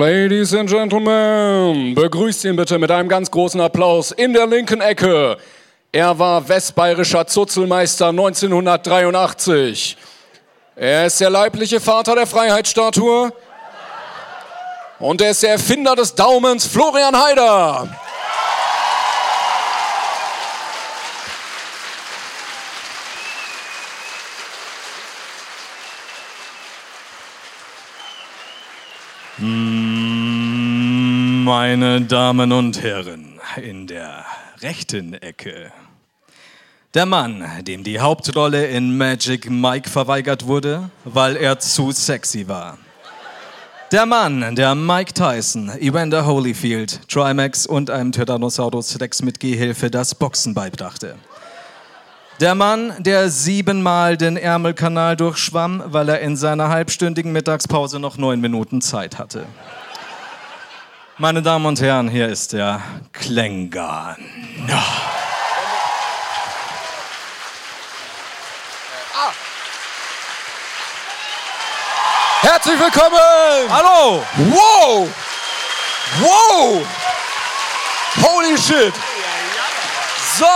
Ladies and Gentlemen, begrüßt ihn bitte mit einem ganz großen Applaus in der linken Ecke. Er war westbayerischer Zuzelmeister 1983. Er ist der leibliche Vater der Freiheitsstatue. Und er ist der Erfinder des Daumens, Florian Haider. Meine Damen und Herren, in der rechten Ecke. Der Mann, dem die Hauptrolle in Magic Mike verweigert wurde, weil er zu sexy war. Der Mann, der Mike Tyson, Evander Holyfield, Trimax und einem Tyrannosaurus Rex mit Gehhilfe das Boxen beibrachte. Der Mann, der siebenmal den Ärmelkanal durchschwamm, weil er in seiner halbstündigen Mittagspause noch neun Minuten Zeit hatte. Meine Damen und Herren, hier ist der Klängern. Herzlich willkommen! Hallo! Wow! Wow! Holy shit! So,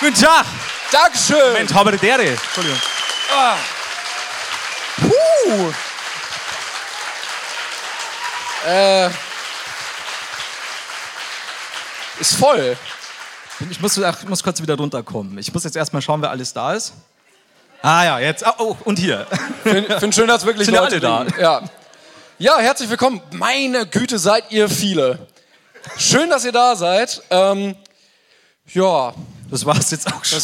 Guten Tag! Dankeschön! Mensch, Haberdere. Entschuldigung. Puh. Äh, ist voll. Ich muss, ach, ich muss kurz wieder runterkommen. Ich muss jetzt erstmal schauen, wer alles da ist. Ah ja, jetzt. Oh, oh und hier. Finde find schön, dass wirklich Sind Leute alle da. bringen. Ja. ja, herzlich willkommen. Meine Güte, seid ihr viele. Schön, dass ihr da seid. Ähm, ja, Das war's jetzt auch schon.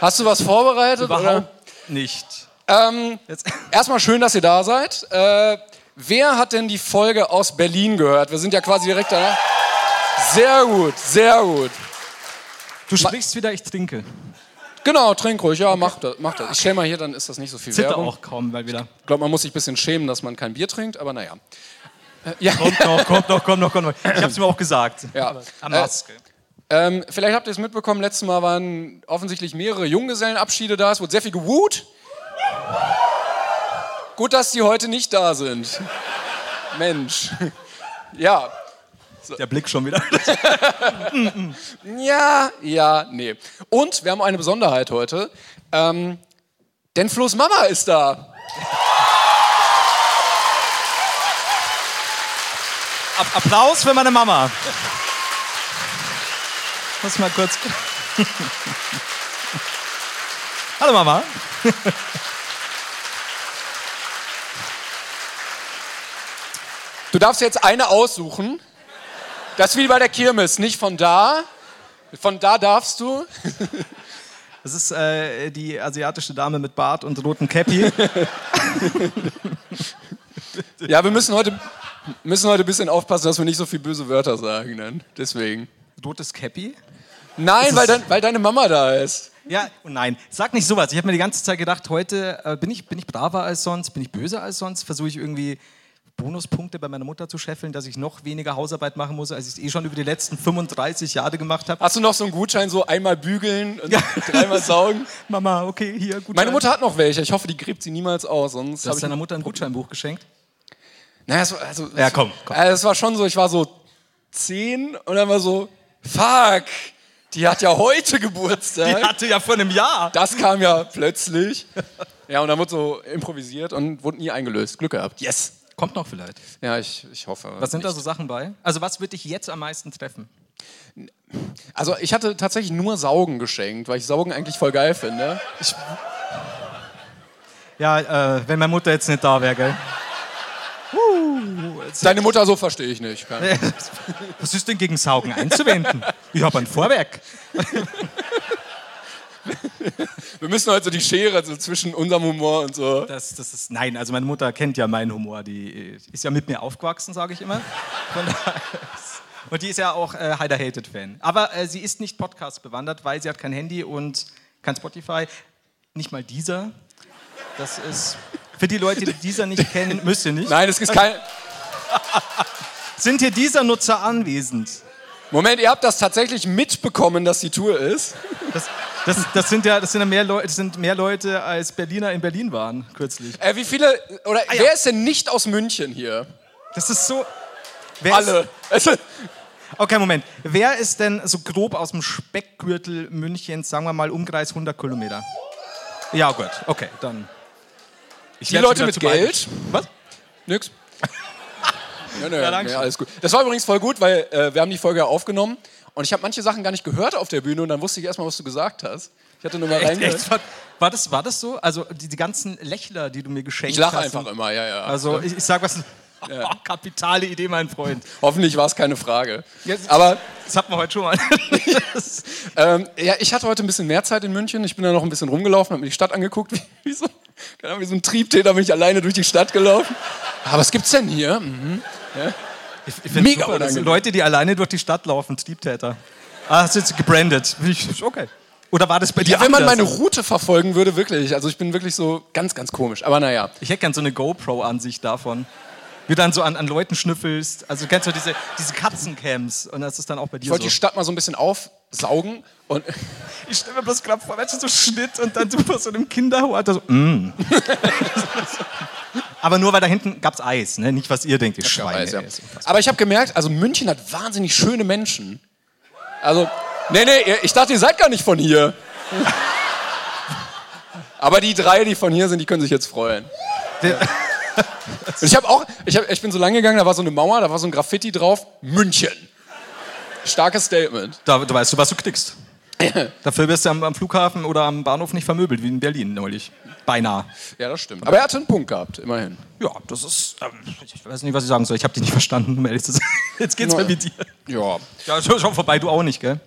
Hast du was vorbereitet? Oder? Überhaupt nicht. Ähm, erstmal schön, dass ihr da seid. Äh, wer hat denn die Folge aus Berlin gehört? Wir sind ja quasi direkt da. Sehr gut, sehr gut. Du sprichst wieder, ich trinke. Genau, trink ruhig. Ja, mach das. Mach das. Ich stell mal hier, dann ist das nicht so viel Zitter Werbung. auch kaum, weil wieder. Ich glaube, man muss sich ein bisschen schämen, dass man kein Bier trinkt, aber naja. Äh, ja, Kommt noch, kommt noch, kommt noch, kommt noch. Ich hab's mir auch gesagt. ja. Am Äh, Maske. Ähm, vielleicht habt ihr es mitbekommen, letztes Mal waren offensichtlich mehrere Junggesellenabschiede da. Es wurde sehr viel gewut. Gut, dass die heute nicht da sind. Mensch. Ja, Der Blick schon wieder. ja, ja, nee. Und wir haben eine Besonderheit heute. Ähm, denn Flo's Mama ist da. Applaus für meine Mama. Muss mal kurz. Hallo Mama. Du darfst jetzt eine aussuchen. Das ist wie bei der Kirmes, nicht von da. Von da darfst du. Das ist äh, die asiatische Dame mit Bart und rotem Cappy. Ja, wir müssen heute, müssen heute ein bisschen aufpassen, dass wir nicht so viel böse Wörter sagen. Dann. Deswegen. Rotes Cappy? Nein, weil, dein, weil deine Mama da ist. Ja, oh nein, sag nicht sowas. Ich habe mir die ganze Zeit gedacht, heute äh, bin, ich, bin ich braver als sonst, bin ich böser als sonst, versuche ich irgendwie Bonuspunkte bei meiner Mutter zu scheffeln, dass ich noch weniger Hausarbeit machen muss, als ich es eh schon über die letzten 35 Jahre gemacht habe. Hast du noch so einen Gutschein, so einmal bügeln und dreimal saugen? Mama, okay, hier, gut. Meine Mutter hat noch welche. Ich hoffe, die gräbt sie niemals aus. Sonst Du hast deiner Mutter ein Gutscheinbuch geschenkt? Naja, es war, also, Ja, komm, komm. Also, es war schon so, ich war so zehn und dann war so, fuck, die hat ja heute Geburtstag. hatte ja vor einem Jahr. Das kam ja plötzlich. Ja, und dann wurde so improvisiert und wurde nie eingelöst. Glück gehabt. Yes. Kommt noch vielleicht. Ja, ich, ich hoffe. Was sind da nicht. so Sachen bei? Also was wird dich jetzt am meisten treffen? Also, ich hatte tatsächlich nur Saugen geschenkt, weil ich Saugen eigentlich voll geil finde. Ich, Ja, äh, wenn meine Mutter jetzt nicht da wäre, gell? Deine Mutter so verstehe ich nicht. Was ist denn gegen Saugen einzuwenden? Ich habe ein Vorwerk. Wir müssen heute so die Schere so zwischen unserem Humor und so. Das, das ist, nein, also meine Mutter kennt ja meinen Humor. Die äh, ist ja mit mir aufgewachsen, sage ich immer. Und die ist ja auch äh, Heider Hated-Fan. Aber äh, sie ist nicht Podcast bewandert, weil sie hat kein Handy und kein Spotify. Nicht mal dieser. Das ist. Für die Leute, die dieser nicht kennen, müsst ihr nicht. Nein, es ist kein. Sind hier dieser Nutzer anwesend? Moment, ihr habt das tatsächlich mitbekommen, dass die Tour ist. Das, das, das, sind ja das sind ja mehr, Leu das sind mehr Leute, als Berliner in Berlin waren kürzlich. Äh, wie viele. Oder Ah, ja. wer ist denn nicht aus München hier? Das ist so. Ist, Alle. Also, okay, Moment. Wer ist denn so grob aus dem Speckgürtel Münchens, sagen wir mal Umkreis 100 Kilometer? Ja, gut. Okay, dann. Ich die Leute mit Geld. Was? Nix. Ja, ne, Ja, schön. alles gut. Das war übrigens voll gut, weil äh, wir haben die Folge ja aufgenommen und ich habe manche Sachen gar nicht gehört auf der Bühne und dann wusste ich erstmal, was du gesagt hast. Ich hatte nur mal Echt, reingehört. echt? War, war, das, war das so? Also die, die ganzen Lächler, die du mir geschenkt Ich lache hast. einfach immer, ja, ja. Also ich, ich sag was. kapitale Idee, mein Freund. Hoffentlich war es keine Frage. Jetzt- Aber Das hatten wir heute schon mal. ähm, ja, ich hatte heute ein bisschen mehr Zeit in München. Ich bin da noch ein bisschen rumgelaufen, habe mir die Stadt angeguckt. Wie, wie, so, keine Ahnung, wie so ein Triebtäter bin ich alleine durch die Stadt gelaufen. Aber was gibt's denn hier? Mhm. Ich, ich finde Mega super, das sind. Leute, die alleine durch die Stadt laufen, Triebtäter. Ah, das ist jetzt gebrandet. Ich- Okay. Oder war das bei dir Ja, wenn man meine Route verfolgen würde, wirklich. Also ich bin wirklich so ganz, ganz komisch. Aber naja. Ich hätte gern so eine GoPro-Ansicht davon. Wie du dann so an, an Leuten schnüffelst. Also kennst du diese, diese Katzencams und das ist dann auch bei dir Ich wollte so. die Stadt mal so ein bisschen aufsaugen und Ich stelle mir bloß gerade vor, wenn du so Schnitt und dann du vor so einem Kinderhort. So, mm. Aber nur weil da hinten gab's Eis, ne? Nicht was ihr denkt, ihr Schweine. Weiß, ja. Aber ich habe gemerkt, also München hat wahnsinnig schöne Menschen. Also, nee, nee, ich dachte, ihr seid gar nicht von hier. Aber die drei, die von hier sind, die können sich jetzt freuen. Und ich habe auch, ich, hab, ich bin so lang gegangen, da war so eine Mauer, da war so ein Graffiti drauf, München. Starkes Statement. Da, da weißt du, was du kriegst. Dafür wirst du am, am Flughafen oder am Bahnhof nicht vermöbelt, wie in Berlin neulich. Beinahe. Ja, das stimmt. Aber er hatte einen Punkt gehabt, immerhin. Ja, das ist. Ähm, ich weiß nicht, was ich sagen soll. Ich habe dich nicht verstanden, um ehrlich zu sein. Jetzt geht's mal mit dir. Ja. Ja, schon, schon vorbei, du auch nicht, gell?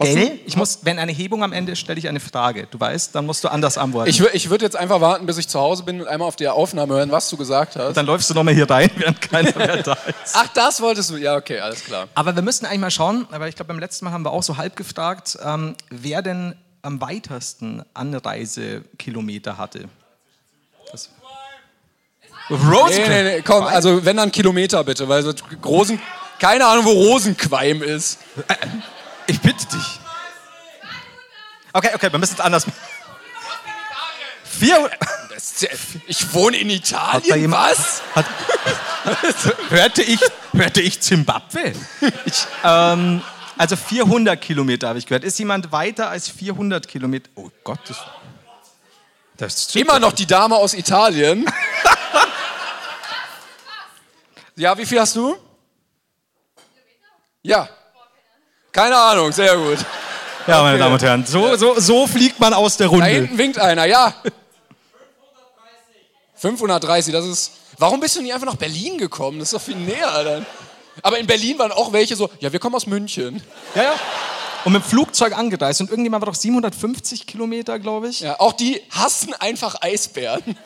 Gell? Ich muss, wenn eine Hebung am Ende ist, stelle ich eine Frage. Du weißt, dann musst du anders antworten. Ich, ich würde jetzt einfach warten, bis ich zu Hause bin und einmal auf der Aufnahme hören, was du gesagt hast. dann läufst du nochmal hier rein, während keiner mehr da ist. Ach, das wolltest du? Ja, okay, alles klar. Aber wir müssen eigentlich mal schauen, weil ich glaube, beim letzten Mal haben wir auch so halb gefragt, ähm, wer denn am weitesten Anreisekilometer hatte. Das Rose Nee, nee, nee, komm, also wenn dann Kilometer bitte, weil so Rosen, keine Ahnung, wo Rosenqualm ist. Ich bitte dich. Okay, okay, wir müssen es anders machen. 400. Das ist ja- Ich wohne in Hat da Italien, jemand- was? Hat, hörte, ich, hörte ich Zimbabwe? Ich, ähm, also 400 Kilometer habe ich gehört. Ist jemand weiter als 400 Kilometer? Oh Gott, das, das Immer noch die Dame aus Italien. Ja, wie viel hast du? Ja. Keine Ahnung, sehr gut. Ja, meine Damen und Herren, so, so, so fliegt man aus der Da Runde. hinten winkt einer, ja. 530, das ist. Warum bist du nicht einfach nach Berlin gekommen? Das ist doch viel näher dann. Aber in Berlin waren auch welche so, ja, wir kommen aus München. Ja, ja. Und mit dem Flugzeug angereist. Und irgendjemand war doch 750 Kilometer, glaube ich. Ja, auch die hassen einfach Eisbären.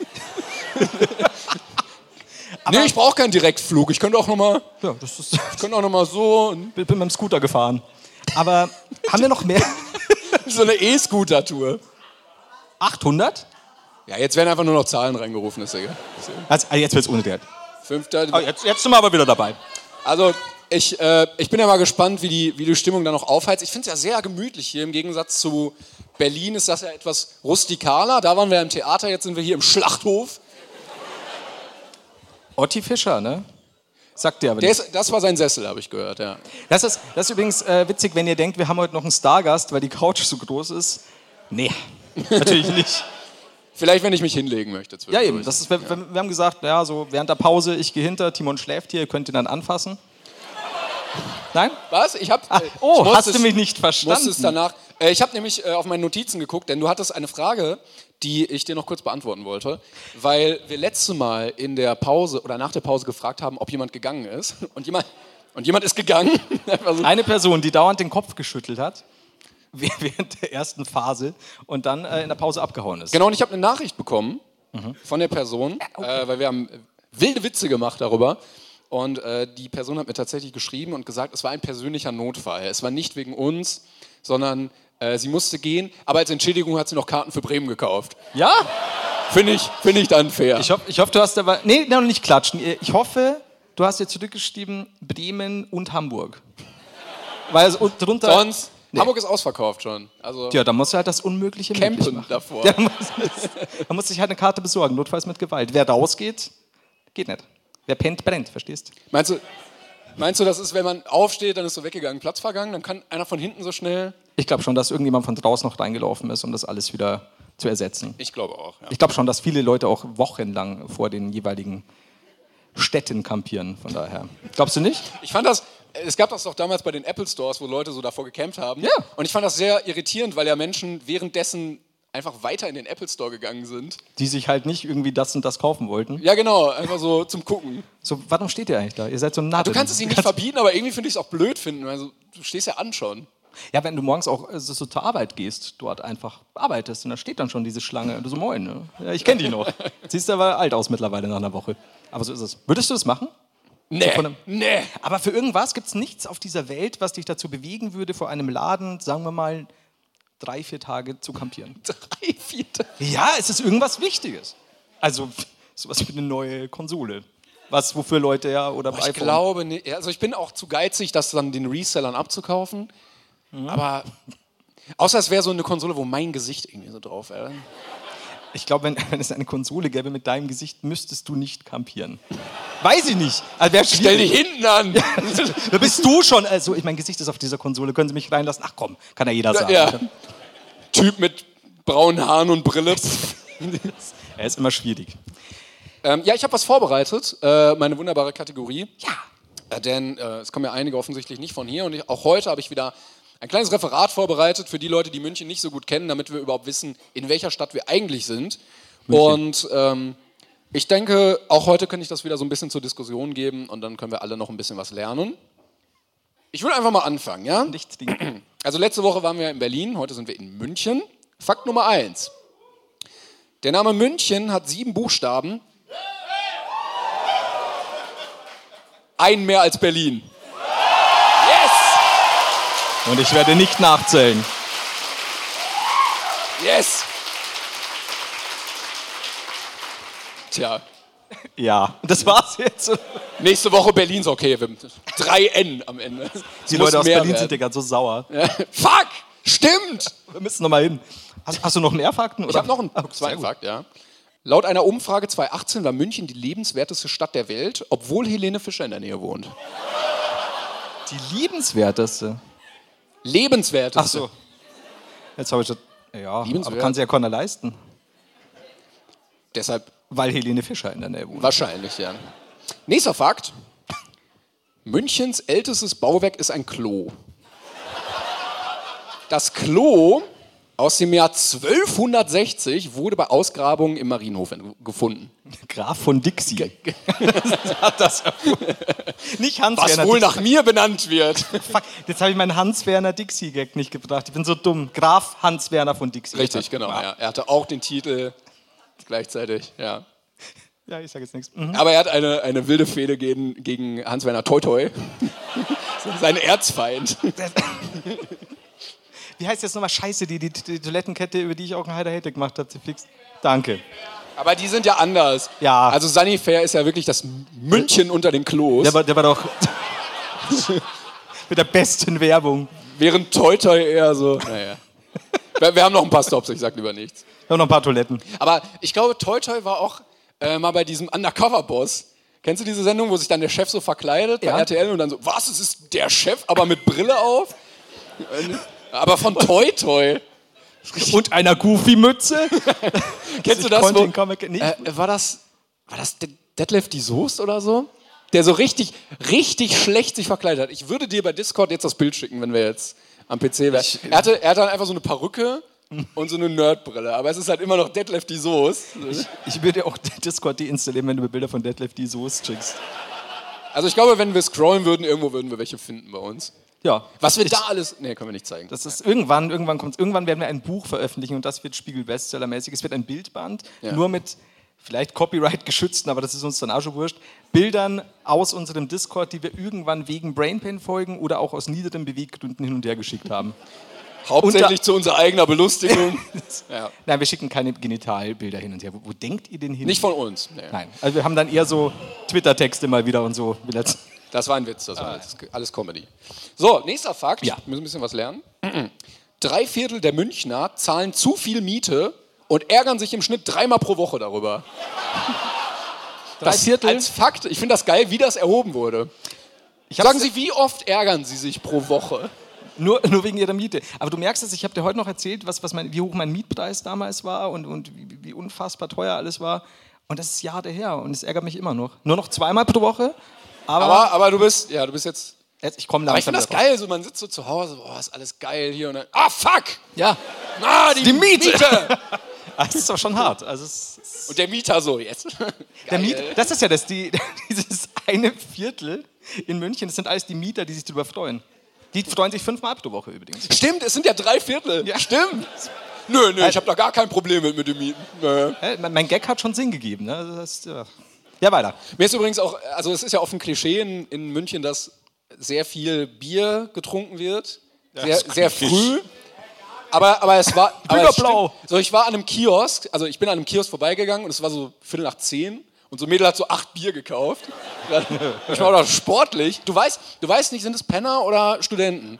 nee, ich brauche keinen Direktflug. Ich könnte auch noch mal, Ja, das ist. ich könnte auch noch mal so Ich bin mit dem Scooter gefahren. Aber haben wir noch mehr? so eine E-Scooter-Tour. 800? Ja, jetzt werden einfach nur noch Zahlen reingerufen, ist egal. Also, jetzt wird's ohne Wert. Fünfter. Oh, jetzt, jetzt sind wir aber wieder dabei. Also ich, äh, ich bin ja mal gespannt, wie die, wie die Stimmung da noch aufheizt. Ich finde es ja sehr gemütlich hier. Im Gegensatz zu Berlin ist das ja etwas rustikaler. Da waren wir im Theater, jetzt sind wir hier im Schlachthof. Otti Fischer, ne? Sagt dir aber nicht. ist, das war sein Sessel, habe ich gehört. Ja. Das ist, das ist übrigens äh, witzig, wenn ihr denkt, wir haben heute noch einen Stargast, weil die Couch so groß ist. Nee, natürlich nicht. Vielleicht, wenn ich mich hinlegen möchte. Ja, eben. Das ist, wir, wir wir haben gesagt, ja, so während der Pause, ich gehe hinter, Timon schläft hier, ihr könnt ihn dann anfassen. Nein? Was? Ich hab, Ach, äh, oh, hast du mich nicht verstanden? danach. Äh, ich habe nämlich äh, auf meine Notizen geguckt, denn du hattest eine Frage, die ich dir noch kurz beantworten wollte, weil wir letzte Mal in der Pause oder nach der Pause gefragt haben, ob jemand gegangen ist. Und jemand, und jemand ist gegangen. Eine Person, die dauernd den Kopf geschüttelt hat. während der ersten Phase und dann äh, in der Pause abgehauen ist. Genau, und ich habe eine Nachricht bekommen von der Person, äh, weil wir haben wilde Witze gemacht darüber. Und äh, die Person hat mir tatsächlich geschrieben und gesagt, es war ein persönlicher Notfall. Es war nicht wegen uns, sondern äh, sie musste gehen, aber als Entschädigung hat sie noch Karten für Bremen gekauft. Ja? Finde ich, find ich dann fair. Ich hoffe, ich hoff, du hast aber. Nee, noch nicht klatschen. Ich hoffe, du hast jetzt zurückgeschrieben Bremen und Hamburg. Weil es drunter. Sonst, Nee. Hamburg ist ausverkauft schon. Also Ja, da musst du halt das Unmögliche möglich campen machen. davor. Man, muss, man muss sich halt eine Karte besorgen, notfalls mit Gewalt. Wer rausgeht, geht nicht. Wer pennt, brennt, verstehst? Meinst du, meinst du, das ist, wenn man aufsteht, dann ist so weggegangen, Platz vergangen, dann kann einer von hinten so schnell? Ich glaube schon, dass irgendjemand von draußen noch reingelaufen ist, um das alles wieder zu ersetzen. Ich glaube auch. Ja. Ich glaube schon, dass viele Leute auch wochenlang vor den jeweiligen Städten kampieren. Von daher. Glaubst du nicht? Ich fand das, es gab das doch damals bei den Apple Stores, wo Leute so davor gecampt haben. Ja. Und ich fand das sehr irritierend, weil ja Menschen währenddessen einfach weiter in den Apple Store gegangen sind. Die sich halt nicht irgendwie das und das kaufen wollten. Ja, genau, einfach so zum Gucken. So, warum steht ihr eigentlich da? Ihr seid so nah. Du kannst es ihnen nicht verbieten, aber irgendwie finde ich es auch blöd finden. Also, du stehst ja an schon. Ja, wenn du morgens auch äh, so so zur Arbeit gehst, dort einfach arbeitest und da steht dann schon diese Schlange und du so, moin, ne? Ja, ich kenne die noch. Siehst aber alt aus mittlerweile nach einer Woche. Aber so ist es. Würdest du das machen? Nee, einem- nee. Aber für irgendwas gibt es nichts auf dieser Welt, was dich dazu bewegen würde, vor einem Laden, sagen wir mal, drei, vier Tage zu kampieren. Drei, vier Tage. Ja, es ist irgendwas Wichtiges. Also sowas wie eine neue Konsole. Was, wofür Leute ja, oder Ich glaube nicht. Also ich bin auch zu geizig, das dann den Resellern abzukaufen. Mhm. Aber außer es wäre so eine Konsole, wo mein Gesicht irgendwie so drauf wäre. Ich glaube, wenn, wenn es eine Konsole gäbe mit deinem Gesicht, müsstest du nicht kampieren. Weiß ich nicht. Also Stell dich hinten an! Da bist du schon. Also, ich mein Gesicht ist auf dieser Konsole. Können Sie mich reinlassen? Ach komm, kann ja jeder sagen. Ja. Typ mit braunen Haaren und Brille. Er ist immer schwierig. ähm, ja, ich habe was vorbereitet, äh, meine wunderbare Kategorie. Ja. Äh, denn äh, es kommen ja einige offensichtlich nicht von hier und ich, auch heute habe ich wieder ein kleines Referat vorbereitet für die Leute, die München nicht so gut kennen, damit wir überhaupt wissen, in welcher Stadt wir eigentlich sind. Und ähm, ich denke, auch heute könnte ich das wieder so ein bisschen zur Diskussion geben und dann können wir alle noch ein bisschen was lernen. Ich würde einfach mal anfangen, ja? Also letzte Woche waren wir in Berlin, heute sind wir in München. Fakt Nummer eins. Der Name München hat sieben Buchstaben. Ein mehr als Berlin. Und ich werde nicht nachzählen. Yes! Tja, Ja, das war's jetzt. nächste Woche Berlin's okay. Wir- Drei N am Ende. Die Muss Leute aus Berlin werden. sind ja ganz so sauer. Fuck! Stimmt! Wir müssen noch mal hin. Hast, hast du noch einen Ehrfakten? Ich habe noch einen zweiten gut. Fakt, ja. Laut einer Umfrage 2018 war München die lebenswerteste Stadt der Welt, obwohl Helene Fischer in der Nähe wohnt. Die liebenswerteste. Lebenswerteste. Ach so. Jetzt habe ich das. Ja, aber kann sie ja keiner leisten. Deshalb Weil Helene Fischer in der Nähe wohnt. wahrscheinlich, ja. Nächster Fakt. Münchens ältestes Bauwerk ist ein Klo. Das Klo aus dem Jahr 1260 wurde bei Ausgrabungen im Marienhof gefunden. Graf von Dixie. hat das. Nicht Hans Was Werner wohl Dixie. nach mir benannt wird. Fuck, jetzt habe ich meinen Hans-Werner Dixie-Gag nicht gebracht. Ich bin so dumm. Graf Hans-Werner von Dixie. Richtig, genau. Ja. Er hatte auch den Titel gleichzeitig, ja. Ja, ich sage jetzt nichts. Mhm. Aber er hat eine, eine wilde Fehde gegen, gegen Hans-Werner Toitoi. Sein Erzfeind. Wie heißt jetzt nochmal Scheiße, die, die, die Toilettenkette, über die ich auch einen Heider hätte gemacht habe, fix. Danke. Aber die sind ja anders. Ja. Also Sunnyfair ist ja wirklich das München unter den Klos. Der war, der war doch mit der besten Werbung. während Toitoi eher so. Naja. Wir, wir haben noch ein paar Stops, ich sag lieber nichts. Wir haben noch ein paar Toiletten. Aber ich glaube, Toitoi war auch äh, mal bei diesem Undercover-Boss. Kennst du diese Sendung, wo sich dann der Chef so verkleidet Ja. bei RTL und dann so, was, es ist der Chef, aber mit Brille auf? Aber von Toitoi. Und einer Goofy-Mütze. Kennst du Ich das? Wo, äh, war das, war das De- Detlef die Soest oder so? Der so richtig, richtig schlecht sich verkleidet hat. Ich würde dir bei Discord jetzt das Bild schicken, wenn wir jetzt am PC wären. Er hatte, er hatte dann einfach so eine Perücke und so eine Nerdbrille. Aber es ist halt immer noch Detlef die Soest. Ich würde auch Discord deinstallieren, wenn du mir Bilder von Deadlift die Soße schickst. Also ich glaube, wenn wir scrollen würden, irgendwo würden wir welche finden bei uns. Ja. Was wir da alles. Nee, können wir nicht zeigen. Das ist irgendwann, irgendwann kommt irgendwann werden wir ein Buch veröffentlichen und das wird Spiegel-Bestseller-mäßig. Es wird ein Bildband, Ja. nur mit vielleicht Copyright geschützten, aber das ist uns dann auch schon wurscht, Bildern aus unserem Discord, die wir irgendwann wegen Brainpain folgen oder auch aus niederen Beweggründen hin und her geschickt haben. Hauptsächlich zu unserer eigenen Belustigung. ja. Nein, wir schicken keine Genitalbilder hin und her. Wo, wo denkt ihr denn hin? Nicht von uns. Nee. Nein, also wir haben dann eher so Twitter-Texte mal wieder und so. wie Das war ein Witz, das war alles, alles Comedy. So, nächster Fakt. Ja. Wir müssen ein bisschen was lernen. Drei Viertel der Münchner zahlen zu viel Miete und ärgern sich im Schnitt dreimal pro Woche darüber. Drei Das Viertel? als Fakt. Ich finde das geil, wie das erhoben wurde. Sagen Sie, wie oft ärgern Sie sich pro Woche? Nur, nur wegen ihrer Miete. Aber du merkst es, ich habe dir heute noch erzählt, was, was mein, wie hoch mein Mietpreis damals war und, und wie, wie unfassbar teuer alles war. Und das ist Jahre her und es ärgert mich immer noch. Nur noch zweimal pro Woche. Aber, Aber, aber du bist, ja, du bist jetzt. jetzt, ich komme Aber ich finde das geil, so man sitzt so zu Hause, boah, ist alles geil hier und dann. Ah, fuck! Ja, Ah, die, Die Miete. Miete! das ist doch schon hart. Also und der Mieter so, jetzt. der. Miet, das ist ja das, die, dieses eine Viertel in München, das sind alles die Mieter, die sich darüber freuen. Die freuen sich fünfmal pro Woche übrigens. Stimmt, es sind ja drei Viertel. Ja. Stimmt. Nö, nö, ich habe da gar kein Problem mit, mit dem Mieten. Nö. Mein, Gag hat schon Sinn gegeben. Ne? Also Das, ja. Ja, weiter. Mir ist übrigens auch, also es ist ja oft ein Klischee in, in München, dass sehr viel Bier getrunken wird. Sehr, sehr früh. Aber, aber es war. aber es Blau. So, ich war an einem Kiosk, also ich bin an einem Kiosk vorbeigegangen und es war so Viertel nach zehn und so ein Mädel hat so acht Bier gekauft. Ich war doch sportlich. Du weißt, du weißt nicht, sind es Penner oder Studenten?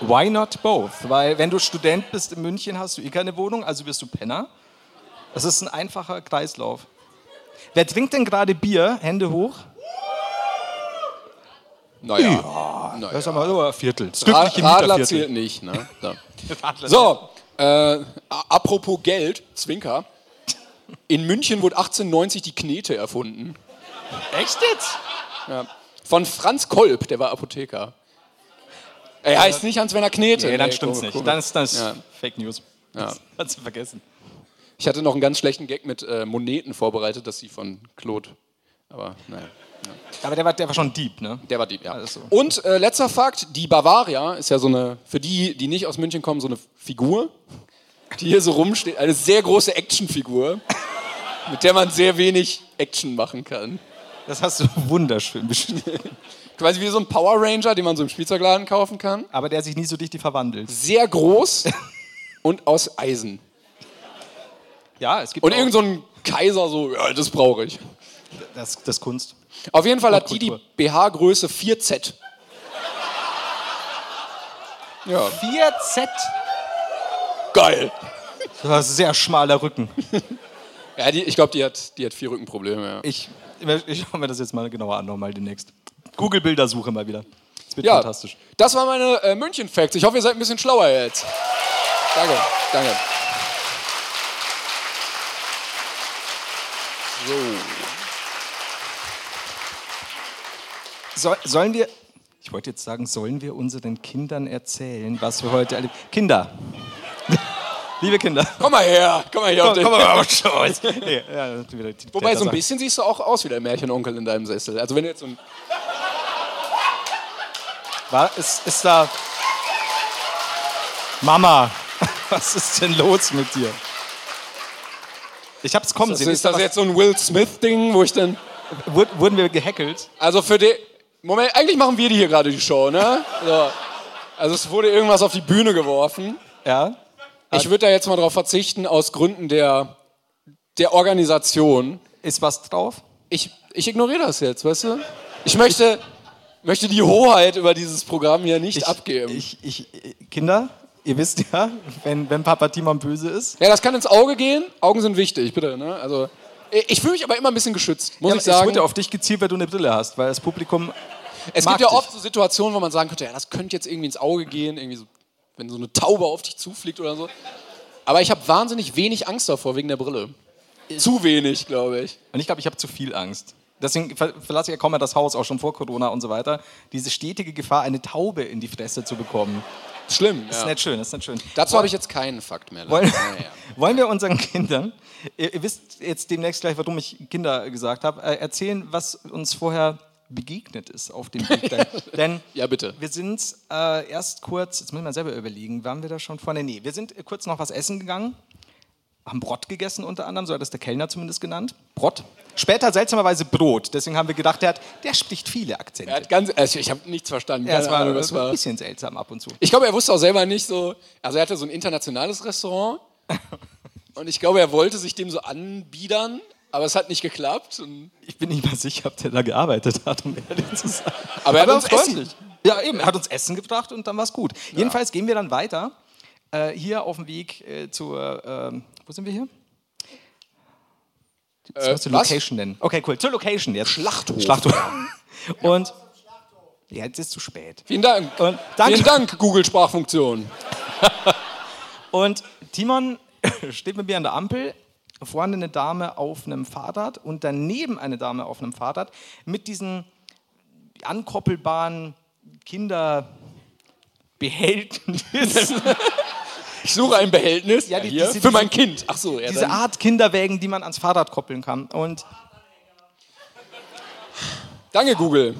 Why not both? Weil wenn du Student bist in München, hast du eh keine Wohnung, also wirst du Penner. Das ist ein einfacher Kreislauf. Wer trinkt denn gerade Bier? Hände hoch. Naja. naja. Das ist aber so ein Viertel. Das glückliche Radler zählt nicht. Ne? So. Äh, apropos Geld, Zwinker. In München wurde 1890 die Knete erfunden. Echt jetzt? Ja. Von Franz Kolb, der war Apotheker. Er heißt nicht Hans-Werner Knete. Nee, dann Nee, stimmt's nicht. Dann ist das Ja. Fake News. Ja. Hat sie vergessen. Ich hatte noch einen ganz schlechten Gag mit äh, Moneten vorbereitet, dass sie von Claude. Aber naja. Aber der war, der war schon deep, ne? Der war Dieb, ja. So. Und äh, letzter Fakt: Die Bavaria ist ja so eine, für die, die nicht aus München kommen, so eine Figur, die hier so rumsteht. Eine sehr große Actionfigur, mit der man sehr wenig Action machen kann. Das hast du wunderschön beschrieben. Quasi wie so ein Power Ranger, den man so im Spielzeugladen kaufen kann. Aber der sich nie so richtig verwandelt. Sehr groß und aus Eisen. Ja, es gibt Und irgend so ein Kaiser so, ja, das brauche ich. das, das ist Kunst. Auf jeden Fall hat die die. BH-Größe 4Z. Ja, 4Z. geil. Das ist ein sehr schmaler Rücken. Ja, die, ich glaube, die hat, die hat vier Rückenprobleme. Ja. Ich, ich schaue mir das jetzt mal genauer an, nochmal demnächst. Google-Bildersuche mal wieder. Das wird Ja, fantastisch. das waren meine äh, München-Facts. Ich hoffe, ihr seid ein bisschen schlauer jetzt. Danke, danke. So. Soll, sollen wir, ich wollte jetzt sagen, sollen wir unseren Kindern erzählen, was wir heute erleben? Kinder. Liebe Kinder. Komm mal her, komm mal hier auf den. mal schon. Nee, ja, Wobei, so ein bisschen siehst du auch aus wie der Märchenonkel in deinem Sessel. Also wenn du jetzt so ein... War, ist, ist da. Mama, was ist denn los mit dir? Ich hab's kommen sehen. ist das jetzt so ein Will Smith-Ding, wo ich dann... Wur- Wurden wir gehackelt? Also für die... Moment, eigentlich machen wir die hier gerade die Show, ne? So. Also es wurde irgendwas auf die Bühne geworfen. Ja. Ich würde da jetzt mal drauf verzichten, aus Gründen der, der Organisation. Ist was drauf? Ich, ich ignoriere das jetzt, weißt du? Ich möchte, möchte die Hoheit über dieses Programm hier nicht abgeben. Ich, ich, Kinder, ihr wisst ja, wenn, wenn Papa Timon böse ist. ja, das kann ins Auge gehen. Augen sind wichtig, bitte. Ne? Also, ich fühle mich aber immer ein bisschen geschützt, muss Ja, ich es sagen. wurde auf dich gezielt, weil du eine Brille hast, weil das Publikum. es gibt ja dich. oft so Situationen, wo man sagen könnte, ja, das könnte jetzt irgendwie ins Auge gehen, irgendwie so, wenn so eine Taube auf dich zufliegt oder so. Aber ich habe wahnsinnig wenig Angst davor wegen der Brille. Zu wenig, glaube ich. Und ich glaube, ich habe zu viel Angst. Deswegen ver verlasse ich ja kaum mehr das Haus, auch schon vor Corona und so weiter. Diese stetige Gefahr, eine Taube in die Fresse zu bekommen. Schlimm. Das ist nicht schön, das ist nicht schön. Dazu habe ich jetzt keinen Fakt mehr. Wollen, wollen wir unseren Kindern, ihr, ihr wisst jetzt demnächst gleich, warum ich Kinder gesagt habe, äh, erzählen, was uns vorher begegnet ist auf dem Weg. Denn, denn Ja, bitte. wir sind äh, erst kurz, jetzt muss ich mal selber überlegen, waren wir da schon vorne? Nee, wir sind kurz noch was essen gegangen, haben Brot gegessen unter anderem, so hat das der Kellner zumindest genannt. Brot. Später seltsamerweise Brot. Deswegen haben wir gedacht, der, hat, der spricht viele Akzente. Er hat ganz, also ich habe nichts verstanden. Ja, es war, Ahnung, war ein bisschen seltsam ab und zu. Ich glaube, er wusste auch selber nicht so. Also er hatte so ein internationales Restaurant und ich glaube, er wollte sich dem so anbiedern, aber es hat nicht geklappt. Ich bin nicht mal sicher, ob der da gearbeitet hat, um ehrlich zu sein. aber er hat uns freundlich. Essen. Ja, eben. Er hat uns Essen gebracht und dann war es gut. Jedenfalls gehen wir dann weiter. Äh, hier auf dem Weg äh, zur. ähm, wo sind wir hier? Das Äh, was? Location nennen. Okay, cool. Zur Location jetzt. Schlachthof. Schlachthof. Und. Ja, jetzt ist es zu spät. Vielen Dank. Und danke. Vielen Dank, Google Sprachfunktion. Und Timon steht mit mir an der Ampel, vorne eine Dame auf einem Fahrrad und daneben eine Dame auf einem Fahrrad mit diesen ankoppelbaren Kinderbehältnissen. Ich suche ein Behältnis Ja, die- diese- für mein Kind. Ach so, ja, Diese dann. Art Kinderwägen, die man ans Fahrrad koppeln kann. Und Danke, Google.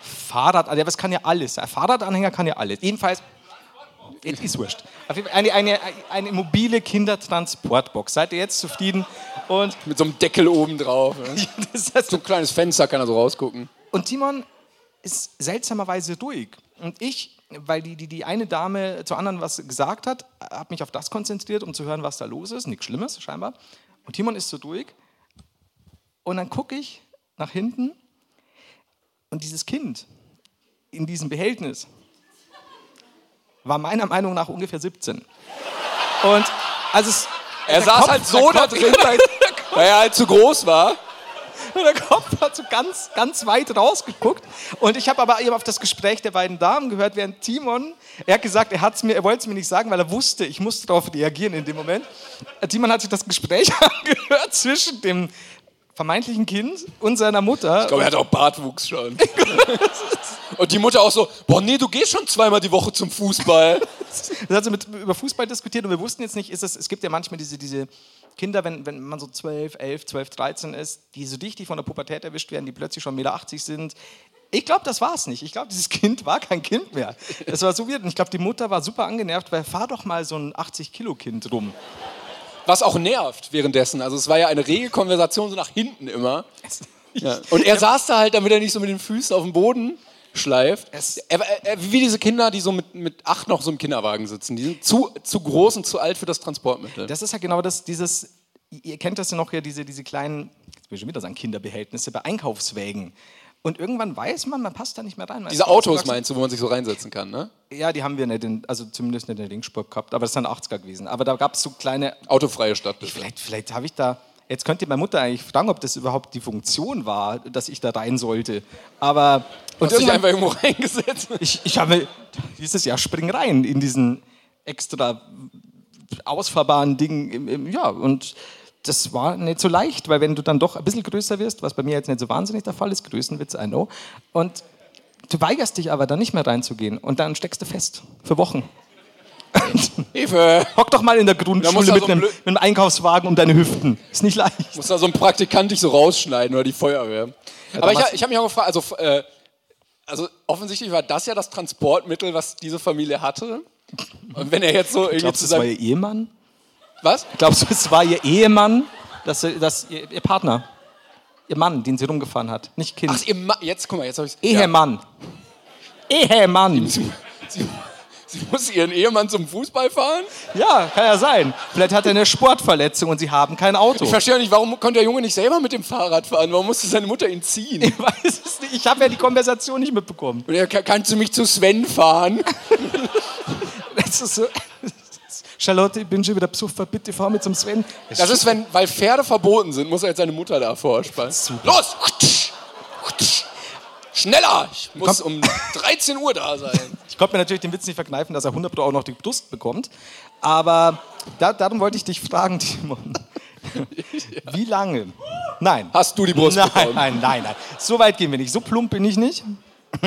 Fahrrad, also das kann ja alles. Ein Fahrradanhänger kann ja alles. Jedenfalls, es ist wurscht. Eine, eine, eine mobile Kindertransportbox. Seid ihr jetzt zufrieden? Und Mit so einem Deckel oben drauf. Ne? das heißt, So ein kleines Fenster kann er so rausgucken. Und Timon ist seltsamerweise ruhig. Und ich, weil die, die, die eine Dame zur anderen was gesagt hat, habe mich auf das konzentriert, um zu hören, was da los ist. Nichts Schlimmes, scheinbar. Und Timon ist so ruhig. Und dann gucke ich nach hinten und dieses Kind in diesem Behältnis war meiner Meinung nach ungefähr 17. Und also es, Er saß Kopf- halt so da drin, weil er halt zu groß war. Und der Kopf hat so ganz, ganz weit rausgeguckt. Und ich habe aber eben auf das Gespräch der beiden Damen gehört, während Timon, er hat gesagt, er, hat's mir, er wollte es mir nicht sagen, weil er wusste, ich musste darauf reagieren in dem Moment. Timon hat sich das Gespräch angehört zwischen dem vermeintlichen Kind und seiner Mutter. Ich glaube, er hat auch Bartwuchs schon. Und die Mutter auch so, boah, nee, du gehst schon zweimal die Woche zum Fußball. Da hat sie mit, über Fußball diskutiert und wir wussten jetzt nicht, ist es, es gibt ja manchmal diese, diese Kinder, wenn, wenn man so 12, 11, 12, 13 ist, die so richtig von der Pubertät erwischt werden, die plötzlich schon 1,80 Meter sind. Ich glaube, das war es nicht. Ich glaube, dieses Kind war kein Kind mehr. Das war so weird. Und ich glaube, die Mutter war super angenervt, weil fahr doch mal so ein 80-Kilo-Kind rum. Was auch nervt währenddessen. Also es war ja eine rege Konversation so nach hinten immer. Ja. Und er saß da halt, damit er nicht so mit den Füßen auf dem Boden schleift. Es- Er, er, wie diese Kinder, die so mit, mit acht noch so im Kinderwagen sitzen. Die sind zu, zu groß und zu alt für das Transportmittel. Das ist ja genau das, dieses, ihr kennt das ja noch hier, diese, diese kleinen, jetzt will ich schon wieder sagen, Kinderbehältnisse bei Einkaufswägen. Und irgendwann weiß man, man passt da nicht mehr rein. Diese ist Autos meinst du, wo man sich so reinsetzen kann, ne? Ja, die haben wir nicht, in, also zumindest nicht in der Linkspur gehabt, aber das sind 80er gewesen. Aber da gab es so kleine, Autofreie Stadt. bitte. vielleicht, vielleicht habe ich da, jetzt könnte meine Mutter eigentlich fragen, ob das überhaupt die Funktion war, dass ich da rein sollte. Aber, und hast dich einfach irgendwo reingesetzt. ich, ich habe dieses Jahr spring rein in diesen extra ausfahrbaren Ding, ja, und das war nicht so leicht, weil wenn du dann doch ein bisschen größer wirst, was bei mir jetzt nicht so wahnsinnig der Fall ist, Größenwitz, I know, und du weigerst dich aber dann nicht mehr reinzugehen und dann steckst du fest für Wochen. Hilfe! Hock doch mal in der Grundschule mit, so einem, mit einem Einkaufswagen um deine Hüften. Ist nicht leicht. Muss da so ein Praktikant dich so rausschneiden oder die Feuerwehr. Aber ich, ich habe mich auch gefragt, also, äh, also offensichtlich war das ja das Transportmittel, was diese Familie hatte. Und wenn er jetzt so irgendwie Glaubst du, es war ihr Ehemann? Was? Glaubst du, es war ihr Ehemann, dass, dass ihr, ihr Partner, ihr Mann, den sie rumgefahren hat, nicht Kind? Ach, ihr Ma jetzt, guck mal, jetzt habe ich Ehemann. Ehemann. Sie, sie muss ihren Ehemann zum Fußball fahren? Ja, kann ja sein. Vielleicht hat er eine Sportverletzung und sie haben kein Auto. Ich verstehe auch nicht, warum konnte der Junge nicht selber mit dem Fahrrad fahren? Warum musste seine Mutter ihn ziehen? Ich weiß es nicht. Ich habe ja die Konversation nicht mitbekommen. Er, "Kann- kannst du mich zu Sven fahren? Das ist so. Charlotte, ich bin schon wieder besucht. Bitte fahr mit zum Sven. Das ist, wenn, weil Pferde verboten sind, muss er jetzt seine Mutter da vorspannen. Los! Schneller! Ich muss um 13 Uhr da sein. Ich konnte mir natürlich den Witz nicht verkneifen, dass er 100 Euro auch noch die Brust bekommt. Aber da, darum wollte ich dich fragen, Timon. Wie lange? Nein. Hast du die Brust nein, bekommen? Nein, nein, nein. So weit gehen wir nicht. So plump bin ich nicht.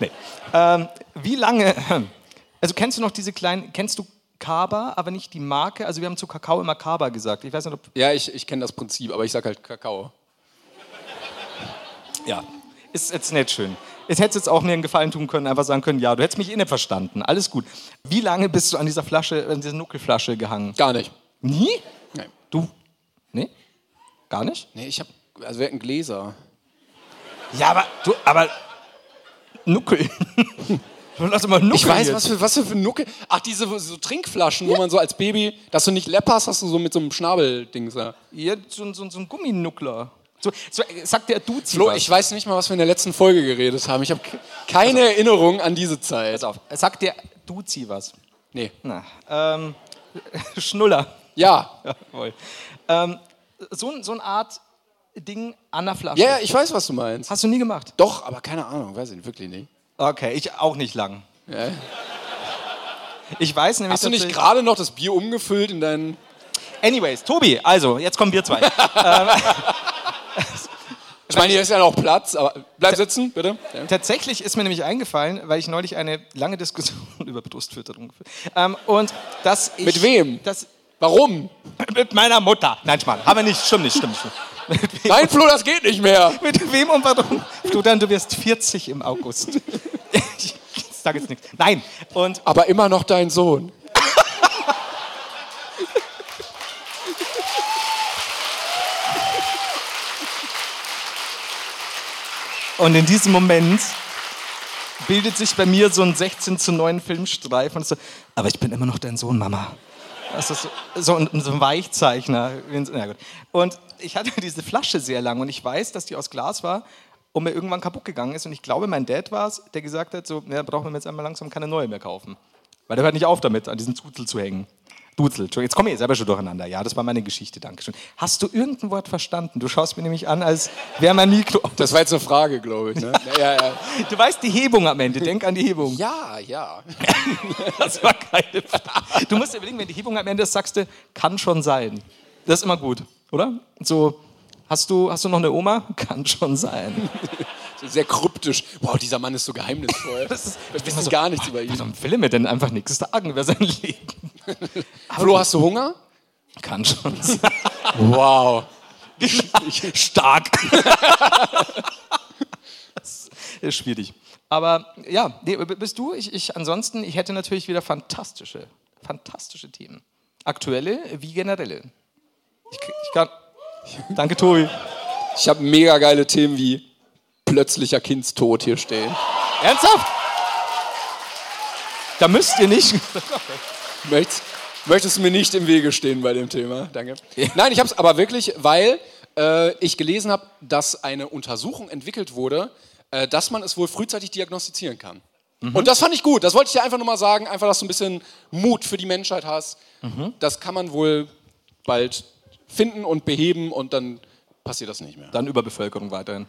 nee. ähm, wie lange? Also kennst du noch diese kleinen, kennst du Kaba, aber nicht die Marke? Also wir haben zu Kakao immer Kaba gesagt. Ich weiß nicht, ob Ja, ich, ich kenne das Prinzip, aber ich sag halt Kakao. Ja, ist jetzt nicht schön. Es hätte jetzt auch mir einen Gefallen tun können, einfach sagen können, ja, du hättest mich eh nicht verstanden. Alles gut. Wie lange bist du an dieser Flasche, an dieser Nuckelflasche gehangen? Gar nicht. Nie? Nein. Du? Nee? Gar nicht? Nee, ich hab. Also wir hatten Gläser. Ja, aber du, aber Nuckel. Lass mal Nuckel Ich weiß, jetzt. was für, was für Nuckel. Ach, diese so Trinkflaschen, wo man so als Baby, dass du nicht läpperst, hast du so mit so einem Schnabeldings da. Ja, so, so, so ein Gumminuckler. So, so, sagt der Duzi Flo, was. ich weiß nicht mal, was wir in der letzten Folge geredet haben. Ich habe keine Erinnerung an diese Zeit. Pass auf. Sagt der Duzi was? Nee. Na, ähm, Schnuller. Ja. Jawohl. Ähm, so, ein- so eine Art Ding an der Flasche. Ja, ja, ich weiß, was du meinst. Hast du nie gemacht? Doch, aber keine Ahnung, weiß ich wirklich nicht. Okay, ich auch nicht lang. Ja. Ich weiß nämlich. Hast du nicht gerade noch das Bier umgefüllt in deinen. Anyways, Tobi, also, jetzt kommen wir zwei. Ich meine, hier ist ja noch Platz, aber bleib sitzen, bitte. Tatsächlich ist mir nämlich eingefallen, weil ich neulich eine lange Diskussion über Brustfütterung geführt ähm, und dass ich, Mit wem? Das, Warum? mit meiner Mutter. Nein, Mann, haben wir nicht, stimmt nicht, stimmt nicht. Nein, Flo, das geht nicht mehr. mit wem und warum? Du dann, du wirst 40 im August. Ich sage jetzt nichts. Nein, und Aber immer noch dein Sohn. Und in diesem Moment bildet sich bei mir so ein 16 zu 9 Filmstreif und so, aber ich bin immer noch dein Sohn, Mama. Das ist so, ein, so ein Weichzeichner. Und ich hatte diese Flasche sehr lang und ich weiß, dass die aus Glas war und mir irgendwann kaputt gegangen ist. Und ich glaube, mein Dad war es, der gesagt hat, so, ja, brauchen wir jetzt einmal langsam keine neue mehr kaufen. Weil der hört nicht auf damit, an diesen Zuzel zu hängen. Duzel, Entschuldigung, jetzt komme ich selber schon durcheinander. Ja, das war meine Geschichte, Dankeschön. Hast du irgendein Wort verstanden? Du schaust mir nämlich an, als wäre mein Mikro... Das war jetzt eine Frage, glaube ich. Ne? Ja, ja, Du weißt die Hebung am Ende, denk an die Hebung. ja. ja. Das war keine Frage. Du musst dir überlegen, wenn die Hebung am Ende ist, sagst du, kann schon sein. Das ist immer gut, oder? So, hast du, hast du noch eine Oma? Kann schon sein. Sehr kryptisch. Wow, dieser Mann ist so geheimnisvoll. Das ist- Wir wissen gar nichts über ihn. Warum will er mir denn einfach nichts sagen über sein Leben? Flo, hast du Hunger? Kann schon. Wow. Stark. das ist schwierig. Aber ja, nee, bist du? Ich, ich, ansonsten, ich hätte natürlich wieder fantastische, fantastische Themen. Aktuelle wie generelle. Ich, ich kann. Danke, Tobi. Ich habe mega geile Themen wie plötzlicher Kindstod hier stehen. Ernsthaft? Da müsst ihr nicht. Möchtest, möchtest du mir nicht im Wege stehen bei dem Thema? Danke. Nein, ich habe es aber wirklich, weil äh, ich gelesen habe, dass eine Untersuchung entwickelt wurde, äh, dass man es wohl frühzeitig diagnostizieren kann. Und das fand ich gut. Das wollte ich dir einfach nur mal sagen, einfach, dass du ein bisschen Mut für die Menschheit hast. Das kann man wohl bald finden und beheben und dann passiert das nicht mehr. Dann Überbevölkerung weiterhin.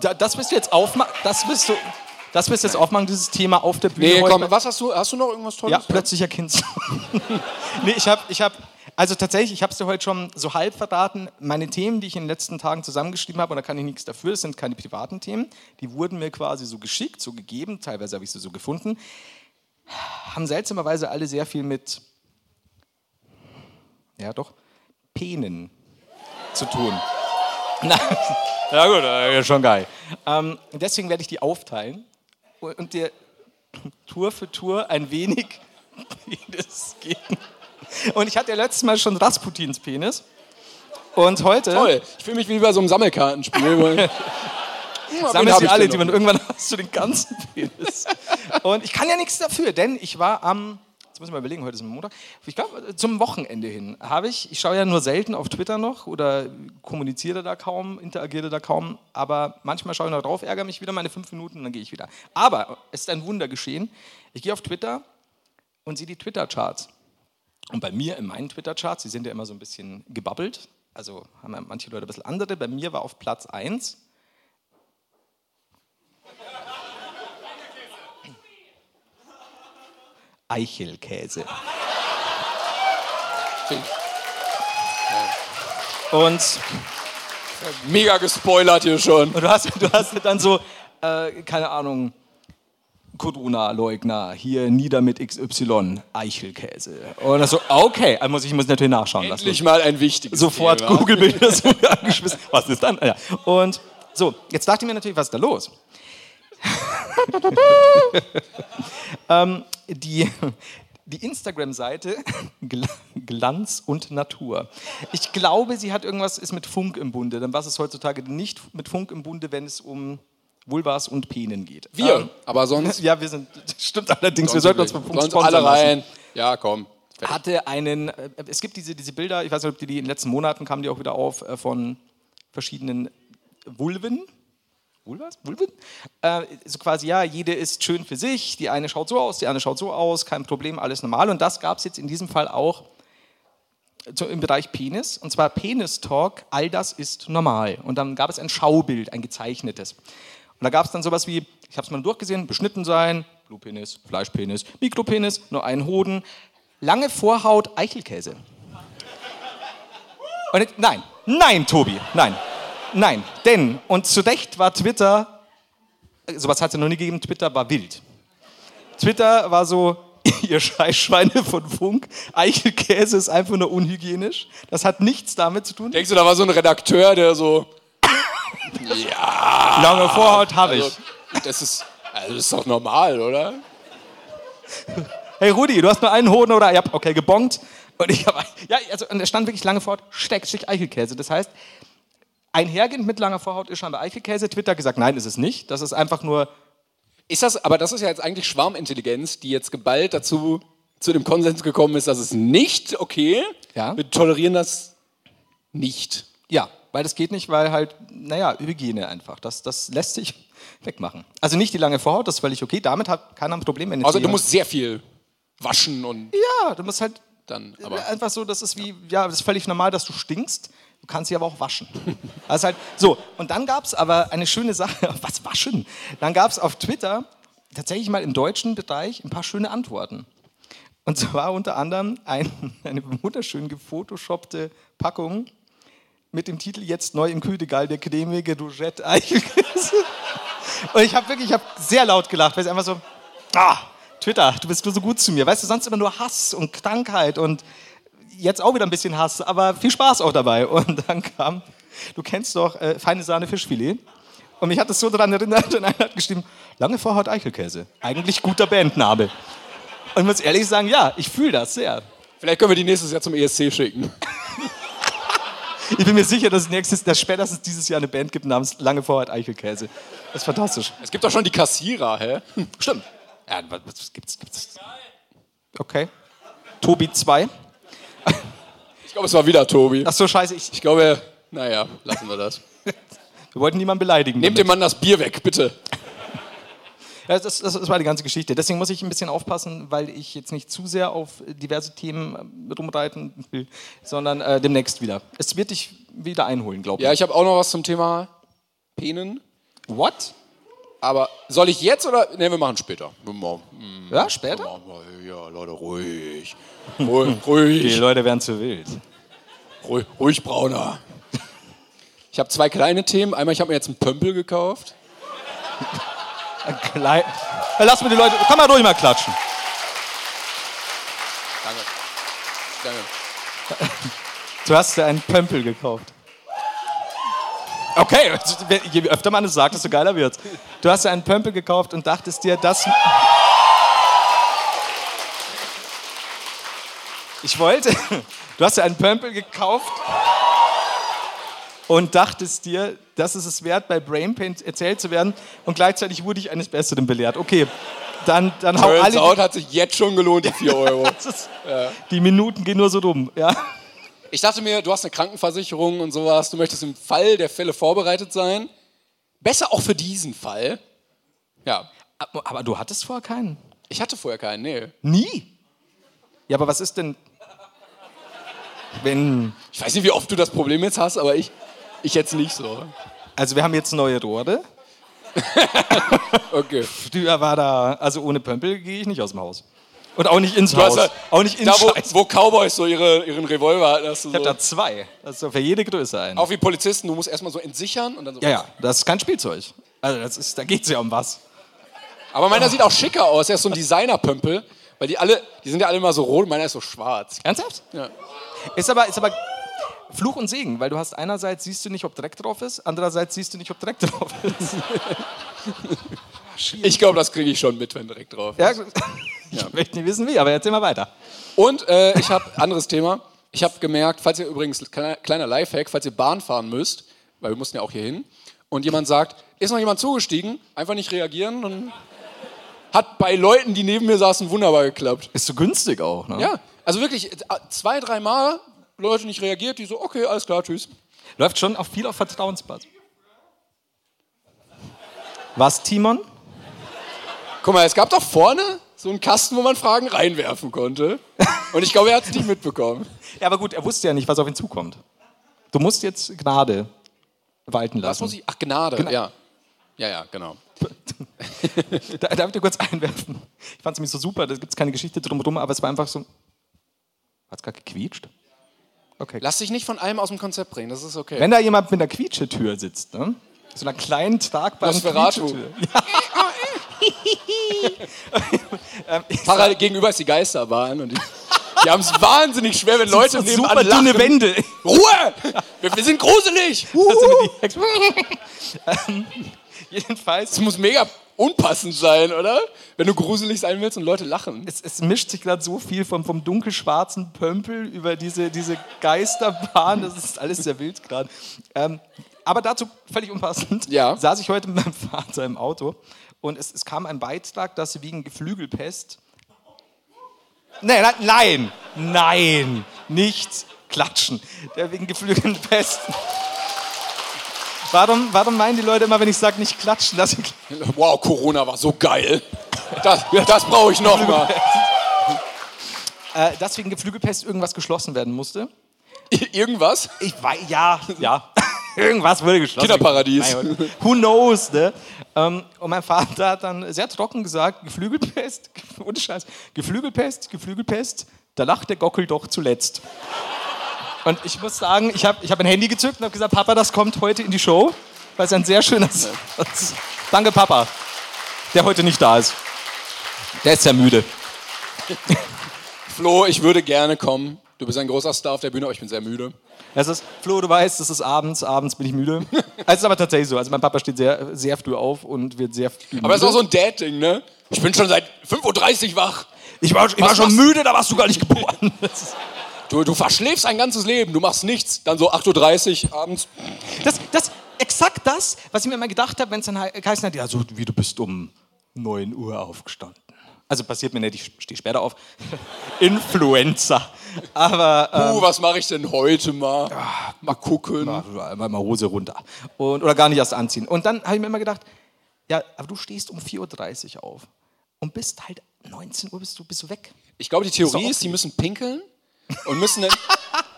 Da, das wirst du jetzt aufmachen. Das wirst du. Das du jetzt aufmachen, dieses Thema auf der Bühne. Nee, heute. komm, was hast du? Hast du noch irgendwas Tolles? Ja, plötzlicher Kind. nee, ich habe, ich hab, also tatsächlich, ich habe es dir heute schon so halb verraten. Meine Themen, die ich in den letzten Tagen zusammengeschrieben habe, und da kann ich nichts dafür, das sind keine privaten Themen, die wurden mir quasi so geschickt, so gegeben, teilweise habe ich sie so gefunden, haben seltsamerweise alle sehr viel mit, ja doch, Penen zu tun. Na, ja gut, äh, schon geil. Ähm, deswegen werde ich die aufteilen und dir Tour für Tour ein wenig Penis geben. Und ich hatte ja letztes Mal schon Rasputins Penis. Und heute Toll. Ich fühle mich wie bei so einem Sammelkartenspiel. sie ich alle, die man irgendwann hast du den ganzen Penis. Und ich kann ja nichts dafür, denn ich war am, jetzt muss ich mal überlegen, heute ist Montag, ich glaube zum Wochenende hin habe ich, ich schaue ja nur selten auf Twitter noch oder kommuniziere da kaum, interagiere da kaum, aber manchmal schaue ich noch drauf, ärgere mich wieder meine fünf Minuten und dann gehe ich wieder. Aber es ist ein Wunder geschehen. Ich gehe auf Twitter und sehe die Twitter-Charts. Und bei mir in meinen Twitter-Charts, die sind ja immer so ein bisschen gebabbelt, also haben ja manche Leute ein bisschen andere, bei mir war auf Platz 1 Eichelkäse. Und, Mega gespoilert hier schon. und du, hast, du hast dann so, äh, keine Ahnung, Corona-Leugner, hier nieder mit XY, Eichelkäse. Und das so, okay, also muss ich muss natürlich nachschauen lassen. Endlich mal ein wichtiges Sofort. Google-Bilder so angeschmissen. Was ist dann? Ja. Und So, jetzt dachte ich mir natürlich, was ist da los? ähm, die die Instagram-Seite Glanz und Natur. Ich glaube, sie hat irgendwas, ist mit Funk im Bunde. Denn was ist heutzutage nicht mit Funk im Bunde, wenn es um Vulvas und Penen geht? Wir, Ähm, aber sonst. ja, wir sind, stimmt allerdings, wir sollten uns vom Funk sonst alle lassen rein. Ja, komm. Fertig. hatte einen, äh, es gibt diese, diese Bilder, ich weiß nicht, ob die, die in den letzten Monaten kamen die auch wieder auf, äh, von verschiedenen Vulven. Vulvas? Vulven? Äh, so quasi, ja, jede ist schön für sich, die eine schaut so aus, die andere schaut so aus, kein Problem, alles normal. Und das gab es jetzt in diesem Fall auch im Bereich Penis. Und zwar Penis-Talk, all das ist normal. Und dann gab es ein Schaubild, ein gezeichnetes. Und da gab es dann sowas wie, ich habe es mal durchgesehen, beschnitten sein, Blutpenis, Fleischpenis, Mikropenis, nur einen Hoden, lange Vorhaut, Eichelkäse. Und nein, nein, Tobi, nein, nein. Denn, und zu Recht war Twitter, sowas hat es ja noch nie gegeben, Twitter war wild. Twitter war so, ihr Scheißschweine von Funk, Eichelkäse ist einfach nur unhygienisch. Das hat nichts damit zu tun. Denkst du, da war so ein Redakteur, der so. Lange Vorhaut habe ich. Also, das ist, also das ist doch normal, oder? Hey Rudi, du hast nur einen Hoden oder? Ja, okay, gebongt. Und ich habe, ja, also, und er stand wirklich lange fort, Steckstich Eichelkäse. Das heißt, einhergehend mit langer Vorhaut ist scheinbar Eichelkäse. Twitter hat gesagt, nein, ist es nicht. Das ist einfach nur, Ist das, aber das ist ja jetzt eigentlich Schwarmintelligenz, die jetzt geballt dazu zu dem Konsens gekommen ist, dass es nicht okay. Ja. Wir tolerieren das nicht. ja, weil das geht nicht, weil halt, naja, Hygiene einfach. Das, das lässt sich wegmachen. Also nicht die lange Vorhaut, das ist völlig okay. Damit hat keiner ein Problem. Wenn Also du musst sehr viel waschen und Ja, du musst halt dann, aber einfach so, das ist wie, ja, das ist völlig normal, dass du stinkst. Du kannst sie aber auch waschen. Also halt, so, und dann gab es aber eine schöne Sache, was waschen? Dann gab es auf Twitter tatsächlich mal im deutschen Bereich ein paar schöne Antworten. Und zwar unter anderem ein, eine wunderschön gefotoshoppte Packung mit dem Titel Jetzt neu im Kühlregal der cremige Rougette Eichelkäse. Und ich habe wirklich, ich habe sehr laut gelacht, weil es einfach so, ah, Twitter, du bist nur so gut zu mir. Weißt du, sonst immer nur Hass und Krankheit und jetzt auch wieder ein bisschen Hass, aber viel Spaß auch dabei. Und dann kam, du kennst doch äh, feine Sahne Fischfilet. Und mich hat das so daran erinnert, und einer hat geschrieben, lange Vorhaut Eichelkäse. Eigentlich guter Bandname. Und ich muss ehrlich sagen, ja, ich fühle das sehr. vielleicht können wir die nächstes Jahr zum ESC schicken. Ich bin mir sicher, dass es nächstes, dass spätestens dieses Jahr eine Band gibt namens Lange Vorhaut Eichelkäse. Das ist fantastisch. Es gibt doch schon die Kassierer, hä? Stimmt. Ja, was, was gibt's, gibt's? Okay. Tobi 2. Ich glaube, es war wieder Tobi. Ach so, scheiße, ich, Ich glaube, naja, lassen wir das. wir wollten niemanden beleidigen. Nehmt dem Mann das Bier weg, bitte. Ja, das, das, das war die ganze Geschichte. Deswegen muss ich ein bisschen aufpassen, weil ich jetzt nicht zu sehr auf diverse Themen äh, rumreiten will, sondern äh, demnächst wieder. Es wird dich wieder einholen, glaube ich. Ja, ich habe auch noch was zum Thema Penen. What? Aber soll ich jetzt oder? Ne, wir machen später. Wir machen- hm, Ja, später? machen wir- Ja, Leute, ruhig. Ruhig, ruhig, Leute werden zu wild. ruhig, ruhig brauner. Ich habe zwei kleine Themen. Einmal, ich habe mir jetzt einen Pömpel gekauft. Klein. Ja, lass mir die Leute. Kann man ruhig mal klatschen. Danke. Danke. Du hast dir einen Pömpel gekauft. Okay, je öfter man es sagt, desto geiler wird's. Du hast dir einen Pömpel gekauft und dachtest dir, das. Ich wollte. Du hast dir einen Pömpel gekauft und dachtest dir, das ist es wert, bei Brainpaint erzählt zu werden. Und gleichzeitig wurde ich eines Besseren belehrt. Okay, dann, dann hau alle. out hat sich jetzt schon gelohnt, die 4 Euro. Ist, Die Minuten gehen nur so dumm. Ja. Ich dachte mir, du hast eine Krankenversicherung und sowas. Du möchtest im Fall der Fälle vorbereitet sein. Besser auch für diesen Fall. Ja, Aber du hattest vorher keinen. ich hatte vorher keinen, nee. Nie? Ja, aber was ist denn, wenn... Ich weiß nicht, wie oft du das Problem jetzt hast, aber ich, ich jetzt nicht so. Also wir haben jetzt neue Rohre. Okay. Früher war da, also ohne Pömpel gehe ich nicht aus dem Haus. Und auch nicht ins Du Haus. ja, auch nicht ins da, wo, wo Cowboys so ihre, ihren Revolver hatten, hast du Ich habe so. da zwei. Das ist so für jede Größe ein. Auch wie Polizisten, du musst erstmal so entsichern und dann so. Ja, ja, das ist kein Spielzeug. Also das ist, da geht es ja um was. Aber meiner sieht auch schicker aus. Er ist so ein Designer-Pömpel, weil die alle, die sind ja alle immer so rot, meiner ist so schwarz. Ernsthaft? Ja. Ist aber, ist aber, Fluch und Segen, weil du hast einerseits siehst du nicht, ob Dreck drauf ist, andererseits siehst du nicht, ob Dreck drauf ist. Ich glaube, das kriege ich schon mit, wenn direkt drauf. ja, ich möchte nicht wissen wie, aber erzähl mal weiter. Und äh, ich habe anderes Thema. Ich habe gemerkt, falls ihr übrigens kleiner, kleiner Lifehack, falls ihr Bahn fahren müsst, weil wir mussten ja auch hier hin, und jemand sagt, ist noch jemand zugestiegen, einfach nicht reagieren und hat bei Leuten, die neben mir saßen, wunderbar geklappt. Ist so günstig auch, ne? Ja, also wirklich äh, zwei, dreimal Leute nicht reagiert, die so, okay, alles klar, tschüss. Läuft schon auch viel auf Vertrauensbasis. Was, Timon? Guck mal, es gab doch vorne so einen Kasten, wo man Fragen reinwerfen konnte. Und ich glaube, er hat es nicht mitbekommen. Ja, aber gut, er wusste ja nicht, was auf ihn zukommt. Du musst jetzt Gnade walten Was lassen. muss ich? Ach, Gnade, Gna- ja. Ja, ja, genau. Da, darf ich dir kurz einwerfen? Ich fand es nämlich so super, da gibt es keine Geschichte drumherum, aber es war einfach so. Hat es gerade gequietscht? Okay. Lass dich nicht von allem aus dem Konzept bringen, das ist okay. Wenn da jemand mit einer Quietschetür sitzt, ne? so einer kleinen, tragbaren. Quietschetür. ähm, ich Parallel gegenüber ist die Geisterbahn und die, die haben es wahnsinnig schwer, wenn Leute so super dünne. Wände. Ruhe! Wir, wir sind gruselig! Das jedenfalls, Das muss mega unpassend sein, oder? Wenn du gruselig sein willst und Leute lachen. es, es mischt sich gerade so viel vom, vom dunkelschwarzen Pömpel über diese, diese Geisterbahn, das ist alles sehr wild gerade. Ähm, aber dazu völlig unpassend, Ja. saß ich heute mit meinem Vater im Auto und es, es kam ein Beitrag, dass sie wegen Geflügelpest. Nein, nein, nein, nein, nicht klatschen. Der wegen Geflügelpest. Warum, warum meinen die Leute immer, wenn ich sage nicht klatschen, dass ich Wow, Corona war so geil. Das, das brauche ich noch mal. äh, dass wegen Geflügelpest irgendwas geschlossen werden musste? Irgendwas? Ich weiß, ja, ja. Irgendwas wurde geschlossen. Kinderparadies. Who knows, ne? Ähm, und mein Vater hat dann sehr trocken gesagt, Geflügelpest, ohne Scheiß, Geflügelpest, Geflügelpest, da lacht der Gockel doch zuletzt. Und ich muss sagen, ich habe ich hab ein Handy gezückt und habe gesagt, Papa, das kommt heute in die Show, weil es ein sehr schöner Satz Danke, Papa, der heute nicht da ist. Der ist sehr müde. Flo, ich würde gerne kommen. Du bist ein großer Star auf der Bühne, aber ich bin sehr müde. Es ist, Flo, du weißt, es ist abends, abends bin ich müde. Es ist aber tatsächlich so. Also mein Papa steht sehr, sehr früh auf und wird sehr früh Aber das ist auch müde. so ein Dad-Ding, ne? Ich bin schon seit 5.30 Uhr wach. Ich war, ich war schon müde, da warst du gar nicht geboren. Du, du verschläfst ein ganzes Leben, du machst nichts. Dann so 8.30 Uhr abends. das, das, exakt das, was ich mir immer gedacht habe, wenn es dann he- geheißen hat, ja, so wie du bist um 9 Uhr aufgestanden. Also passiert mir nicht, ich stehe später auf. Influencer. Aber ähm, Uh, was mache ich denn heute mal? Mal gucken. einmal mal Hose runter. Und, oder gar nicht erst anziehen. Und dann habe ich mir immer gedacht, ja, aber du stehst um 4.30 Uhr auf und bist halt 19 Uhr bist du, bist du weg. Ich glaube, die Theorie ist, die müssen pinkeln und müssen dann,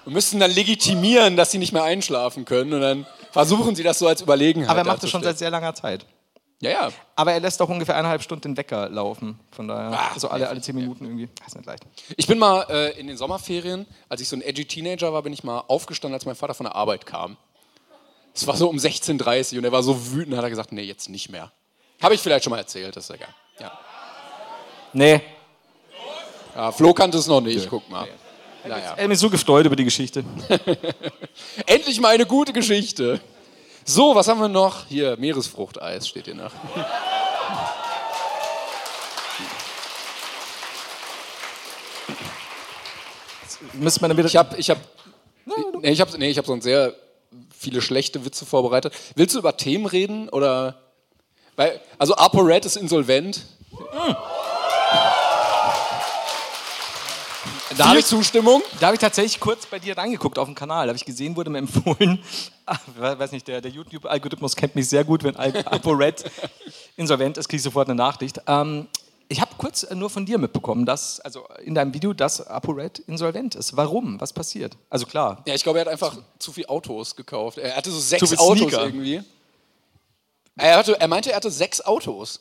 und müssen dann legitimieren, dass sie nicht mehr einschlafen können. Und dann versuchen sie das so als Überlegenheit. Aber er macht das schon seit sehr langer Zeit. Ja, ja. Aber er lässt auch ungefähr eineinhalb Stunden den Wecker laufen. Von daher, Ah, also alle, alle zehn Minuten irgendwie. Das ist nicht leicht. Ich bin mal äh, in den Sommerferien, als ich so ein edgy Teenager war, bin ich mal aufgestanden, als mein Vater von der Arbeit kam. Es war so um 16.30 Uhr und er war so wütend, hat er gesagt, nee, jetzt nicht mehr. Habe ich vielleicht schon mal erzählt, das ist egal. Ja. Nee. Ja, Flo kannte es noch nicht, guck mal. Naja. Er hat mich so gefreut über die Geschichte. Endlich mal eine gute Geschichte. So, was haben wir noch? Hier, Meeresfruchteis steht hier noch. Müsste man dann wieder. Ich habe ich hab, nee, ich hab, nee, ich hab sonst sehr viele schlechte Witze vorbereitet. Willst du über Themen reden oder? Weil, also ApoRed ist insolvent. Da Viel habe ich, Zustimmung. da hab ich tatsächlich kurz bei dir reingeguckt auf dem Kanal. Da habe ich gesehen, wurde mir empfohlen. Ah, we- weiß nicht, der, der YouTube-Algorithmus kennt mich sehr gut. Wenn ApoRed insolvent ist, kriege ich sofort eine Nachricht. Ähm, ich habe kurz äh, nur von dir mitbekommen, dass, also in deinem Video, dass ApoRed insolvent ist. Warum? Was passiert? Also klar, Ja, ich glaube, er hat einfach zu viel Autos gekauft. Er hatte so sechs Autos Sneaker. irgendwie. Er, hatte, er meinte, er hatte sechs Autos.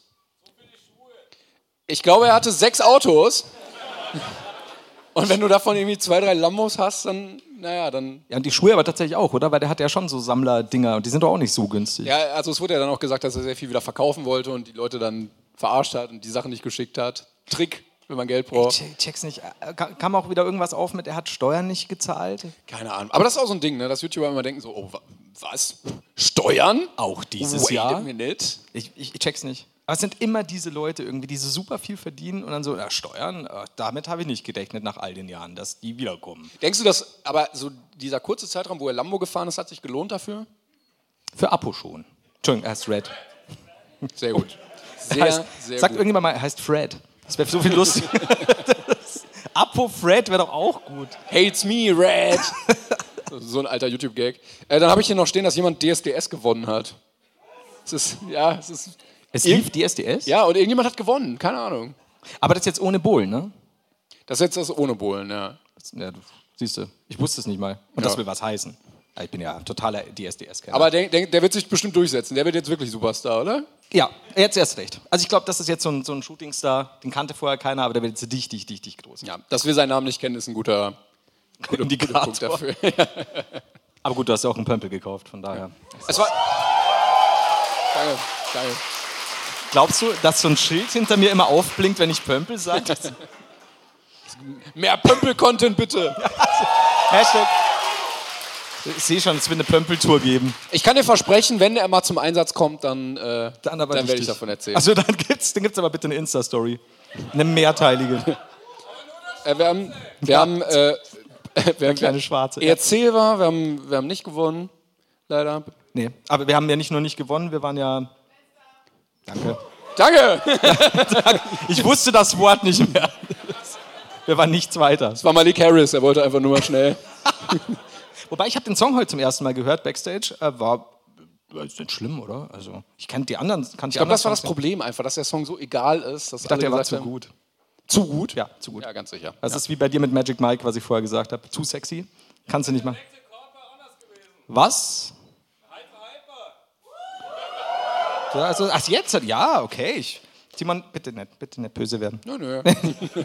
Ich glaube, er hatte sechs Autos. Und wenn du davon irgendwie zwei, drei Lambos hast, dann, naja, dann. Ja, und die Schuhe aber tatsächlich auch, oder? Weil der hat ja schon so Sammlerdinger und die sind doch auch nicht so günstig. Ja, also es wurde ja dann auch gesagt, dass er sehr viel wieder verkaufen wollte und die Leute dann verarscht hat und die Sachen nicht geschickt hat. Trick, wenn man Geld braucht. Ich check's nicht. Äh, Kam auch wieder irgendwas auf mit, er hat Steuern nicht gezahlt? Keine Ahnung. Aber das ist auch so ein Ding, ne? dass YouTuber immer denken so, oh, wa- was? Steuern? Auch dieses Wait Jahr? a minute. Ich, ich, ich check's nicht. Aber es sind immer diese Leute irgendwie, die so super viel verdienen und dann so, ja, Steuern, äh, damit habe ich nicht gerechnet nach all den Jahren, dass die wiederkommen. Denkst du, dass aber so dieser kurze Zeitraum, wo er Lambo gefahren ist, hat sich gelohnt dafür? Für Apo schon. Entschuldigung, er heißt Red. Sehr gut. Sehr, heißt, sehr sagt gut. irgendjemand mal, er heißt Fred. Das wäre so viel lustig. Apo Fred wäre doch auch gut. Hates me, Red. so ein alter YouTube-Gag. Äh, dann habe ich hier noch stehen, dass jemand DSDS gewonnen hat. Es ist, ja, es ist, Es Irgend- lief DSDS? ja, und irgendjemand hat gewonnen. Keine Ahnung. Aber das jetzt ohne Bohlen, ne? Das ist jetzt das ohne Bohlen, ja. Ja, siehst du, ich wusste es nicht mal. Und Ja. das will was heißen. Ja, Ich bin ja totaler DSDS-Kenner. Aber der, der, der wird sich bestimmt durchsetzen. Der wird jetzt wirklich Superstar, oder? Ja, jetzt erst recht. Also ich glaube, das ist jetzt so ein, so ein Shootingstar, den kannte vorher keiner, aber der wird jetzt richtig, richtig, richtig groß. Ja. Dass wir seinen Namen nicht kennen, ist ein guter, guter, guter. Punkt dafür. Aber gut, du hast ja auch einen Pömpel gekauft, von daher. es war. Danke, danke. Glaubst du, dass so ein Schild hinter mir immer aufblinkt, wenn ich Pömpel sage? Mehr Pömpel-Content bitte. Hashtag. Ich sehe schon, es wird eine Pömpeltour geben. Ich kann dir versprechen, wenn er mal zum Einsatz kommt, dann, äh, Dann, aber werde ich davon erzählen. Also dann gibt's, dann gibt's aber bitte eine Insta-Story. Eine mehrteilige. Äh, wir haben, wir haben, äh, wir haben kleine Schwarze. War, wir haben, wir haben nicht gewonnen, leider. Nee, aber wir haben ja nicht nur nicht gewonnen, wir waren ja. Danke. Danke! Ich wusste das Wort nicht mehr. Wir waren nichts weiter. Das war Malik Harris, er wollte einfach nur mal schnell. Wobei ich habe den Song heute zum ersten Mal gehört, Backstage. War, ist nicht schlimm, oder? Also ich kannte die anderen. Kannte Ich glaube, das war das Problem einfach, dass der Song so egal ist, dass Ich dachte, der war zu gut. Zu gut? Ja, zu gut. Ja, ganz sicher. Das ist wie bei dir mit Magic Mike, was ich vorher gesagt habe. Zu sexy. Kannst du nicht machen. Was? Ja, also, ach, jetzt? Ja, okay. Ich, Simon, bitte nicht, bitte nicht böse werden. Nö, nö.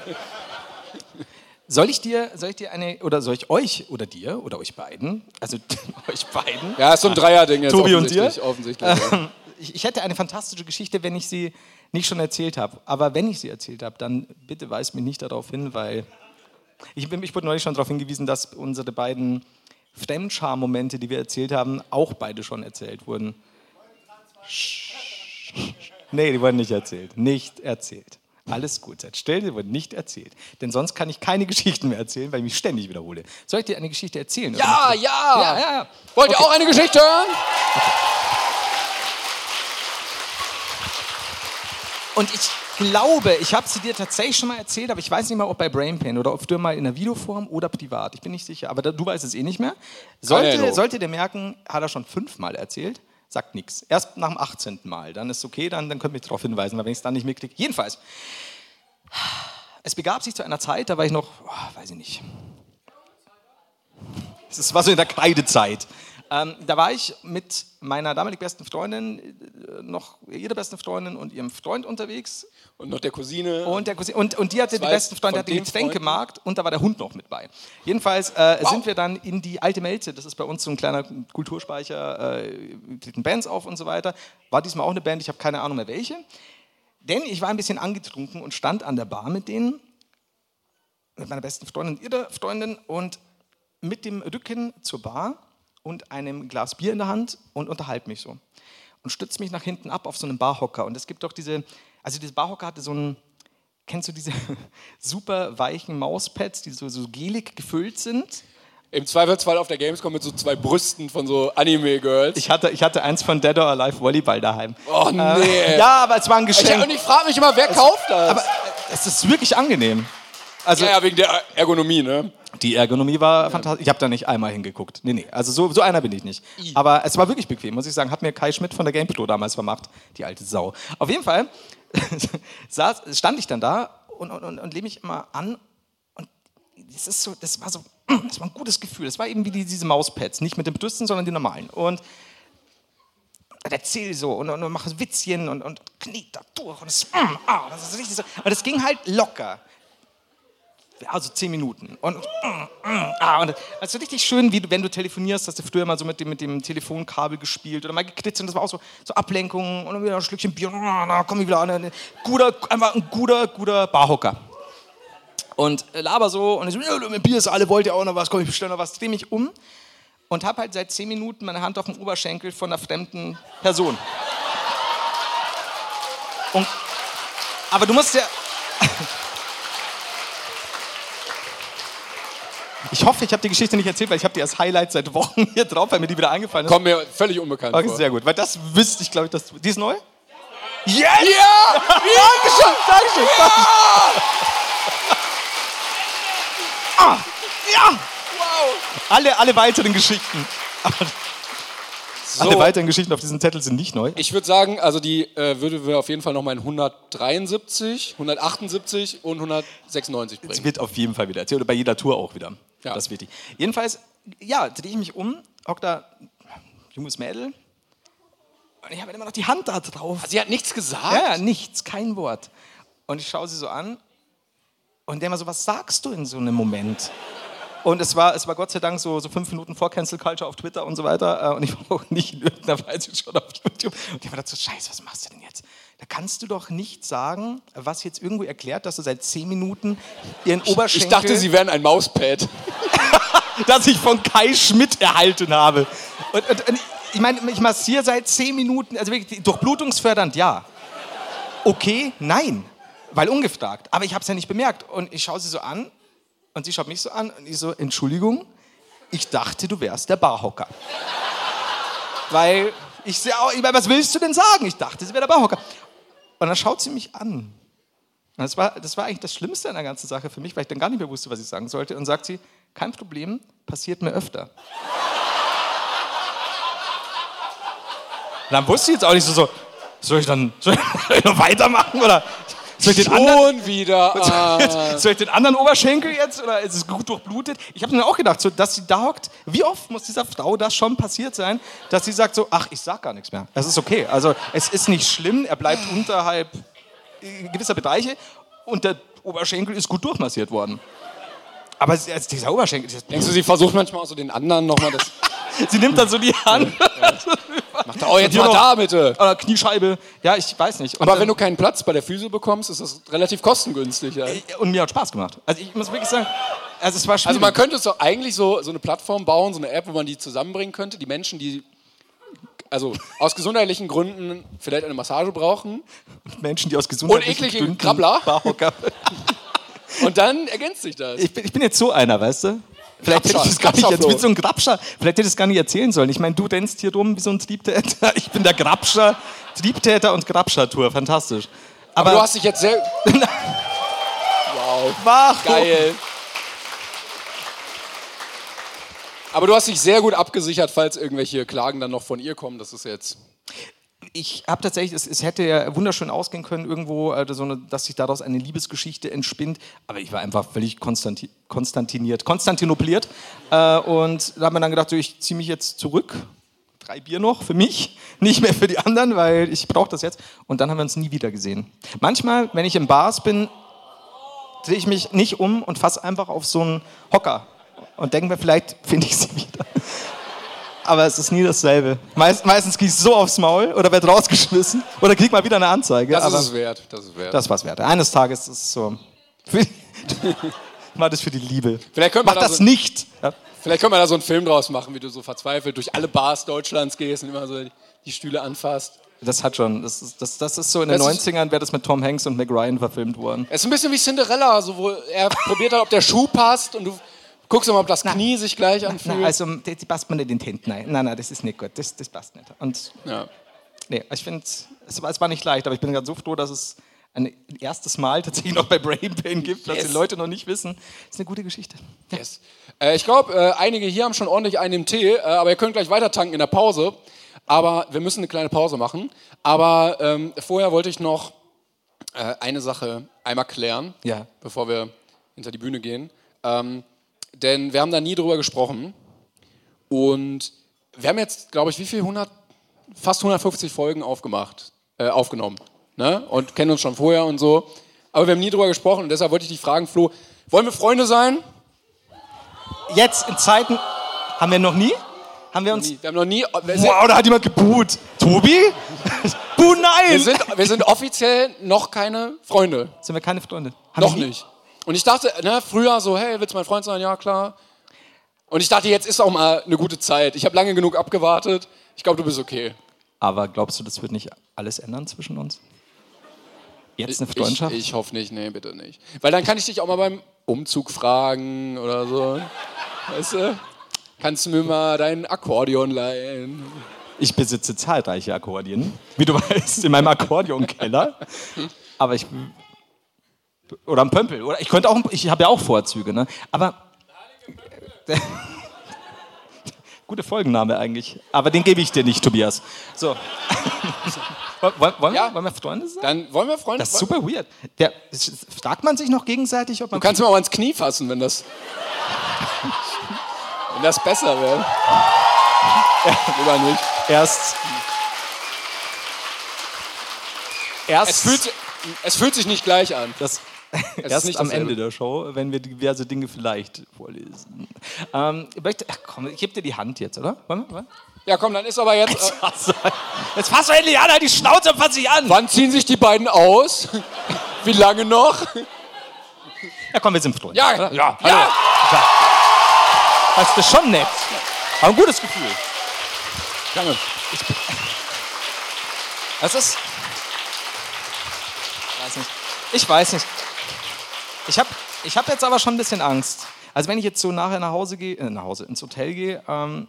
Soll ich dir, soll ich dir eine, oder soll ich euch oder dir oder euch beiden, also euch beiden, Ja, ist so ein Dreier-Ding jetzt. Tobi und dir? offensichtlich, ja. ich, ich hätte eine fantastische Geschichte, wenn ich sie nicht schon erzählt habe. Aber wenn ich sie erzählt habe, dann bitte weist mich nicht darauf hin, weil ich, ich wurde neulich schon darauf hingewiesen, dass unsere beiden Fremdscham-Momente, die wir erzählt haben, auch beide schon erzählt wurden. Nee, die wurden nicht erzählt. Nicht erzählt. Alles gut, seid still, die wurden nicht erzählt. Denn sonst kann ich keine Geschichten mehr erzählen, weil ich mich ständig wiederhole. Soll ich dir eine Geschichte erzählen? Ja, ja! Ja, ja, ja. Wollt ihr auch eine Geschichte hören? Und ich glaube, ich habe sie dir tatsächlich schon mal erzählt, aber ich weiß nicht mal, ob bei Brain Pain oder ob du mal in der Videoform oder privat. Ich bin nicht sicher, aber du weißt es eh nicht mehr. Sollte, solltet ihr merken, hat er schon fünfmal erzählt, sagt nichts. Erst nach dem 18. Mal, dann ist okay, dann, dann könnt ihr mich darauf hinweisen, weil wenn ich es dann nicht mitkriege. Jedenfalls, es begab sich zu einer Zeit, da war ich noch, oh, weiß ich nicht. Es war so in der Kreidezeit. Ähm, da war ich mit meiner damalig besten Freundin, äh, noch ihrer besten Freundin und ihrem Freund unterwegs. Und noch der Cousine. Und, der Cousine, und, und die hatte die besten Freunde, hatte den Getränkemarkt und da war der Hund noch mit bei. Jedenfalls äh, sind wir dann in die alte Melze, das ist bei uns so ein kleiner Kulturspeicher, äh, treten Bands auf und so weiter. War diesmal auch eine Band, ich habe keine Ahnung mehr welche. Denn ich war ein bisschen angetrunken und stand an der Bar mit denen, mit meiner besten Freundin und ihrer Freundin und mit dem Rücken zur Bar und einem Glas Bier in der Hand und unterhalte mich so. Und stütze mich nach hinten ab auf so einen Barhocker. Und es gibt doch diese, also diese Barhocker hatte so einen, kennst du diese super weichen Mauspads, die so, so gelig gefüllt sind? Im Zweifelsfall auf der Gamescom mit so zwei Brüsten von so Anime-Girls. Ich hatte, ich hatte eins von Dead or Alive Volleyball daheim. Oh nee. Ja, aber es war ein Ich, Geschenk. und ich frage mich immer, wer kauft das? aber äh, es ist wirklich angenehm. Also ja, ja, wegen der Ergonomie, ne? Die Ergonomie war fantastisch. Ich habe da nicht einmal hingeguckt. Nee, nee, also so, so einer bin ich nicht. Aber es war wirklich bequem, muss ich sagen. Hat mir Kai Schmidt von der Game Pro damals vermacht. Die alte Sau. Auf jeden Fall saß, stand ich dann da und, und, und, und lehne mich immer an. Und das, ist so, das, war so, das war ein gutes Gefühl. Das war eben wie die, diese Mauspads. Nicht mit den Brüsten, sondern die normalen. Und erzähl so und, und, und mache Witzchen und, und kniet da durch. Und das, mm, ah, das ist richtig so. Und das ging halt locker also zehn Minuten. Und, ah, und ist richtig schön, wie wenn du telefonierst, hast du früher mal so mit dem, mit dem Telefonkabel gespielt oder mal gekritzelt. Das war auch so, so Ablenkung und dann wieder ein Schlückchen Bier. Ah, Da komm ich wieder an. Guter, einfach ein guter, guter Barhocker. Und äh, laber so und ich so, mein Bier ist alle, wollt ihr auch noch was? Komm, ich bestelle noch was. Dreh mich um und habe halt seit zehn Minuten meine Hand auf dem Oberschenkel von einer fremden Person. Und, aber du musst ja. Ich hoffe, ich habe die Geschichte nicht erzählt, weil ich habe die als Highlight seit Wochen hier drauf, weil mir die wieder eingefallen ist. Kommt mir völlig unbekannt Okay, vor. sehr gut, weil das wüsste ich, glaube ich, dass du. Die ist neu? Yes! Ja! Dankeschön, Dankeschön. Ah, ja! Wow! Alle, alle weiteren Geschichten. So, Alle weiteren Geschichten auf diesem Zettel sind nicht neu. ich würde sagen, also die äh, würde wir auf jeden Fall nochmal in 173, 178 und 196 Es bringen. wird auf jeden Fall wieder erzählt. Oder bei jeder Tour auch wieder. Ja. Das ist wichtig. Jedenfalls, ja, drehe ich mich um, hockt da junges Mädel. Und ich habe immer noch die Hand da drauf. Sie hat nichts gesagt? Ja, nichts, kein Wort. Und ich schaue sie so an und denke mal so, was sagst du in so einem Moment? Und es war, es war Gott sei Dank so, so fünf Minuten vor Cancel Culture auf Twitter und so weiter. äh, Und ich war auch nicht in irgendeiner Weise schon auf YouTube. Und ich habe gedacht so, scheiße, was machst du denn jetzt? Da kannst du doch nicht sagen, was jetzt irgendwo erklärt, dass du seit zehn Minuten ihren Oberschenkel... Ich dachte, sie wären ein Mauspad. das ich von Kai Schmidt erhalten habe. Und, und, und ich meine, ich massiere seit zehn Minuten, also wirklich durchblutungsfördernd, ja. Okay, nein, weil ungefragt. Aber ich habe es ja nicht bemerkt. Und ich schaue sie so an und sie schaut mich so an und ich so, Entschuldigung, ich dachte, du wärst der Barhocker. weil ich sehe auch, ich meine, was willst du denn sagen? Ich dachte, sie wäre der Barhocker. Und dann schaut sie mich an. Und Das war, das war eigentlich das Schlimmste an der ganzen Sache für mich, weil ich dann gar nicht mehr wusste, was ich sagen sollte. Und sagt sie, kein Problem, passiert mir öfter. dann wusste ich jetzt auch nicht so, so soll ich dann soll ich noch weitermachen oder soll ich den anderen, Schon wieder. Soll ich den anderen Oberschenkel jetzt oder ist es gut durchblutet? Ich habe mir auch gedacht, so, dass sie da hockt, wie oft muss dieser Frau das schon passiert sein, dass sie sagt so, ach, ich sag gar nichts mehr. Das ist okay. Also es ist nicht schlimm, er bleibt unterhalb äh, gewisser Bereiche und der Oberschenkel ist gut durchmassiert worden. Aber es- also dieser Oberschenkel, Denkst du, sie versucht manchmal auch so den anderen nochmal das. sie nimmt dann so die Hand. Macht oh, jetzt mal da bitte. Oder Kniescheibe. Ja, ich weiß nicht. Und Aber wenn du keinen Platz bei der Physio bekommst, ist das relativ kostengünstig. Ja. Und mir hat Spaß gemacht. Also ich muss wirklich sagen, also es war schwierig. Also man könnte so eigentlich so, so eine Plattform bauen, so eine App, wo man die zusammenbringen könnte. Die Menschen, die also aus gesundheitlichen Gründen vielleicht eine Massage brauchen. Menschen, die aus gesundheitlichen Und eklige Gründen Krabbler. Und dann ergänzt sich das. Ich bin, ich bin jetzt so einer, weißt du? Vielleicht hätte ich das gar nicht jetzt so ein Grabscher. Vielleicht hätte ich das gar nicht erzählen sollen. Ich meine, du rennst hier rum wie so ein Triebtäter. Ich bin der Grabscher, Triebtäter und Grabscher-Tour. Fantastisch. Aber, Aber du hast dich jetzt sehr. wow. Warum? Geil. Aber du hast dich sehr gut abgesichert, falls irgendwelche Klagen dann noch von ihr kommen. Das ist jetzt. Ich habe tatsächlich, es, es hätte ja wunderschön ausgehen können irgendwo, äh, dass sich daraus eine Liebesgeschichte entspinnt. Aber ich war einfach völlig konstanti konstantiniert, konstantinopliert. Äh, und da hat man dann gedacht, so, ich ziehe mich jetzt zurück. Drei Bier noch für mich, nicht mehr für die anderen, weil ich brauche das jetzt. Und dann haben wir uns nie wieder gesehen. Manchmal, wenn ich in Bars bin, drehe ich mich nicht um und fasse einfach auf so einen Hocker und denke mir, vielleicht finde ich sie wieder. Aber es ist nie dasselbe. Meist, meistens krieg ich so aufs Maul oder werde rausgeschmissen oder krieg mal wieder eine Anzeige. Das ist es wert. Das ist wert. das war's wert. Eines Tages ist es so. Mach das für die Liebe. Vielleicht könnte Mach da das so- nicht. Ja. Vielleicht können wir da so einen Film draus machen, wie du so verzweifelt durch alle Bars Deutschlands gehst und immer so die Stühle anfasst. Das hat schon. Das ist, das, das ist so in den Das ist- 90ern wäre das mit Tom Hanks und Meg Ryan verfilmt worden. Es ist ein bisschen wie Cinderella, so wo er probiert hat, ob der Schuh passt und du guckst immer, ob das Knie sich gleich anfühlt. Na, also, die, die passt man nicht in den Händen. Nein, nein, nein, das ist nicht gut. Das, das passt nicht. Und ja. Nee, ich finde, es war, es war nicht leicht, aber ich bin gerade so froh, dass es ein erstes Mal tatsächlich noch bei Brain Pain gibt, dass Yes. die Leute noch nicht wissen. Das ist eine gute Geschichte. Yes. Äh, ich glaube, äh, einige hier haben schon ordentlich einen im Tee, äh, aber ihr könnt gleich weiter tanken in der Pause. Aber wir müssen eine kleine Pause machen. Aber ähm, vorher wollte ich noch äh, eine Sache einmal klären, Ja. bevor wir hinter die Bühne gehen. Ähm, denn wir haben da nie drüber gesprochen. Und wir haben jetzt, glaube ich, wie viel? 100, fast 150 Folgen aufgemacht, äh, aufgenommen. Ne? Und kennen uns schon vorher und so. Aber wir haben nie drüber gesprochen und deshalb wollte ich dich fragen, Flo, wollen wir Freunde sein? Jetzt in Zeiten haben wir noch nie? Haben wir uns. Nie. Wir haben noch nie. Sind, Wow, da hat jemand gebuht. Tobi? Buh, nein! wir sind, wir sind offiziell noch keine Freunde. Sind wir keine Freunde? Haben Noch nicht. Und ich dachte, ne, früher so, hey, willst du mein Freund sein? Ja, klar. Und ich dachte, jetzt ist auch mal eine gute Zeit. Ich habe lange genug abgewartet. Ich glaube, du bist okay. Aber glaubst du, das wird nicht alles ändern zwischen uns? Jetzt eine Freundschaft? Ich, ich hoffe nicht, nee, bitte nicht. Weil dann kann ich dich auch mal beim Umzug fragen oder so. Weißt du? Kannst du mir mal dein Akkordeon leihen? Ich besitze zahlreiche Akkordeon, wie du weißt, in meinem Akkordeonkeller. Aber ich. Oder ein Pömpel. Oder ich könnte auch. Ich habe ja auch Vorzüge, ne? Aber. Gute Folgenname eigentlich. Aber den gebe ich dir nicht, Tobias. So. wollen, wollen, Ja. wir, wollen wir Freunde sein? Dann wollen wir Freunde Das ist super weird. Der, fragt man sich noch gegenseitig, ob man. Du kannst mir auch ans Knie fassen, wenn das. wenn das besser wäre. Lieber nicht. erst. Erst. Es fühlt, es fühlt sich nicht gleich an. Das erst nicht am. Ende der Show, wenn wir diverse Dinge vielleicht vorlesen. Ähm, ich möchte, ach komm, ich gebe dir die Hand jetzt, oder? Wollen wir? Wollen Ja, komm, dann ist aber jetzt. Äh? Jetzt fass doch endlich an, halt die Schnauze und fass dich an! wann ziehen sich die beiden aus? Wie lange noch? Ja, komm, wir sind Freunde. Ja, oder? ja, hallo. ja. Das ist schon nett. Aber ein gutes Gefühl. Danke. Das ist. Weiß nicht. Ich weiß nicht. Ich habe ich hab jetzt aber schon ein bisschen Angst. Also wenn ich jetzt so nachher nach Hause gehe, äh, nach Hause, ins Hotel gehe, ähm,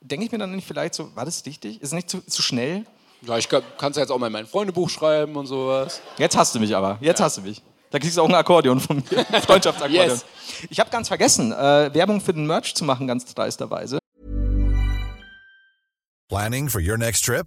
denke ich mir dann nicht vielleicht so, war das wichtig? Ist es nicht zu, zu schnell? Ja, ich kann es ja jetzt auch mal in mein Freundebuch schreiben und sowas. Jetzt hast du mich aber. Jetzt hast du mich. Da kriegst du auch ein Akkordeon von mir. Freundschaftsakkordeon. Yes. Ich habe ganz vergessen, äh, Werbung für den Merch zu machen, ganz dreisterweise. Planning for your next trip?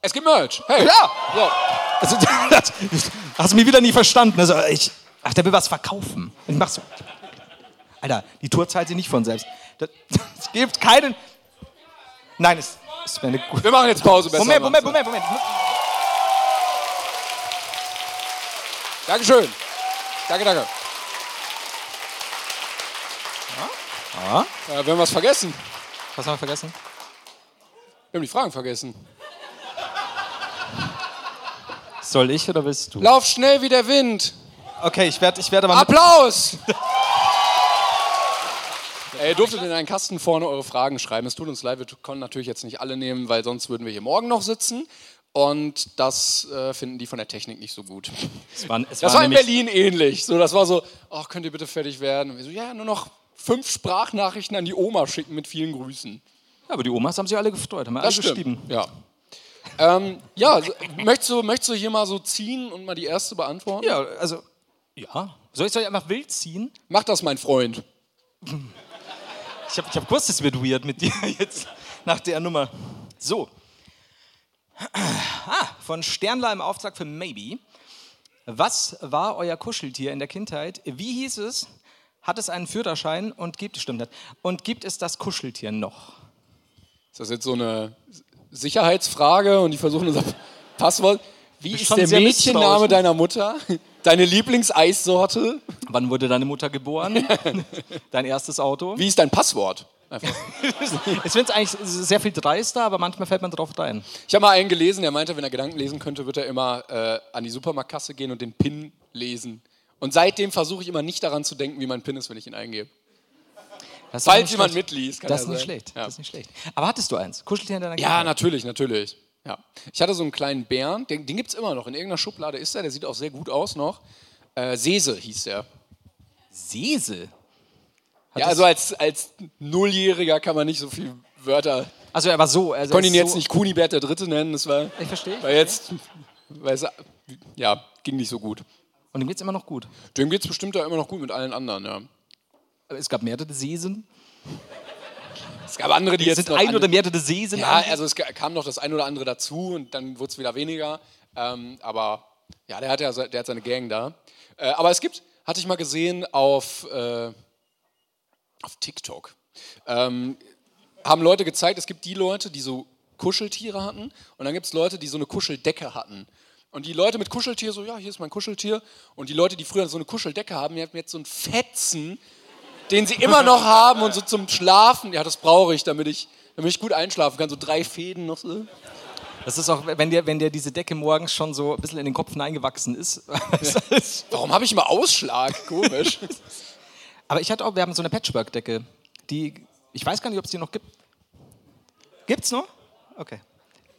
Es gibt Merch. Hey. Ja! So. Also, das, hast du mich wieder nie verstanden. Also, ich, ach, der will was verkaufen. Ich mach so. Alter, die Tour zahlt sie nicht von selbst. Es gibt keinen. Nein, es, es wäre eine gute. Wir machen jetzt Pause besser. Moment, Moment, Moment, Moment. Dankeschön. Danke, danke. Ja? Ja, wir haben was vergessen. Was haben wir vergessen? Wir haben die Fragen vergessen. Soll ich oder willst du? Lauf schnell wie der Wind. Okay, ich werde ich werd aber Applaus! Ey, ihr durftet in einen Kasten vorne eure Fragen schreiben. Es tut uns leid, wir konnten natürlich jetzt nicht alle nehmen, weil sonst würden wir hier morgen noch sitzen. Und das äh, finden die von der Technik nicht so gut. Es war, es Das war war in Berlin ähnlich. So, das war so, ach, könnt ihr bitte fertig werden? Und wir so, ja, nur noch fünf Sprachnachrichten an die Oma schicken mit vielen Grüßen. Ja, aber die Omas haben sich alle gefreut, haben alle stimmt. geschrieben. Ja. Ähm, ja, möchtest, du, möchtest du hier mal so ziehen und mal die erste beantworten? Ja, also. Ja. Soll ich soll ich einfach wild ziehen? Mach das, mein Freund. Ich habe ich hab gewusst, es wird weird mit dir jetzt nach der Nummer. So. Ah, von Sternler im Auftrag für Maybe. Was war euer Kuscheltier in der Kindheit? Wie hieß es? Hat es einen Führerschein und gibt stimmt nicht. Und gibt es das Kuscheltier noch? Ist das jetzt so eine Sicherheitsfrage und die versuchen unser Passwort? Wie ist der Mädchenname misstrauisch. deiner Mutter? Deine Lieblingseissorte? Wann wurde deine Mutter geboren? Dein erstes Auto? Wie ist dein Passwort? Ich finde es eigentlich sehr viel dreister, aber manchmal fällt man drauf rein. Ich habe mal einen gelesen, der meinte, wenn er Gedanken lesen könnte, wird er immer äh, an die Supermarktkasse gehen und den PIN lesen. Und seitdem versuche ich immer nicht daran zu denken, wie mein PIN ist, wenn ich ihn eingebe. Das Falls nicht jemand schlecht. mitliest, kann Das ja ist nicht sein. schlecht. Ja. Das ist nicht schlecht. Aber hattest du eins? Kuscheltier in deiner Ja, Kindheit? natürlich, natürlich. Ja. Ich hatte so einen kleinen Bären, den, den gibt es immer noch. In irgendeiner Schublade ist er, der sieht auch sehr gut aus noch. Äh, Sese hieß der. Sese. Hat Ja, also als, als Nulljähriger kann man nicht so viele Wörter. Also er war so. Also Ich konnte ihn jetzt so, nicht Kunibert der Dritte nennen, das war, Ich verstehe. war jetzt, weil es, ja, ging nicht so gut. Und ihm geht's immer noch gut. Dem geht es bestimmt da immer noch gut mit allen anderen, ja. Es gab mehrere Sesen. Es gab andere, die Es jetzt sind noch ein oder mehrere Sesen. Ja, also es kam noch das ein oder andere dazu und dann wurde es wieder weniger. Ähm, aber Ja, der hat ja der hat seine Gang da. Äh, aber es gibt, hatte ich mal gesehen auf, äh, auf TikTok, ähm, haben Leute gezeigt, es gibt die Leute, die so Kuscheltiere hatten und dann gibt es Leute, die so eine Kuscheldecke hatten. Und die Leute mit Kuscheltier so, ja, hier ist mein Kuscheltier. Und die Leute, die früher so eine Kuscheldecke haben, die haben jetzt so einen Fetzen, den sie immer noch haben und so zum Schlafen. Ja, das brauche ich, damit ich, damit ich gut einschlafen kann. So drei Fäden noch so. Das ist auch, wenn dir, wenn dir diese Decke morgens schon so ein bisschen in den Kopf hineingewachsen ist. Warum habe ich immer Ausschlag? Komisch. Aber ich hatte auch, wir haben so eine Patchwork-Decke, die, ich weiß gar nicht, ob es die noch gibt. Gibt's noch? Okay.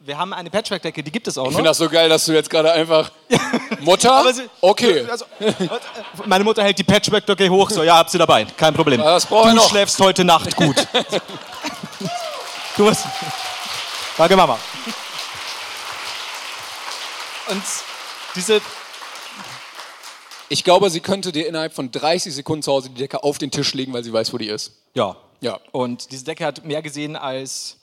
Wir haben eine Patchwork-Decke, die gibt es auch Ich noch. finde das so geil, dass du jetzt gerade einfach. Mutter? Sie- okay. Also, meine Mutter hält die Patchwork-Decke hoch, so, ja, hab sie dabei, kein Problem. das brauchen du noch. schläfst heute Nacht gut. du musst. Danke, Mama. Und diese, Ich glaube, sie könnte dir innerhalb von 30 Sekunden zu Hause die Decke auf den Tisch legen, weil sie weiß, wo die ist. ja. Ja. Und diese Decke hat mehr gesehen als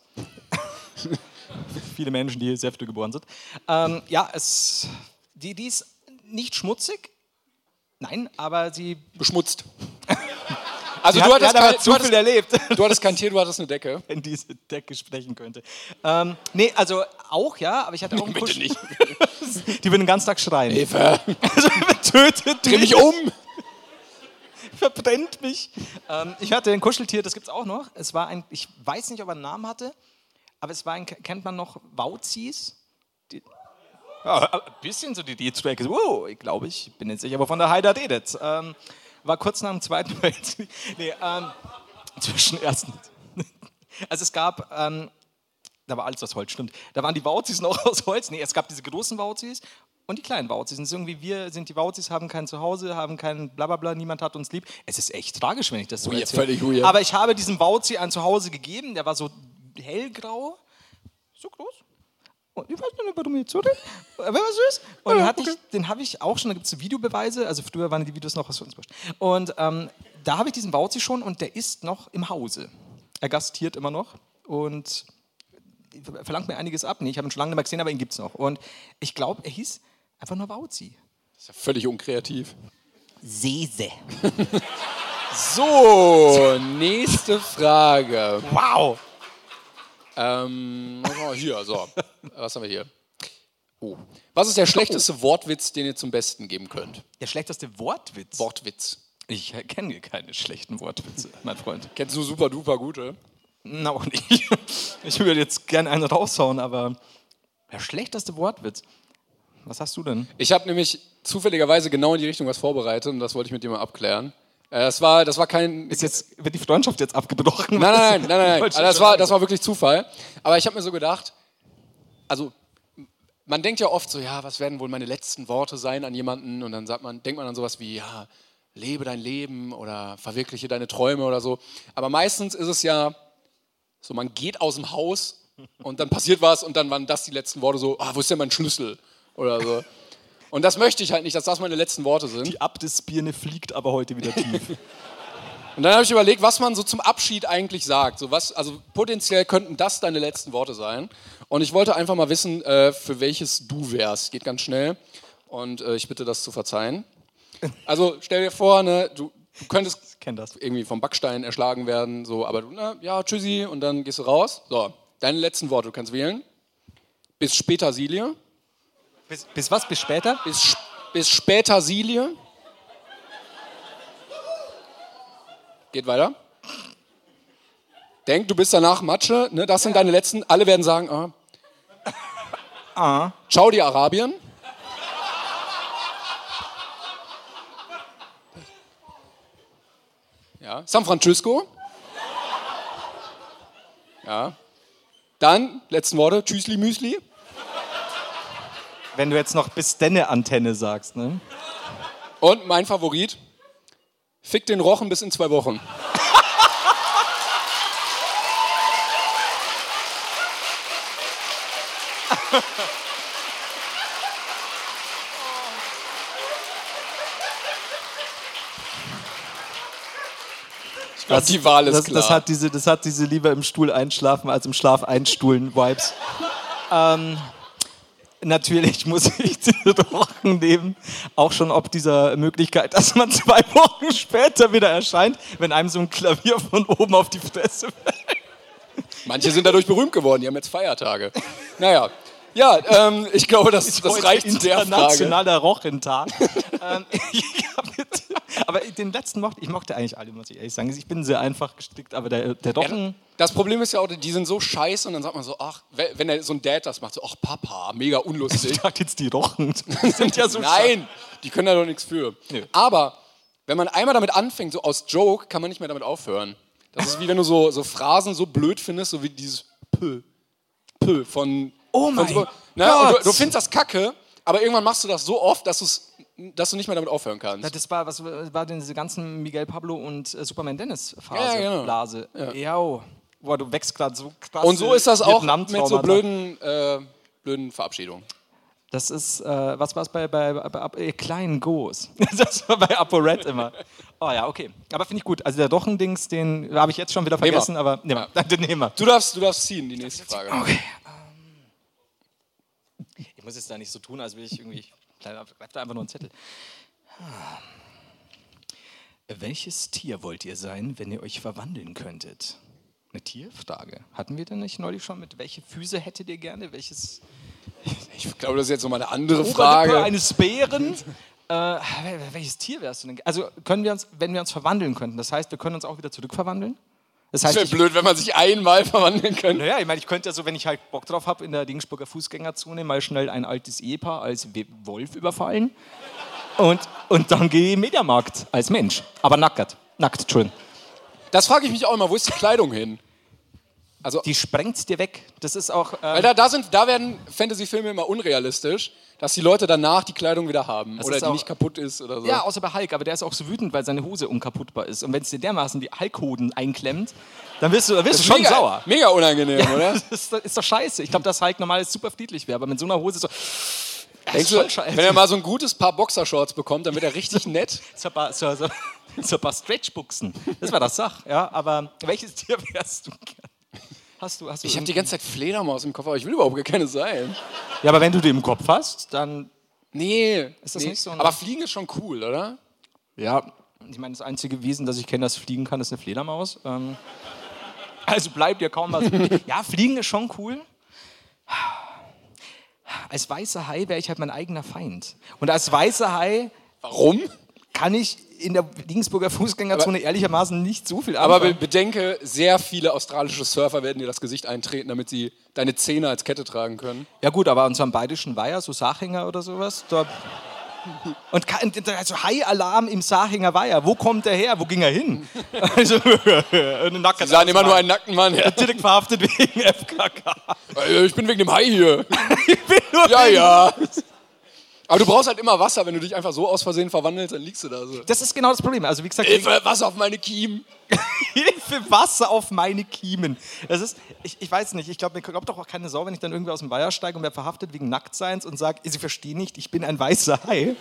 viele Menschen, die früh geboren sind. Ähm, ja, es, die, die ist nicht schmutzig. Nein, aber sie, Beschmutzt. Also du hat, hattest, kein, zu du, hattest, erlebt. du hattest kein Tier, du hattest eine Decke. wenn diese Decke sprechen könnte. Ähm, nee, also auch ja, aber ich hatte auch einen Bitte nicht. Die würden den ganzen Tag schreien. Eva, Also tötet dreh mich um. verbrennt mich. Ähm, ich hatte ein Kuscheltier, das gibt es auch noch. Es war ein, ich weiß nicht, ob er einen Namen hatte, aber es war ein, kennt man noch Wauzis? Die, ja, ein bisschen so die D-Track. Wow, ich glaube, ich bin jetzt sicher, aber von der Heider redet. Ähm, war kurz nach dem Zweiten Weltkrieg. Nee, ähm, zwischen ersten. Also es gab, ähm, da war alles aus Holz, stimmt. Da waren die Wauzis noch aus Holz. Nee, es gab diese großen Wauzis und die kleinen Wauzis. Und es ist irgendwie, wir sind die Wauzis, haben kein Zuhause, haben kein Blablabla, niemand hat uns lieb. Es ist echt tragisch, wenn ich das so Weird, erzähle. völlig. Aber ich habe diesem Wauzi ein Zuhause gegeben, der war so hellgrau, so groß. Und ich weiß nicht, warum jetzt so redest. Aber war süß. Und dann hatte ich, den habe ich auch schon, da gibt es Videobeweise, also früher waren die Videos noch was für uns wurscht. Und ähm, da habe ich diesen Wauzi schon und der ist noch im Hause. Er gastiert immer noch und verlangt mir einiges ab. Nee, ich habe ihn schon lange nicht mehr gesehen, aber ihn gibt es noch. Und ich glaube, er hieß einfach nur Wauzi. Das ist ja völlig unkreativ. Sese. So, nächste Frage. Wow. Ähm, hier, so. Was haben wir hier? Oh. Was ist der schlechteste Wortwitz, den ihr zum Besten geben könnt? Der schlechteste Wortwitz. Wortwitz. Ich kenne keine schlechten Wortwitze, mein Freund. Kennst du super duper gute? Na, auch nicht. Ich würde jetzt gerne einen raushauen, aber der schlechteste Wortwitz. Was hast du denn? Ich habe nämlich zufälligerweise genau in die Richtung was vorbereitet und das wollte ich mit dir mal abklären. Äh, Das war, das war kein. Ist jetzt, wird die Freundschaft jetzt abgebrochen? Nein, nein, nein, nein, nein. Also das, war, das war wirklich Zufall. Aber ich habe mir so gedacht, also man denkt ja oft so, ja, was werden wohl meine letzten Worte sein an jemanden? Und dann sagt man, denkt man an sowas wie, ja, lebe dein Leben oder verwirkliche deine Träume oder so. Aber meistens ist es ja so, man geht aus dem Haus und dann passiert was und dann waren das die letzten Worte so, ah, wo ist denn mein Schlüssel? Oder so. Und das möchte ich halt nicht, dass das meine letzten Worte sind. Die Abdesbirne fliegt aber heute wieder tief. Und dann habe ich überlegt, was man so zum Abschied eigentlich sagt. So was, also potenziell könnten das deine letzten Worte sein. Und ich wollte einfach mal wissen, äh, für welches du wärst. Geht ganz schnell. Und äh, ich bitte das zu verzeihen. Also stell dir vor, ne, du, du könntest irgendwie vom Backstein erschlagen werden, so, aber du, na, ja, tschüssi, und dann gehst du raus. So, deine letzten Worte, du kannst wählen. Bis später Silie. Bis, bis was? Bis später? Bis, bis später Silie. Geht weiter. Denk, du bist danach Matsche, ne? das sind deine letzten. Alle werden sagen, ah. Ah. Ciao, die Arabien. Ja, San Francisco. Ja. Dann, letzten Worte, Tschüssli Müsli. Wenn du jetzt noch bis denne Antenne sagst, ne? Und mein Favorit, fick den Rochen bis in zwei Wochen. Ich glaube, die Wahl ist das, klar. Das hat, diese, das hat diese lieber im Stuhl einschlafen als im Schlaf einstuhlen Vibes. ähm, Natürlich muss ich den Rochen nehmen, auch schon ob dieser Möglichkeit, dass man zwei Wochen später wieder erscheint, wenn einem so ein Klavier von oben auf die Fresse fällt. Manche sind dadurch berühmt geworden, die haben jetzt Feiertage. Naja, ja, ähm, ich glaube, das, das reicht zu der Frage. Internationaler Rochentag. ähm, ich hab jetzt- aber den letzten mochte ich mochte eigentlich alle, muss ich ehrlich sagen. Ich bin sehr einfach gestrickt, aber der, der Rochen. Das Problem ist ja auch, die sind so scheiße und dann sagt man so, ach, we- wenn er so ein Dad das macht, so, ach Papa, mega Ich unlustig. dachte jetzt die Rochen. Die sind ja so Nein, die können da doch nichts für. Nö. Aber wenn man einmal damit anfängt, so aus Joke, kann man nicht mehr damit aufhören. Das ist wie wenn du so, so Phrasen so blöd findest, so wie dieses Pö, Pö von. Oh von mein so, na, und Gott. du, du findest das kacke, aber irgendwann machst du das so oft, dass, du's, dass du nicht mehr damit aufhören kannst. Das war, was war denn diese ganzen Miguel Pablo und äh, Superman Dennis Phase, Ja, ja, genau. Blase. Ja. oh. Boah, du wächst gerade so krass. Und so ist das auch mit so blöden, äh, blöden Verabschiedungen. Das ist, äh, was war es bei, bei, bei, bei äh, kleinen Go's? das war bei ApoRed immer. Oh ja, okay. Aber finde ich gut. Also der Rochendings, den habe ich jetzt schon wieder vergessen, aber nehmen wir. Den nehmen wir. Du darfst, du darfst ziehen, die nächste Frage. Okay. Ich muss jetzt da nicht so tun, als will ich irgendwie. Bleib da einfach nur ein Zettel. Welches Tier wollt ihr sein, wenn ihr euch verwandeln könntet? Eine Tierfrage. Hatten wir denn nicht neulich schon mit welche Füße hättet ihr gerne? Welches Ich glaube, das ist jetzt nochmal eine andere Oberlippe Frage. eines Bären? äh, wel- welches Tier wärst du denn? Also können wir uns, wenn wir uns verwandeln könnten, das heißt, wir können uns auch wieder zurückverwandeln? Das heißt, wäre blöd, wenn man sich einmal verwandeln könnte. Naja, ich meine, ich könnte ja so, wenn ich halt Bock drauf habe, in der Dingsburger Fußgängerzone mal schnell ein altes Ehepaar als Wolf überfallen. Und, und dann gehe ich im Mediamarkt als Mensch. Aber nackt. Nackt, Entschuldigung. Das frage ich mich auch immer, wo ist die Kleidung hin? Die sprengt dir weg. Das ist auch. Weil Ähm, da, da, sind, da werden Fantasy-Filme immer unrealistisch, dass die Leute danach die Kleidung wieder haben. oder ist die auch- nicht kaputt ist oder so. ja, außer bei Hulk, aber der ist auch so wütend, weil seine Hose unkaputtbar ist. Und wenn es dir dermaßen die Hulkhoden einklemmt, dann wirst du, dann wirst du schon mega, sauer. Mega unangenehm, oder? Das ist, doch- ist scheiße. Ich glaube, dass Hulk normal super friedlich wäre, aber mit so einer Hose so. Denkst ist du, wenn er mal so ein gutes Paar Boxershorts bekommt, dann wird er richtig nett. So ein paar, so, so, so ein paar Stretchbuchsen. Das war das Sach, ja. Aber welches Tier wärst du gern? Hast du, hast du Ich habe die ganze Zeit Fledermaus im Kopf, aber ich will überhaupt gar keine sein. Ja, aber wenn du die im Kopf hast, dann. Nee. Ist das nee. nicht so Aber Fliegen ist schon cool, oder? Ja. Ich meine, das einzige Wesen, das ich kenne, das fliegen kann, ist eine Fledermaus. Ähm, also bleibt dir kaum was. Ja, Fliegen ist schon cool. Als weißer Hai wäre ich halt mein eigener Feind. Und als weißer Hai Warum? kann ich in der Dingsburger Fußgängerzone ehrlichermaßen nicht so viel Aber anfangen. bedenke, sehr viele australische Surfer werden dir das Gesicht eintreten, damit sie deine Zähne als Kette tragen können. Ja gut, aber an so einem bayerischen Weiher, so Sachinger oder sowas, da... Und also Hai-Alarm im Sachinger Weiher, wo kommt der her? Wo ging er hin? Also, Sie sahen immer nur einen nackten Mann. Ja. direkt verhaftet wegen FKK. Äh, Ich bin wegen dem Hai hier. Ich bin nur Ja, wegen- ja. Aber du brauchst halt immer Wasser. Wenn du dich einfach so aus Versehen verwandelst, dann liegst du da so. Das ist genau das Problem. Also wie gesagt, Hilfe, Wasser auf meine Kiemen. Hilfe, Wasser auf meine Kiemen. Das ist, ich, ich weiß nicht, ich glaube, mir glaubt doch auch keine Sau, wenn ich dann irgendwie aus dem Weiher steige und werde verhaftet wegen Nacktseins und sage, Sie verstehen nicht, ich bin ein weißer Hai.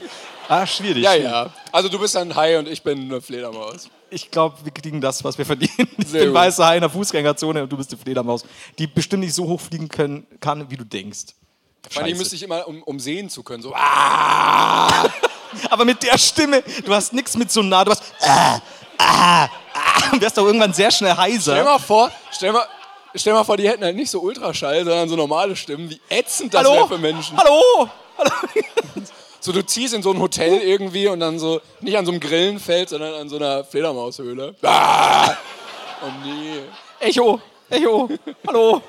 Ah, schwierig. Ja, ja. Also du bist ein Hai und ich bin eine Fledermaus. Ich glaube, wir kriegen das, was wir verdienen. Ich Sehr bin gut. weißer Hai in der Fußgängerzone und du bist die Fledermaus, die bestimmt nicht so hoch fliegen können, kann, wie du denkst. Vor allem müsste ich immer, um, um sehen zu können, so. Ah! Aber mit der Stimme, du hast nichts mit so nah, du hast ah, ah, ah, wärst doch irgendwann sehr schnell Stell heiser. mal vor, stell mal, stell mal vor, die hätten halt nicht so Ultraschall, sondern so normale Stimmen. Wie ätzend das wäre für Menschen. Hallo? Hallo? So, du ziehst in so ein Hotel irgendwie und dann so, nicht an so einem Grillenfeld, sondern an so einer Fledermaushöhle. Ah! Oh nee. Echo, Echo, hallo,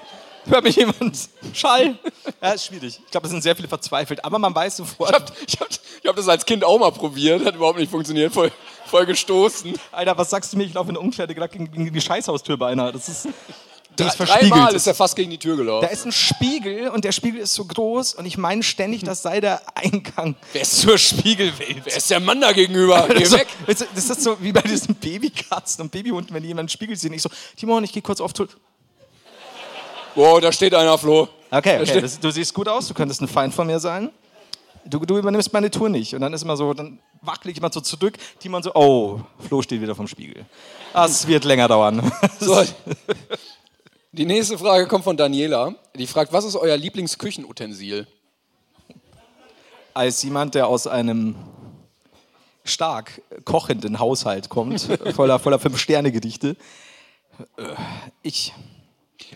hört mich jemand? Schall. Ja, ist schwierig. Ich glaube, es sind sehr viele verzweifelt, aber man weiß sofort. Ich hab, ich, hab, ich hab das als Kind auch mal probiert, hat überhaupt nicht funktioniert, voll, voll gestoßen. Alter, was sagst du mir? Ich laufe in der Umkleide gerade gegen, gegen die Scheißhaustür beinahe. Das ist, die ist Dreimal ist er fast gegen die Tür Da gelaufen. ist ein Spiegel und der Spiegel ist so groß und ich meine ständig, das sei der Eingang Wer ist- zur Spiegelwelt. Wer ist der Mann da gegenüber? Geh So, weg. das ist so wie bei diesen Babykatzen und Babyhunden, wenn die jemanden Spiegel sehen. Ich so, Timon, ich gehe kurz auf Toilette. Wow, da steht einer, Flo. Okay, okay. Das, du siehst gut aus, du könntest ein Feind von mir sein. Du, du übernimmst meine Tour nicht. Und dann ist immer so, dann wackel ich immer so zurück. Timon so, oh, Flo steht wieder vom Spiegel. Das wird länger dauern. So. Die nächste Frage kommt von Daniela. Die fragt, was ist euer Lieblingsküchenutensil? als jemand, der aus einem stark kochenden Haushalt kommt, voller, voller Fünf-Sterne-Gedichte. Äh, Ich,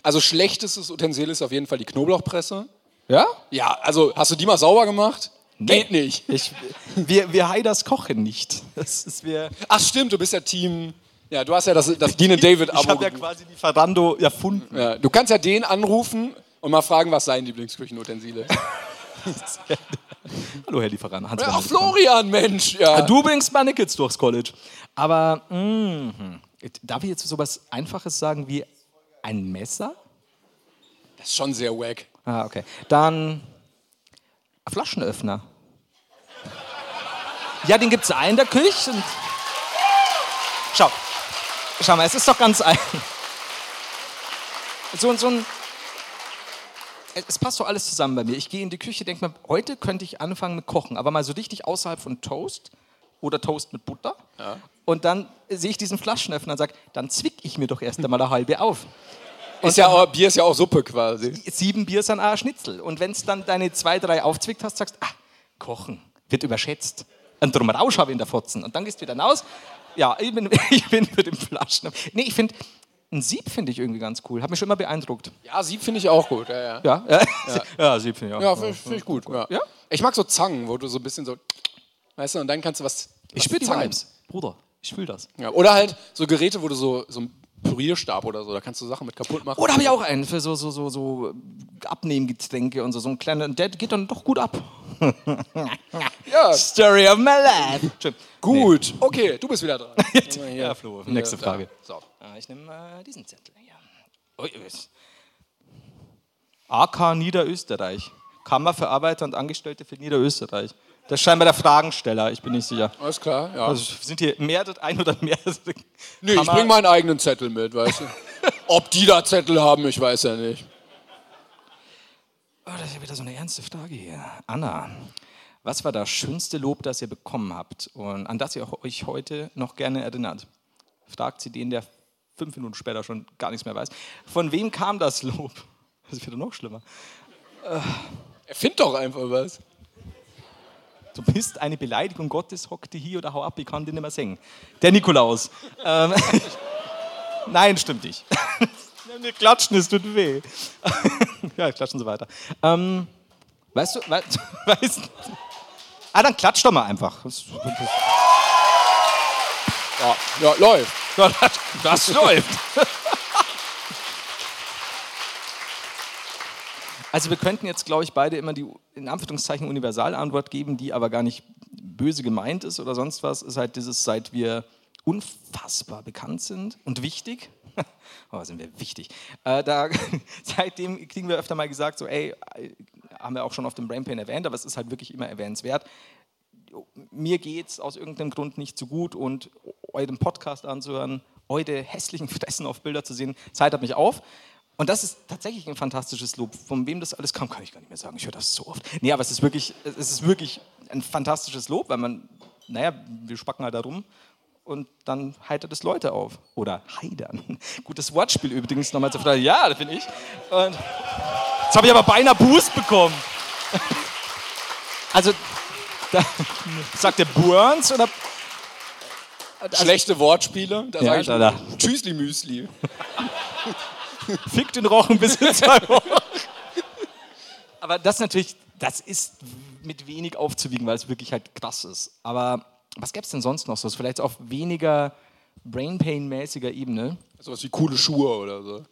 Also schlechtestes Utensil ist auf jeden Fall die Knoblauchpresse. ja? Ja, also hast du die mal sauber gemacht? Geht nicht. Ich, wir, wir Haiders kochen nicht. Das ist wir. Ach stimmt, du bist ja Team. Ja, du hast ja das, das Dean David Ich Abo. habe ja quasi die Ferrando erfunden. ja, du kannst ja den anrufen und mal fragen, was seien Lieblingsküchenutensile. Hallo, Herr Lieferant. Hans ja, Florian, Mensch. Ja. Du bringst meine Kids durchs College. Aber, mhm. darf ich jetzt sowas Einfaches sagen wie ein Messer? Das ist schon sehr wack. Ah, okay. Dann ein Flaschenöffner. Ja, den gibt es in der Küche. Und Schau, schau mal, es ist doch ganz einfach. So, so ein. Es passt doch alles zusammen bei mir. Ich gehe in die Küche, denke mir, heute könnte ich anfangen mit Kochen, aber mal so richtig außerhalb von Toast oder Toast mit Butter. Und dann sehe ich diesen Flaschenöffner und sage, dann zwick ich mir doch erst einmal eine halbe auf. Ist ja auch, Bier ist ja auch Suppe quasi. sieben Bier sind auch ein Schnitzel. Und wenn es dann deine zwei, drei aufzwickt hast, sagst ah, Kochen wird überschätzt. Und drum Rausch habe ich in der Fotzen. Und dann gehst du wieder raus. Ja, ich bin, ich bin für den Flaschen. Nee, ich finde, ein Sieb finde ich irgendwie ganz cool. Hat mich schon immer beeindruckt. Ja, Sieb finde ich auch gut. Ja, ja. Ja, ja. ja Sieb finde ich auch. Ja, finde ich, find ich gut. Ja. Ich mag so Zangen, wo du so ein bisschen so. Weißt du, und dann kannst du was. ich was die zangen. Bruder, ich fühle das. Ja, oder halt so Geräte, wo du so, so einen Pürierstab oder so, da kannst du Sachen mit kaputt machen. Oder habe ich auch einen für so, so, so, so Abnehmgetränke und so, so einen kleinen, und der geht dann doch gut ab. Ja, Story of my life. Gut. Okay, du bist wieder dran. Ja, Flo, nächste Frage. So. Ah, ich nehme äh, diesen Zettel hier. Was? AK Niederösterreich. Kammerverarbeiter und Angestellte für Niederösterreich. Das ist scheinbar der Fragensteller, ich bin nicht sicher. Alles klar, ja. Also sind hier mehrere, ein oder mehrere. nee, ich Kammer- bring meinen eigenen Zettel mit, weißt du. Ob die da Zettel haben, ich weiß ja nicht. Oh, das ist ja wieder so eine ernste Frage hier. Anna, was war das schönste Lob, das ihr bekommen habt und an das ihr euch heute noch gerne erinnert? Fragt sie den, der fünf Minuten später schon gar nichts mehr weiß. Von wem kam das Lob? Das ist wieder noch schlimmer. Erfind doch einfach was. Du bist eine Beleidigung Gottes, hock dich hier oder hau ab, ich kann dir nicht mehr singen. Der Nikolaus. Ähm, Nein, stimmt nicht. Wir klatschen, es tut weh. ja, klatschen so weiter. Ähm, weißt du, weißt, weißt Ah, dann klatsch doch mal einfach. Ja, ja läuft. das, das läuft. Also wir könnten jetzt, glaube ich, beide immer die in Anführungszeichen Universalantwort geben, die aber gar nicht böse gemeint ist oder sonst was. Ist halt dieses, seit wir unfassbar bekannt sind und wichtig. Oh, sind wir wichtig. Äh, da, seitdem kriegen wir öfter mal gesagt, so, ey, haben wir auch schon auf dem Brain Pain erwähnt, aber es ist halt wirklich immer erwähnenswert. Mir geht es aus irgendeinem Grund nicht so gut und euren Podcast anzuhören, eure hässlichen Fressen auf Bilder zu sehen, Zeit hat mich auf. Und das ist tatsächlich ein fantastisches Lob. Von wem das alles kam, kann ich gar nicht mehr sagen. Ich höre das so oft. Nee, aber es ist wirklich, es ist wirklich ein fantastisches Lob, weil man, naja, wir spacken halt da rum und dann heitert es Leute auf. Oder heidern. Gutes Wortspiel übrigens nochmal zur Frage. Ja, das finde ich. Und jetzt habe ich aber beinahe Boost bekommen. Also, da, sagt der Burns oder Schlechte Wortspiele. Da Ja, sag ich da, da. Tschüssli Müsli. Fick den Rochen bis in zwei Wochen. Aber das natürlich, das ist mit wenig aufzuwiegen, weil es wirklich halt krass ist. Aber was gäbe es denn sonst noch so? Vielleicht auf weniger Brain Pain-mäßiger Ebene. Sowas wie coole Schuhe oder so.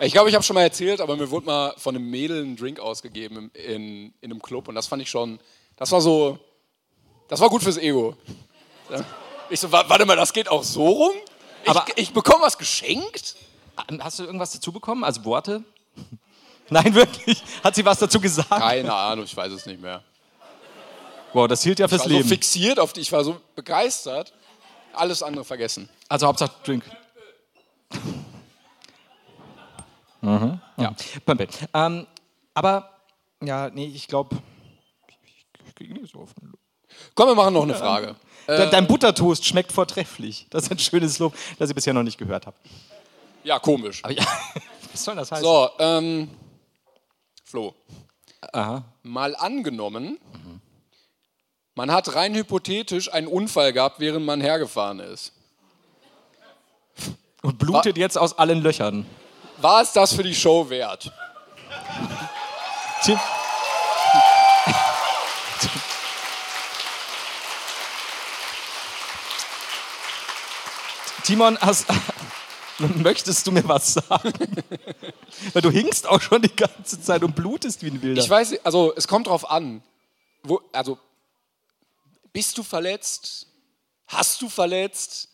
Ich glaube, ich habe schon mal erzählt, aber mir wurde mal von einem Mädel ein Drink ausgegeben in, in, in einem Club und das fand ich schon, das war so, das war gut fürs Ego. Ich so, wa- warte mal, das geht auch so rum? Ich, Aber- ich bekomme was geschenkt? Hast du irgendwas dazu bekommen? Also Worte? Nein, wirklich? Hat sie was dazu gesagt? Keine Ahnung, ich weiß es nicht mehr. Wow, das hielt ja Ich fürs war so Leben. fixiert auf die, ich war so begeistert, alles andere vergessen. Also Hauptsache Drink. mhm. Ja, Pömpel. Ähm, aber, ja, nee, ich glaube, ich, ich kriege nicht so auf den Komm, wir machen noch eine Frage. De- Dein Buttertoast schmeckt vortrefflich. Das ist ein schönes Lob, das ich bisher noch nicht gehört habe. Ja, komisch. Aber ja, was soll das heißen? So, ähm, Flo, Aha. mal angenommen, Man hat rein hypothetisch einen Unfall gehabt, während man hergefahren ist. Und blutet jetzt aus allen Löchern. War es das für die Show wert? Tim Timon, hast, möchtest du mir was sagen? Weil du hinkst auch schon die ganze Zeit und blutest wie ein Wilder. Ich weiß, also es kommt drauf an. Wo, also, bist du verletzt? Hast du verletzt?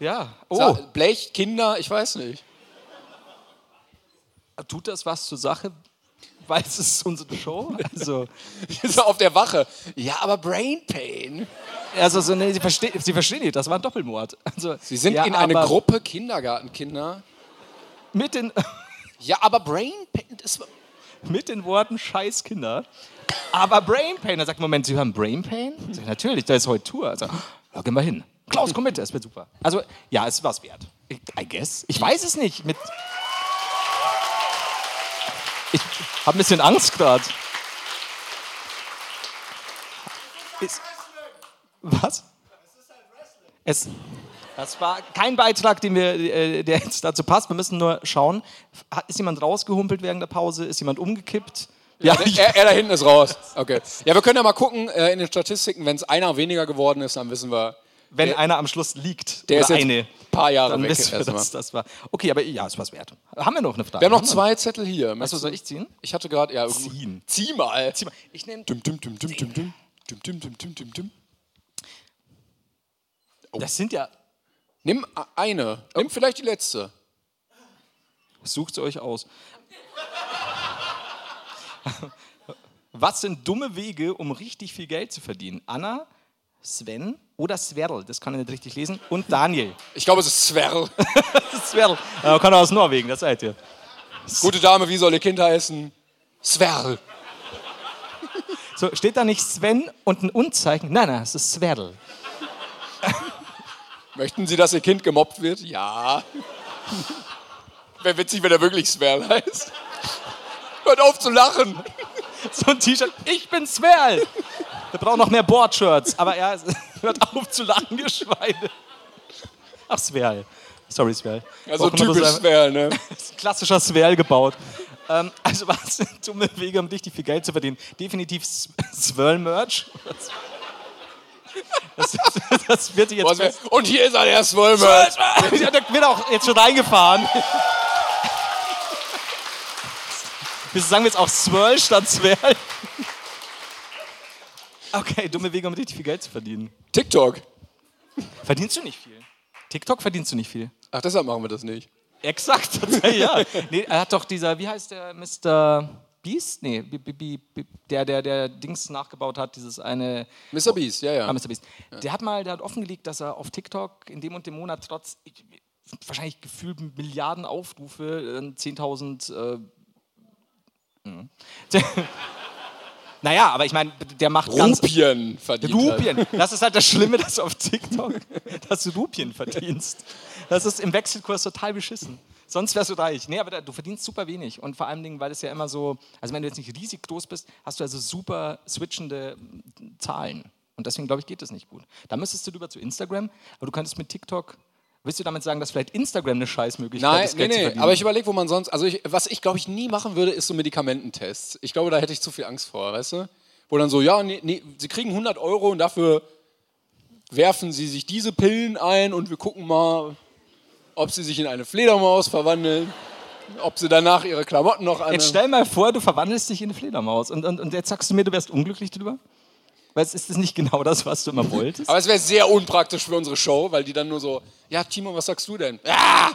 ja. Oh, Blech, Kinder, ich weiß nicht. tut das was zur Sache? Weil es ist unsere Show. Also, Ist auf der Wache. Ja, aber Brain Pain. also so, nee, sie, verstehen, sie verstehen nicht, das war ein Doppelmord. Also, Sie sind ja, in eine Gruppe Kindergartenkinder. Mit den, Ja, aber Brain Pain mit den Worten Scheiß Kinder. Aber Brain Pain, er sagt, Moment, Sie hören Brain Pain? Sag, natürlich, da ist heute Tour. Also, ja, gehen wir hin. Klaus, komm mit, das wird super. Also, ja, es war's wert. Ich- I guess. Ich weiß es nicht. Mit habe ein bisschen Angst gerade. Ist- Was? Es, das war kein Beitrag, den wir, äh, der jetzt dazu passt. Wir müssen nur schauen. Ist jemand rausgehumpelt während der Pause? Ist jemand umgekippt? Ja, Er, er da hinten ist raus. Okay. Ja, wir können ja mal gucken äh, in den Statistiken, wenn es einer weniger geworden ist, dann wissen wir, wenn einer am Schluss liegt. der ist jetzt eine. ein paar Jahre weg. wissen wir, dass das war. Okay, aber ja, es war's wert. Haben wir noch eine Frage? Wir haben noch zwei Zettel hier. Achso, soll ich ziehen? Ich hatte gerade, ja. Ziehen. Zieh mal. Zieh mal. Ich nehme. Dum, dum, dum, dum, dum, dum. Dum, dum, dum, dum, dum, dum. Das sind ja. Nimm eine. Nimm vielleicht die letzte. Sucht euch aus. Was sind dumme Wege, um richtig viel Geld zu verdienen? Anna, Sven oder Sverl, das kann ich nicht richtig lesen, und Daniel. Ich glaube, es ist Sverl. Sverl, äh, kann er aus Norwegen, das seid ihr. Gute Dame, wie soll ihr Kind heißen? Sverl. So, steht da nicht Sven und ein Unzeichen? Nein, nein, es ist Sverl. Möchten Sie, dass Ihr Kind gemobbt wird? Ja. Wäre witzig, wenn er wirklich Sverl heißt. Hört auf zu lachen. So ein T-Shirt, ich bin Sverl. Wir brauchen noch mehr Boardshirts, aber ja, hört auf zu lachen, ihr Schweine. Ach, Sverl. Sorry, Sverl. Also Brauchen wir typisch das- Sverl, ne? klassischer Sverl gebaut. Ähm, also was sind dumme Wege, um richtig viel Geld zu verdienen? Definitiv Swirl-Merch. Das, das wird jetzt fest. Und hier ist er, der Swirl. Ja, der wird auch jetzt schon reingefahren. Wieso sagen wir jetzt auch Swirl statt Sverl? Okay, dumme Wege, um richtig viel Geld zu verdienen. TikTok. Verdienst du nicht viel? TikTok verdienst du nicht viel. Ach, deshalb machen wir das nicht. Exakt, ja. Nee, er hat doch dieser, wie heißt der, Mr. Beast? Nee, B B B der, der, der Dings nachgebaut hat, dieses eine. Mr. Beast, ja, ja. Ah, Mr. Beast. Der hat mal, der hat offengelegt, dass er auf TikTok in dem und dem Monat trotz ich, wahrscheinlich gefühlt Milliarden Aufrufe, äh, 10.000. Äh. Naja, aber ich meine, der macht ganz. Rupien verdient. hat. Rupien. Das ist halt das Schlimme, dass du auf TikTok, dass du Rupien verdienst. Das ist im Wechselkurs total beschissen. Sonst wärst du reich. Nee, aber du verdienst super wenig. Und vor allen Dingen, weil es ja immer so, also wenn du jetzt nicht riesig groß bist, hast du also super switchende Zahlen. Und deswegen, glaube ich, geht das nicht gut. Da müsstest du rüber zu Instagram, aber du könntest mit TikTok, willst du damit sagen, dass vielleicht Instagram eine Scheißmöglichkeit Nein, ist, nee, zu nee, verdienen? aber ich überlege, wo man sonst, also ich, was ich glaube ich nie machen würde, ist so Medikamententests. Ich glaube, da hätte ich zu viel Angst vor, weißt du? Wo dann so, ja, nee, nee, sie kriegen 100 Euro und dafür werfen sie sich diese Pillen ein und wir gucken mal, ob sie sich in eine Fledermaus verwandeln, ob sie danach ihre Klamotten noch an. Jetzt stell mal vor, du verwandelst dich in eine Fledermaus und, und, und jetzt sagst du mir, du wärst unglücklich drüber? Weil es ist das nicht genau das, was du immer wolltest? Aber es wäre sehr unpraktisch für unsere Show, weil die dann nur so, ja, Timo, was sagst du denn? Ah!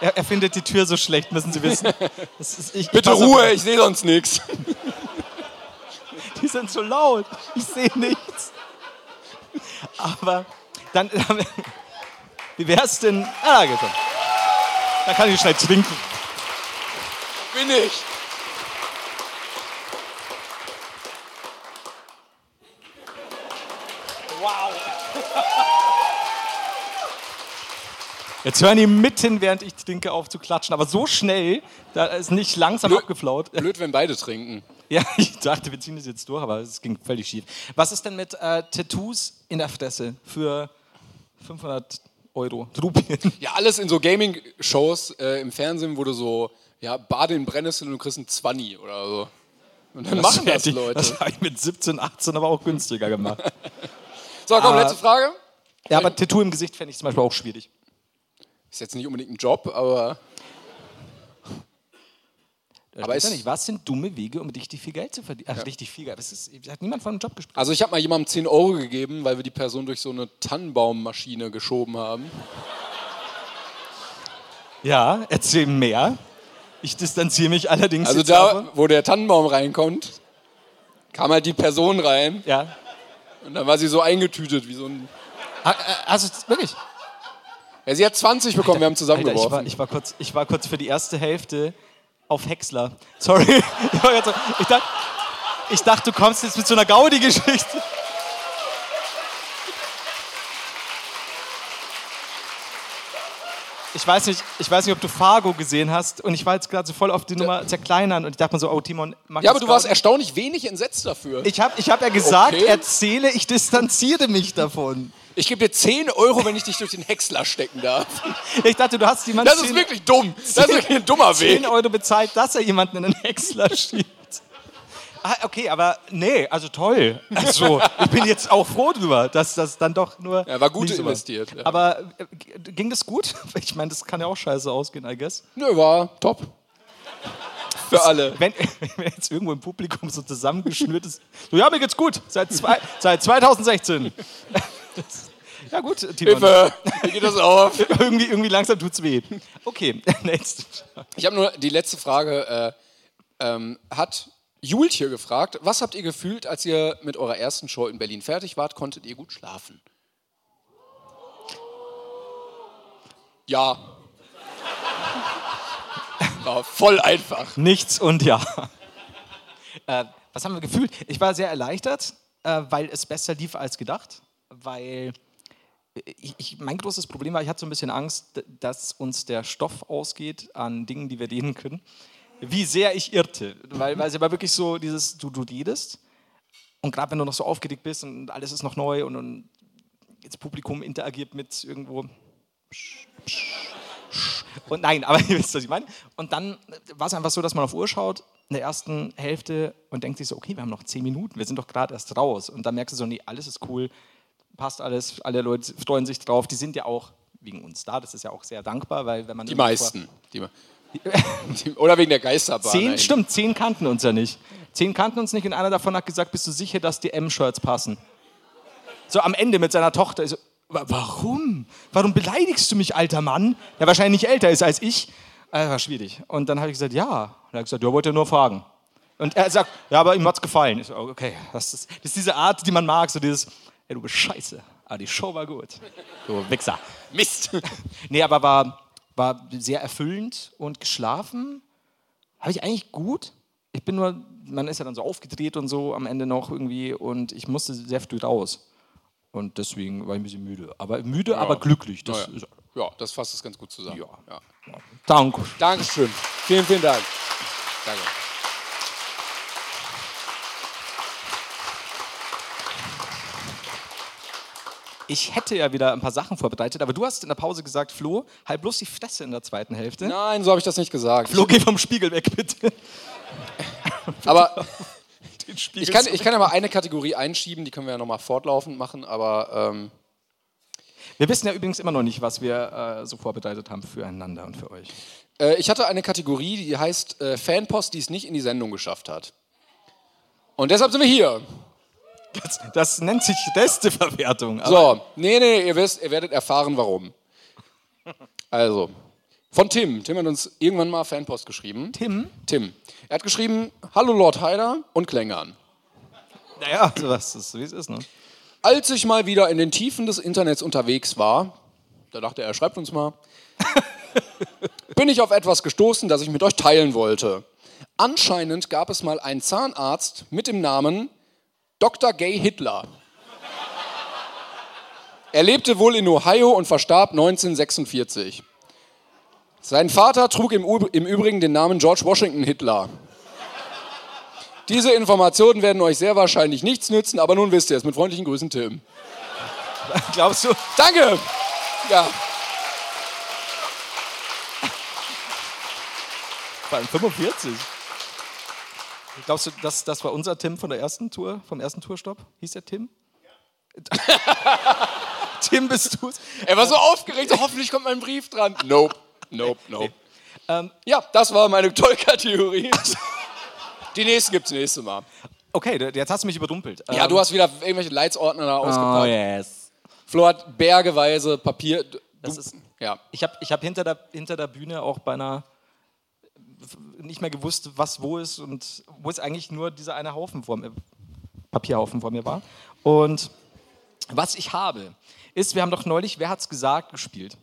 Er, er findet die Tür so schlecht, müssen Sie wissen. Ist, ich, Bitte auf, Ruhe, ich sehe sonst nichts. Die sind so laut. Ich sehe nichts. Aber dann. Wie wär's denn. Ah, da geht's schon. Dann kann ich schnell trinken. Bin ich. Jetzt hören die mitten, während ich trinke, auf zu klatschen. Aber so schnell, da ist nicht langsam Blö- abgeflaut. Blöd, wenn beide trinken. Ja, ich dachte, wir ziehen das jetzt durch, aber es ging völlig schief. Was ist denn mit äh, Tattoos in der Fresse für 500 Euro? Rupien? Ja, alles in so Gaming-Shows äh, im Fernsehen, wo du so, ja, Bade in Brennnesseln und du kriegst einen Zwanni oder so. Und dann machen das ich- Leute. Das habe ich mit 17, 18 aber auch günstiger gemacht. So, komm, Ah. letzte Frage. ja, aber Tattoo im Gesicht fände ich zum Beispiel auch schwierig. Ist jetzt nicht unbedingt ein Job, aber Aber ist ja nicht, was sind dumme Wege, um richtig viel Geld zu verdienen? Ach, richtig viel Geld. Das ist, hat niemand von einem Job gesprochen. Also ich habe mal jemandem 10 Euro gegeben, weil wir die Person durch so eine Tannenbaummaschine geschoben haben. Ja, erzähl mehr. Ich distanziere mich allerdings Also da, davon. wo der Tannenbaum reinkommt, kam halt die Person rein Ja. und dann war sie so eingetütet wie so ein... Also wirklich. Ja, sie hat 20 bekommen, wir haben Alter, ich, war, zusammengeworfen. ich, war kurz, ich war kurz für die erste Hälfte auf Häcksler. Sorry. Ich, dachte, ich dachte, du kommst jetzt mit so einer Gaudi-Geschichte. Ich weiß, nicht, ich weiß nicht, ob du Fargo gesehen hast und ich war jetzt gerade so voll auf die Nummer zerkleinern und ich dachte mir so, oh Timon, mach ja, aber du warst Gaudi. erstaunlich wenig entsetzt dafür. Ich, Ich habe ich hab ja gesagt, Okay. erzähle, ich distanziere mich davon. Gebe dir 10 Euro, wenn ich dich durch den Häcksler stecken darf. Ich dachte, du hast jemanden Das ist wirklich dumm. Das ist wirklich ein dummer 10 Weg. Euro bezahlt, dass er jemanden in den Häcksler schiebt. Ah, okay, aber nee, also toll. Also, ich bin jetzt auch froh drüber, dass das dann doch nur. Ja, war gut investiert, ja. Aber äh, ging das gut? Ich meine, das kann ja auch scheiße ausgehen, I guess. Nö, war top. Für alle. Wenn, wenn jetzt irgendwo im Publikum so zusammengeschnürt ist. So, ja, mir geht's gut. Seit, zwei, seit 2016. Ja, gut, Timon. Hilfe, wie geht das auf? Irgendwie, irgendwie langsam tut's weh. Okay, nächste. Ich habe nur die letzte Frage. Äh, ähm, hat Jultje gefragt, was habt ihr gefühlt, als ihr mit eurer ersten Show in Berlin fertig wart? Konntet ihr gut schlafen? Ja. War voll einfach. Nichts und ja. Äh, was haben wir gefühlt? Ich war sehr erleichtert, äh, weil es besser lief als gedacht. Weil ich, mein großes Problem war, ich hatte so ein bisschen Angst, dass uns der Stoff ausgeht an Dingen, die wir reden können. Wie sehr ich irrte. Weil, weil es war wirklich so, dieses, du, du redest und gerade wenn du noch so aufgeregt bist und alles ist noch neu und, und das Publikum interagiert mit irgendwo und nein, aber ihr wisst, was ich meine. Und dann war es einfach so, dass man auf Uhr schaut, in der ersten Hälfte und denkt sich so, okay, wir haben noch zehn Minuten, wir sind doch gerade erst raus. Und dann merkst du so, nee, alles ist cool, passt alles, alle Leute freuen sich drauf. Die sind ja auch wegen uns da, das ist ja auch sehr dankbar, weil wenn man... Die meisten. Die, die, oder wegen der Geisterbahn. Zehn, eigentlich. stimmt, zehn kannten uns ja nicht. Zehn kannten uns nicht und einer davon hat gesagt, bist du sicher, dass die M-Shirts passen? So am Ende mit seiner Tochter. Ich so, "Wa- warum? Warum beleidigst du mich, alter Mann? Der wahrscheinlich nicht älter ist als ich. Äh, war schwierig. Und dann habe ich gesagt, ja. Und er hat gesagt, ja, wollte nur fragen. Und er sagt, ja, aber ihm hat's gefallen. Ich so, okay, das ist, das ist diese Art, die man mag, so dieses, ey, du bist scheiße, aber die Show war gut. Du Wichser. Mist. Nee, aber war, war sehr erfüllend und geschlafen habe ich eigentlich gut. Ich bin nur, man ist ja dann so aufgedreht und so am Ende noch irgendwie und ich musste sehr früh raus. Und deswegen war ich ein bisschen müde. Aber müde, aber glücklich. Das Ja, ja, das fasst es ganz gut zusammen. Ja. Ja. Danke. Dankeschön. Vielen, vielen Dank. Danke. Ich hätte ja wieder ein paar Sachen vorbereitet, aber du hast in der Pause gesagt, Flo, halt bloß die Fresse in der zweiten Hälfte. Nein, so habe ich das nicht gesagt. Flo, geh vom Spiegel weg, bitte. Aber Den Spiegel ich kann, ich kann ja mal eine Kategorie einschieben, die können wir ja nochmal fortlaufend machen, aber ähm, Wir wissen ja übrigens immer noch nicht, was wir äh, so vorbereitet haben füreinander und für euch. äh, ich hatte eine Kategorie, die heißt äh, Fanpost, die es nicht in die Sendung geschafft hat. Und deshalb sind wir hier. Das, das nennt sich Resteverwertung. So, nee, nee, ihr, wisst, ihr werdet erfahren, warum. Also, von Tim. Tim hat uns irgendwann mal Fanpost geschrieben. Tim? Tim. Er hat geschrieben, hallo Lord Haider und Klängern. Naja, so was ist, wie es ist, ne? Als ich mal wieder in den Tiefen des Internets unterwegs war, da dachte er, er schreibt uns mal, bin ich auf etwas gestoßen, das ich mit euch teilen wollte. Anscheinend gab es mal einen Zahnarzt mit dem Namen Dr. Gay Hitler. Er lebte wohl in Ohio und verstarb 1946. Sein Vater trug im, im Übrigen den Namen George Washington Hitler. Diese Informationen werden euch sehr wahrscheinlich nichts nützen, aber nun wisst ihr es. Mit freundlichen Grüßen, Tim. Glaubst du? Danke! Ja. Vor allem 45. Glaubst du, das, das war unser Tim von der ersten Tour, vom ersten Tourstopp? Hieß der Tim? Tim bist du's? Er war so aufgeregt, hoffentlich kommt mein Brief dran. Nope, nope, nope. Ähm, ja, das war meine Tolka-Theorie. Die nächsten gibt's nächstes Mal. Okay, jetzt hast du mich überrumpelt. Ja, Ähm, du hast wieder irgendwelche Leitsordner da ausgepackt. Oh, yes. Flo hat bergeweise Papier. Du, Das ist- ja. Ich habe ich hab hinter, der, hinter der Bühne auch beinahe nicht mehr gewusst, was wo ist und wo es eigentlich nur dieser eine Haufen vor mir, Papierhaufen vor mir war. Und was ich habe, ist, wir haben doch neulich, wer hat's gesagt, gespielt.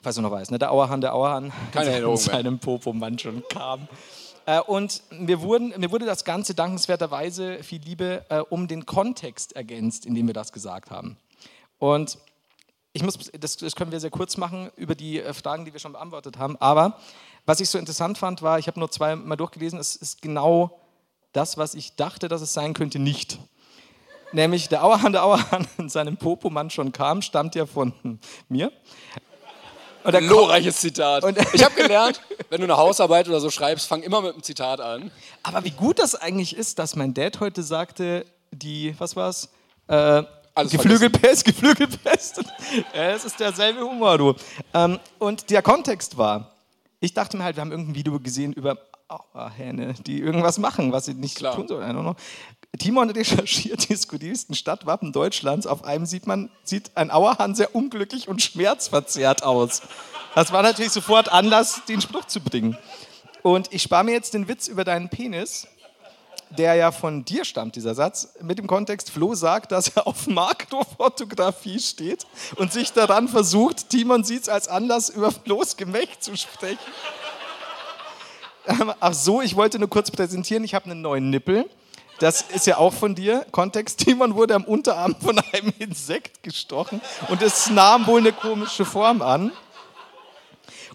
Falls du noch weißt, ne? der Auerhahn, der Auerhahn Keine in seinem Popo-Mann schon kam. Äh, und mir, wurden, mir wurde das Ganze dankenswerterweise viel Liebe äh, um den Kontext ergänzt, in dem wir das gesagt haben. Und ich muss, das, das können wir sehr kurz machen über die äh, Fragen, die wir schon beantwortet haben. Aber was ich so interessant fand, war, ich habe nur zweimal durchgelesen, es ist genau das, was ich dachte, dass es sein könnte, nicht. Nämlich der Auerhahn, der Auerhahn in seinem Popomann schon kam, stammt ja von mir. Und der Glorreiches Zitat. Und- ich habe gelernt, wenn du eine Hausarbeit oder so schreibst, fang immer mit einem Zitat an. Aber wie gut das eigentlich ist, dass mein Dad heute sagte, die, was war's? Äh, Alles Geflügelpest, Geflügelpest. ja, es ist derselbe Humor, du. Ähm, und der Kontext war, ich dachte mir halt, wir haben irgendein Video gesehen über Auerhähne, die irgendwas machen, was sie nicht Klar. tun sollen. Timon recherchiert die skurrilsten Stadtwappen Deutschlands. Auf einem sieht man, sieht ein Auerhahn sehr unglücklich und schmerzverzerrt aus. Das war natürlich sofort Anlass, den Spruch zu bringen. Und ich spare mir jetzt den Witz über deinen Penis, der ja von dir stammt, dieser Satz, mit dem Kontext, Flo sagt, dass er auf Makrofotografie steht und sich daran versucht, Timon sieht es als Anlass, über Flo's Gemächt zu sprechen. Ähm, Ach so, ich wollte nur kurz präsentieren, ich habe einen neuen Nippel. Das ist ja auch von dir. Kontext, Timon wurde am Unterarm von einem Insekt gestochen und es nahm wohl eine komische Form an.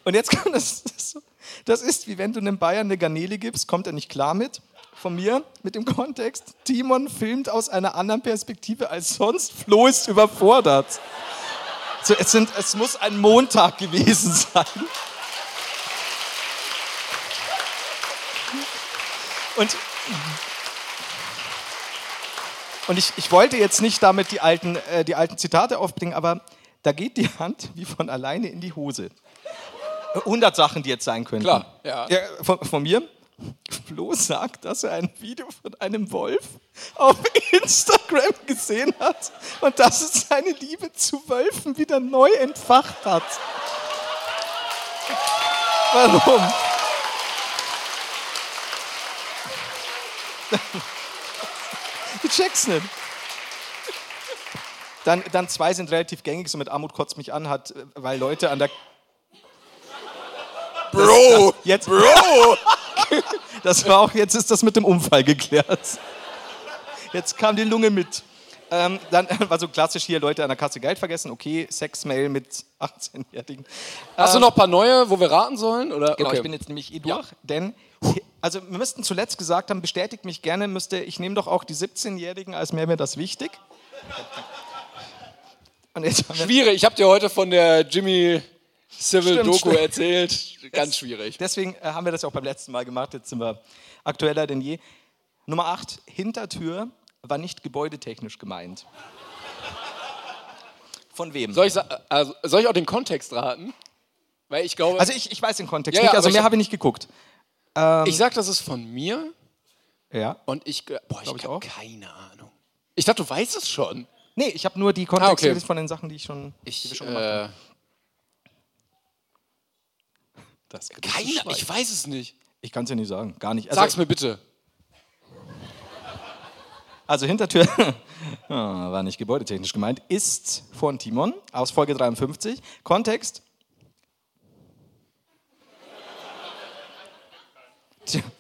Und jetzt kommt das, das, das ist wie wenn du einem Bayern eine Garnele gibst, kommt er nicht klar mit. Von mir mit dem Kontext, Timon filmt aus einer anderen Perspektive als sonst, Flo ist überfordert. So, es, sind, es muss ein Montag gewesen sein. Und, und ich, ich wollte jetzt nicht damit die alten, äh, die alten Zitate aufbringen, aber da geht die Hand wie von alleine in die Hose. 100 Sachen, die jetzt sein könnten. Klar, ja. von, von mir. Flo sagt, dass er ein Video von einem Wolf auf Instagram gesehen hat und dass es seine Liebe zu Wölfen wieder neu entfacht hat. Warum? Ich check's nicht. Dann, dann zwei sind relativ gängig, so mit Armut kotzt mich an, hat, weil Leute an der. Bro! Jetzt, Bro! das war auch, jetzt ist das mit dem Unfall geklärt. Jetzt kam die Lunge mit. Ähm, dann war so klassisch hier Leute an der Kasse Geld vergessen. Okay, Sexmail mit 18-Jährigen. Hast du noch ein paar neue, wo wir raten sollen? Oder? Genau, Okay. ich bin jetzt nämlich eh durch, denn also wir müssten zuletzt gesagt haben, bestätigt mich gerne, müsste ich nehme doch auch die 17-Jährigen, als wäre mir das wichtig. Schwierig. Ich habe dir heute von der Jimmy Civil Stimmt, Doku stimmt. erzählt. Ganz schwierig. deswegen äh, haben wir das ja auch beim letzten Mal gemacht, jetzt sind wir aktueller denn je. Nummer 8, Hintertür war nicht gebäudetechnisch gemeint. Von wem? Soll ich, also, soll ich auch den Kontext raten? Weil ich glaube, also ich, ich weiß den Kontext Ja, nicht, also mehr hab- habe ich nicht geguckt. ich sag, das ist von mir Ja. und ich, boah, ich, ich habe keine Ahnung. Ich dachte, du weißt es schon. Nee, ich habe nur die Kontexte Ah, okay. von den Sachen, die ich schon, die Ich, wir schon gemacht haben. äh, Das keine, ich weiß es nicht. Ich kann es ja nicht sagen, gar nicht. Also, Sag's mir bitte. Also Hintertür ah, war nicht gebäudetechnisch gemeint, ist von Timon aus Folge 53. Kontext.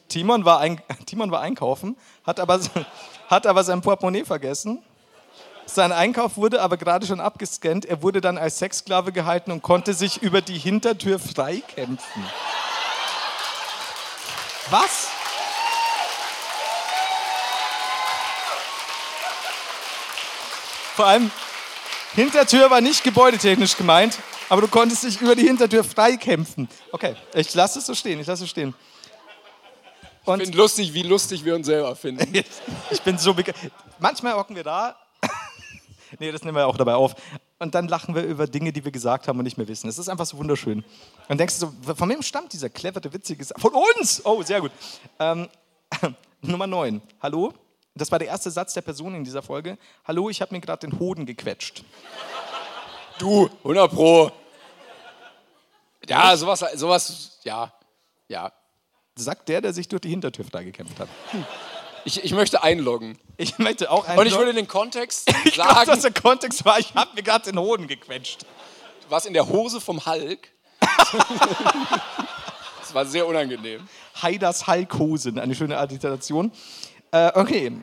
Timon war, ein, Timon war einkaufen, hat aber, hat aber sein Portemonnaie vergessen. Sein Einkauf wurde aber gerade schon abgescannt. Er wurde dann als Sexsklave gehalten und konnte sich über die Hintertür freikämpfen. Was? Vor allem, Hintertür war nicht gebäudetechnisch gemeint, aber du konntest dich über die Hintertür freikämpfen. Okay, ich lasse es so stehen, ich lasse es stehen. Und ich finde lustig, wie lustig wir uns selber finden. ich bin so. Manchmal hocken wir da nee, das nehmen wir auch dabei auf. Und dann lachen wir über Dinge, die wir gesagt haben und nicht mehr wissen. Es ist einfach so wunderschön. Und denkst du so, von wem stammt dieser clevere, witzige Sa- Von uns! Oh, sehr gut. Ähm, Nummer 9. Hallo? Das war der erste Satz der Person in dieser Folge. Hallo, ich habe mir gerade den Hoden gequetscht. Du, 100 Pro. Ja, sowas, sowas, ja, ja. Sagt der, der sich durch die Hintertür freigekämpft hat. Ich, ich möchte einloggen. Ich möchte auch einen. Und ich würde den Kontext ich glaube, dass sagen, der Kontext war, ich habe mir gerade den Hoden gequetscht. was in der Hose vom Hulk. Das war sehr unangenehm. Haiders Halkhosen, eine schöne Alliteration. Äh, okay.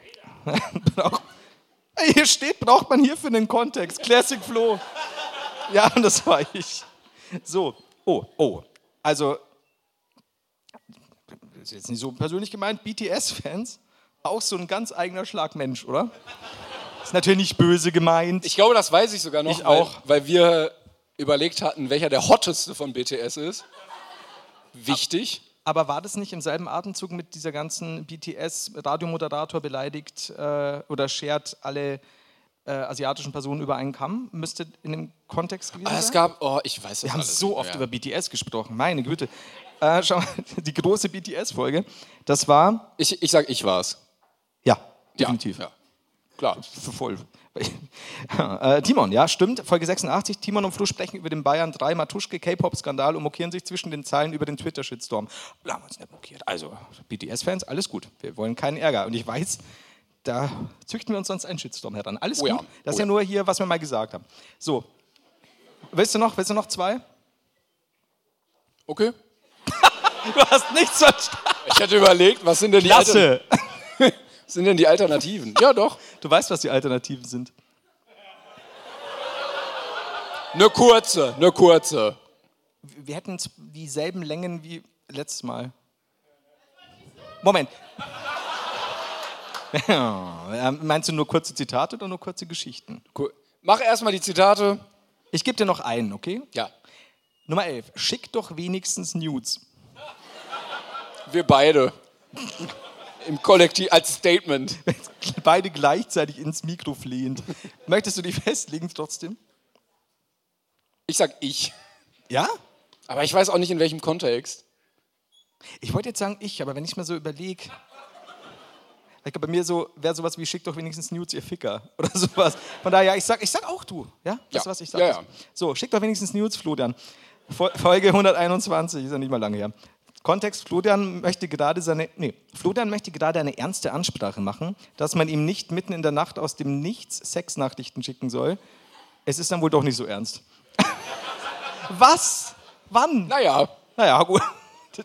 Hier steht, braucht man hier für den Kontext. Classic Flo. Ja, das war ich. So, oh, oh. Also, das ist jetzt nicht so persönlich gemeint, BTS-Fans, auch so ein ganz eigener Schlag Mensch, oder? Ist natürlich nicht böse gemeint. Ich glaube, das weiß ich sogar noch, Ich weil, auch. weil wir überlegt hatten, welcher der hotteste von BTS ist. Wichtig. Aber war das nicht im selben Atemzug mit dieser ganzen BTS-Radiomoderator beleidigt äh, oder schert alle äh, asiatischen Personen über einen Kamm? Müsste in dem Kontext gewesen sein? es gab, oh, ich weiß das Wir haben so oft über BTS gesprochen, meine Güte. Äh, schau mal, die große BTS-Folge, das war, Ich, ich sag, ich war's. Ja, Ja, definitiv. Ja. Klar. Für voll. äh, Timon, ja, stimmt. Folge 86. Timon und Flo sprechen über den Bayern 3 Matuschke K-Pop-Skandal und mokieren sich zwischen den Zeilen über den Twitter-Shitstorm. Wir haben uns nicht mokiert. Also, BTS-Fans, alles gut. Wir wollen keinen Ärger. Und ich weiß, da züchten wir uns sonst einen Shitstorm heran. Alles Oh ja. gut. Das ist Oh ja ja. nur hier, was wir mal gesagt haben. So. Willst du noch, willst du noch zwei? Okay. Du hast nichts verstanden. Ich hätte überlegt, was sind denn die, Klasse. was sind denn die Alternativen? Ja, doch. Du weißt, was die Alternativen sind. Eine kurze, eine kurze. Wir hätten dieselben Längen wie letztes Mal. Moment. Ja, Meinst du nur kurze Zitate oder nur kurze Geschichten? Cool. Mach erstmal die Zitate. Ich gebe dir noch einen, okay? Ja. Nummer 11. Schick doch wenigstens Nudes. Wir beide. Im Kollektiv als Statement. Beide gleichzeitig ins Mikro flehend. Möchtest du die festlegen trotzdem? Ich sag ich. Ja? Aber ich weiß auch nicht in welchem Kontext. Ich wollte jetzt sagen ich, aber wenn ich mir so überlege. Ich glaube, bei mir so wäre sowas wie schick doch wenigstens Nudes, ihr Ficker. Oder sowas. Von daher, ich sag, ich sag auch du. Ja? Das Ja. ist, was ich sage. Ja, ja. So, schick doch wenigstens Nudes, Florian. Fol- Folge 121, ist ja nicht mal lange her. Kontext, Florian möchte gerade seine, nee, Florian möchte gerade eine ernste Ansprache machen, dass man ihm nicht mitten in der Nacht aus dem Nichts Sexnachrichten schicken soll. Es ist dann wohl doch nicht so ernst. Was? Wann? Naja. Naja, gut.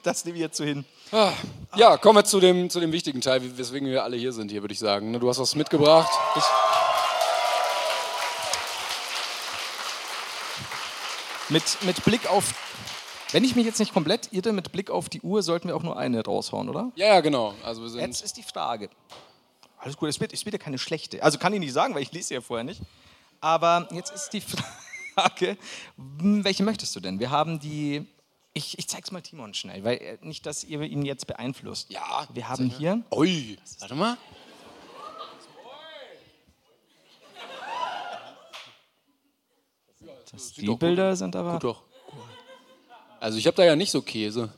Das nehme ich jetzt so hin. Ah. Ja, kommen wir zu dem, zu dem wichtigen Teil, weswegen wir alle hier sind, hier würde ich sagen. Ne, Du hast was mitgebracht. Ich mit, mit Blick auf. Wenn ich mich jetzt nicht komplett irre, mit Blick auf die Uhr sollten wir auch nur eine raushauen, oder? Ja, ja, genau. Also wir sind. Jetzt ist die Frage. Alles gut, es wird, es wird ja keine schlechte. Also kann ich nicht sagen, weil ich lese sie ja vorher nicht. Aber jetzt ist die Frage, hm, welche möchtest du denn? Wir haben die. Ich, ich zeig's mal Timon schnell, weil äh, nicht, dass ihr ihn jetzt beeinflusst. Ja, Wir haben hier. Ui, warte mal. Die doch gut. Bilder sind aber. Gut doch. Also ich habe da ja nicht so Käse.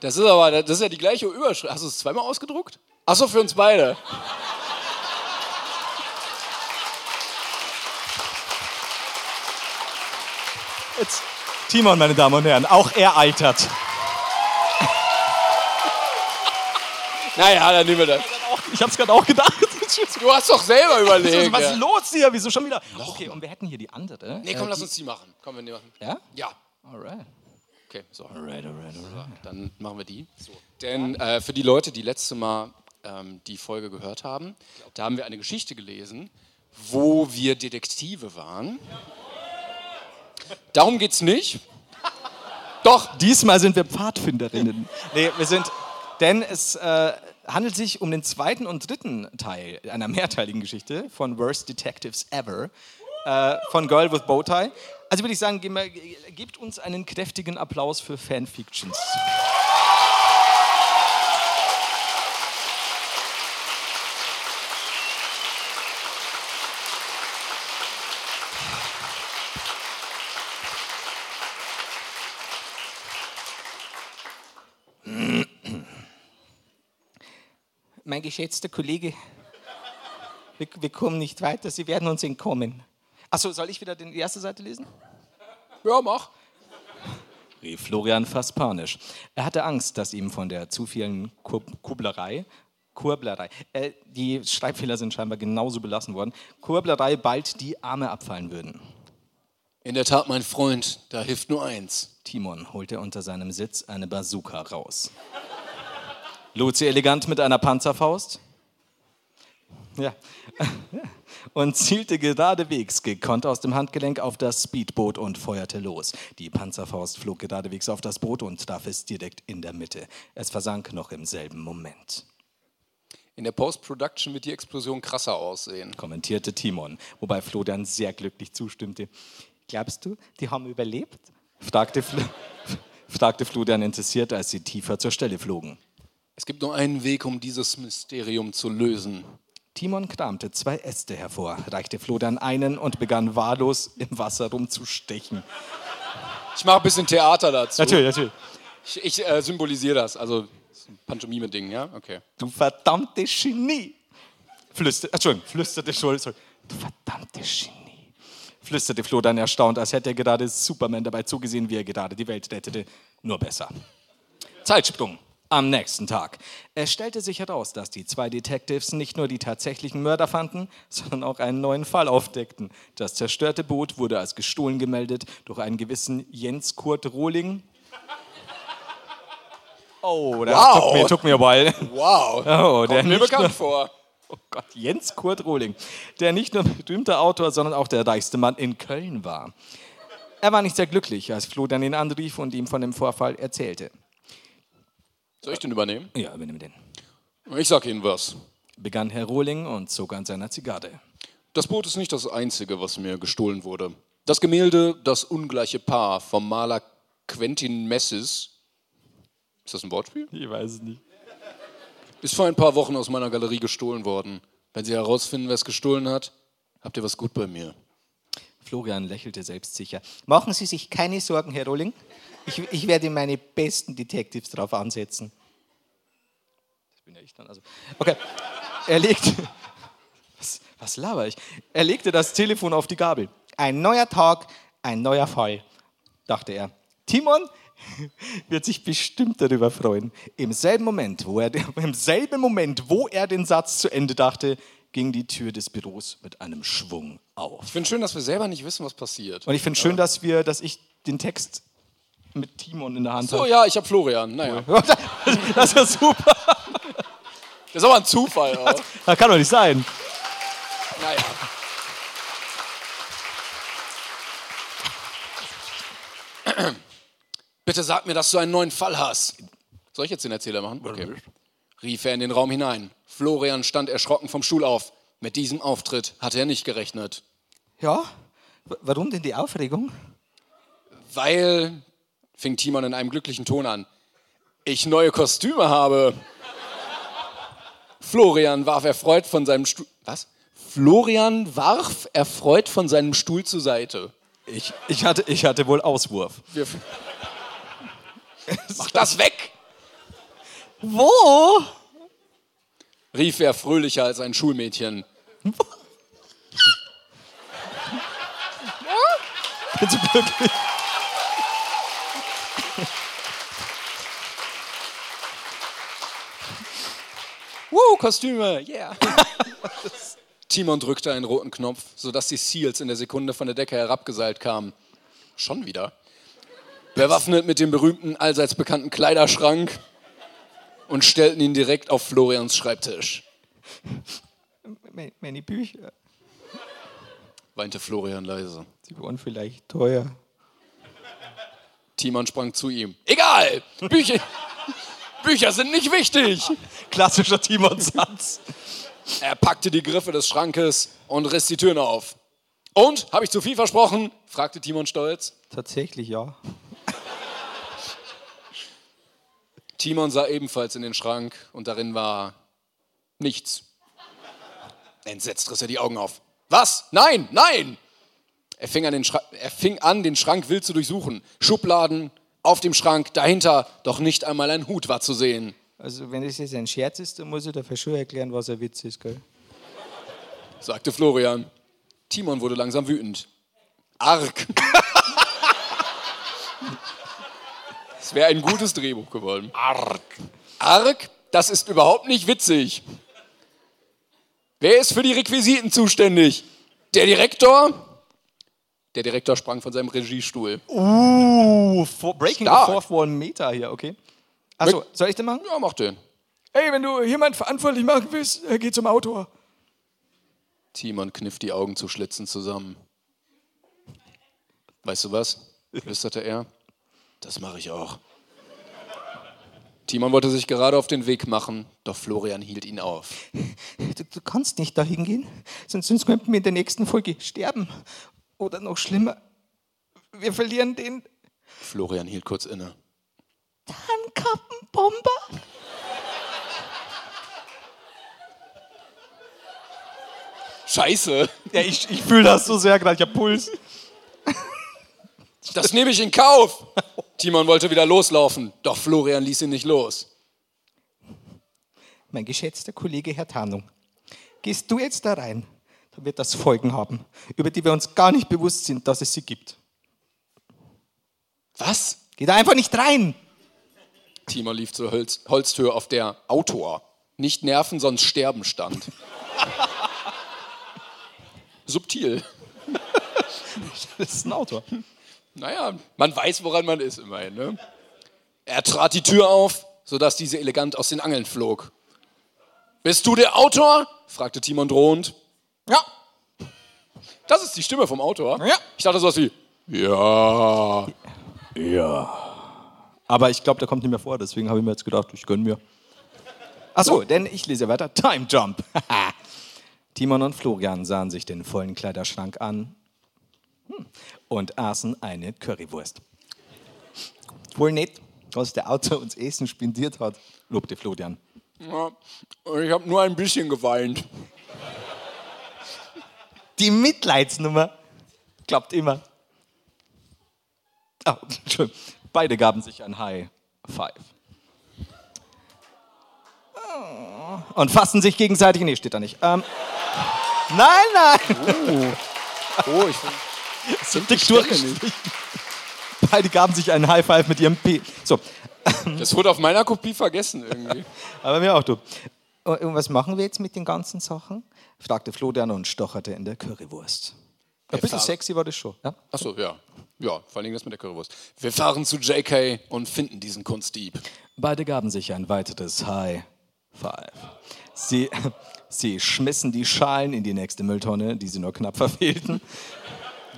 Das ist aber, das ist ja die gleiche Überschrift. Hast du es zweimal ausgedruckt? Achso, für uns beide. Jetzt, Timon, meine Damen und Herren, auch er altert. Naja, dann nehmen wir das. Ich hab's gerade auch gedacht. Du hast doch selber überlegt. Was ist los hier? Wieso schon wieder? Okay, und wir hätten hier die andere. Nee, komm, Äh, lass die- uns die machen. Komm, wir machen. Ja? Ja. Alright. Okay, so. Alright, alright, alright. Dann machen wir die. Denn äh, für die Leute, die letzte Mal ähm, die Folge gehört haben, da haben wir eine Geschichte gelesen, wo wir Detektive waren. Darum geht's nicht. Doch, Diesmal sind wir Pfadfinderinnen. nee, wir sind. Denn es, äh, handelt sich um den zweiten und dritten Teil einer mehrteiligen Geschichte von Worst Detectives Ever äh, von Girl with Bowtie. Also würde ich sagen, ge- ge- gebt uns einen kräftigen Applaus für Fanfictions. Mein geschätzter Kollege, wir, wir kommen nicht weiter, Sie werden uns entkommen. Achso, soll ich wieder die erste Seite lesen? Ja, mach. rief Florian fast panisch. Er hatte Angst, dass ihm von der zu vielen Kur Kublerei, Kurblerei, äh, die Schreibfehler sind scheinbar genauso belassen worden, Kurblerei bald die Arme abfallen würden. In der Tat, mein Freund, da hilft nur eins. Timon holte unter seinem Sitz eine Bazooka raus. Lud sie elegant mit einer Panzerfaust. Ja. Und zielte geradewegs gekonnt aus dem Handgelenk auf das Speedboot und feuerte los. Die Panzerfaust flog geradewegs auf das Boot und traf es direkt in der Mitte. Es versank noch im selben Moment, In der Post-Production wird die Explosion krasser aussehen. kommentierte Timon, wobei Florian sehr glücklich zustimmte. Glaubst du, die haben überlebt? fragte, Fl fragte Florian interessiert, als sie tiefer zur Stelle flogen. Es gibt nur einen Weg, um dieses Mysterium zu lösen. Timon kramte zwei Äste hervor, reichte Florian einen und begann wahllos im Wasser rumzustechen. Ich mache ein bisschen Theater dazu. natürlich. Ich, ich äh, symbolisiere das. Also, das Pantomime-Ding, ja? Okay. Du verdammte Genie! Flüsterte, Entschuldigung, flüsterte Schulz. Du verdammte Genie! Flüsterte Florian erstaunt, als hätte er gerade Superman dabei zugesehen, wie er gerade die Welt rettete. Nur besser. Zeitsprung. Am nächsten Tag. Es stellte sich heraus, dass die zwei Detectives nicht nur die tatsächlichen Mörder fanden, sondern auch einen neuen Fall aufdeckten. Das zerstörte Boot wurde als gestohlen gemeldet durch einen gewissen Jens Kurt Rohling. Oh, das Wow. took, mir, took mir while. Wow. Oh, der Kommt mir bekannt nur- vor. Oh Gott, Jens Kurt Rohling, der nicht nur berühmter Autor, sondern auch der reichste Mann in Köln war. Er war nicht sehr glücklich, als Florian ihn anrief und ihm von dem Vorfall erzählte. Soll ich den übernehmen? Ja, übernimm den. Ich sag Ihnen was. Begann Herr Rohling und zog an seiner Zigarre. Das Boot ist nicht das einzige, was mir gestohlen wurde. Das Gemälde Das ungleiche Paar vom Maler Quentin Messis. Ist das ein Wortspiel? Ich weiß es nicht. Ist vor ein paar Wochen aus meiner Galerie gestohlen worden. Wenn Sie herausfinden, wer es gestohlen hat, habt ihr was gut bei mir. Florian lächelte selbstsicher. Machen Sie sich keine Sorgen, Herr Rohling. Ich, ich werde meine besten Detectives darauf ansetzen. Das bin ja ich dann. Also. Okay. Er legte. Was, was laber ich? Er legte das Telefon auf die Gabel. Ein neuer Tag, ein neuer Fall, dachte er. Timon wird sich bestimmt darüber freuen. Im selben Moment, wo er, im selben Moment, wo er den Satz zu Ende dachte, ging die Tür des Büros mit einem Schwung auf. Ich finde schön, dass wir selber nicht wissen, was passiert. Und ich finde schön, dass wir, dass ich den Text mit Timon in der Hand So, habe. ja, ich habe Florian. Naja. Das ist ja super. Das ist aber ein Zufall auch. Das kann doch nicht sein. Naja. Bitte sag mir, dass du einen neuen Fall hast. Soll ich jetzt den Erzähler machen? Okay. Rief er in den Raum hinein. Florian stand erschrocken vom Stuhl auf. Mit diesem Auftritt hatte er nicht gerechnet. Ja? W- Warum denn die Aufregung? Weil, fing Timon in einem glücklichen Ton an, ich neue Kostüme habe. Florian warf erfreut von seinem Stuhl. Was? Florian warf erfreut von seinem Stuhl zur Seite. Ich, ich, hatte, ich hatte wohl Auswurf. Wir Mach das weg! Wo? rief er fröhlicher als ein Schulmädchen. Bin so glücklich. Woo, Kostüme, yeah. Timon drückte einen roten Knopf, sodass die Seals in der Sekunde von der Decke herabgeseilt kamen. Schon wieder. Bewaffnet mit dem berühmten, allseits bekannten Kleiderschrank und stellten ihn direkt auf Florians Schreibtisch. Me- Meine Bücher, Weinte Florian leise. sie waren vielleicht teuer. Timon sprang zu ihm. Egal! Bücher, Bücher sind nicht wichtig. Klassischer Timon-Satz. Er packte die Griffe des Schrankes und riss die Türen auf. Und, habe ich zu viel versprochen? fragte Timon stolz. Tatsächlich, ja. Timon sah ebenfalls in den Schrank und darin war nichts. Entsetzt riss er die Augen auf. Was? Nein, nein! Er fing, an den er fing an, den Schrank wild zu durchsuchen. Schubladen, auf dem Schrank, dahinter, doch nicht einmal ein Hut war zu sehen. Also, wenn das jetzt ein Scherz ist, dann muss ich dafür schon erklären, was ein Witz ist, gell? sagte Florian. Timon wurde langsam wütend. Arg. Es wäre ein gutes Drehbuch geworden. Arg. Arg? Das ist überhaupt nicht witzig. Wer ist für die Requisiten zuständig? Der Direktor? Der Direktor sprang von seinem Regiestuhl. Uh, Breaking Stark. the Fourth Wall Meter hier, okay. Achso, soll ich den machen? Ja, mach den. Hey, wenn du jemand verantwortlich machen willst, geh zum Autor. Timon kniff die Augen zu Schlitzen zusammen. Weißt du was? flüsterte er. Das mache ich auch. Timon wollte sich gerade auf den Weg machen, doch Florian hielt ihn auf. Du, du kannst nicht dahin gehen, sonst, sonst könnten wir in der nächsten Folge sterben. Oder noch schlimmer, wir verlieren den Florian hielt kurz inne. Tarnkappenbomber. Scheiße, Ja, ich, ich fühle das so sehr gerade, ich habe Puls. das nehme ich in Kauf. Timon wollte wieder loslaufen, doch Florian ließ ihn nicht los. Mein geschätzter Kollege Herr Tarnung, gehst du jetzt da rein, wird das Folgen haben, über die wir uns gar nicht bewusst sind, dass es sie gibt. Was? Geh da einfach nicht rein. Timon lief zur Holz Holztür, auf der Autor, nicht Nerven, sonst Sterben stand. Subtil. Das ist ein Autor. Naja, man weiß, woran man ist immerhin. Ne? Er trat die Tür auf, sodass diese elegant aus den Angeln flog. Bist du der Autor? fragte Timon drohend. Ja, Das ist die Stimme vom Autor. Ja. Ich dachte sowas wie, ja. aber ich glaube, der kommt nicht mehr vor, deswegen habe ich mir jetzt gedacht, ich gönn mir. Achso, denn ich lese weiter. Time Jump. Timon und Florian sahen sich den vollen Kleiderschrank an hm, und aßen eine Currywurst. Wohl nett, was der Autor uns Essen spendiert hat, lobte Florian. ja. Ich habe nur ein bisschen geweint. Die Mitleidsnummer klappt immer. Ah, Entschuldigung. Beide gaben sich ein High Five. Und fassen sich gegenseitig. Nee, steht da nicht. Ähm, nein, nein. Oh, ich Sind dick durch. Beide gaben sich einen High Five mit ihrem P. So, Das wurde auf meiner Kopie vergessen irgendwie. aber mir auch du. Und was machen wir jetzt mit den ganzen Sachen? Fragte Florian und stocherte in der Currywurst. Ein bisschen sexy war das schon. Ja? Achso, ja. Ja, vor allem das mit der Currywurst. Wir fahren zu JK und finden diesen Kunstdieb. Beide gaben sich ein weiteres High Five. Sie, sie schmissen die Schalen in die nächste Mülltonne, die sie nur knapp verfehlten,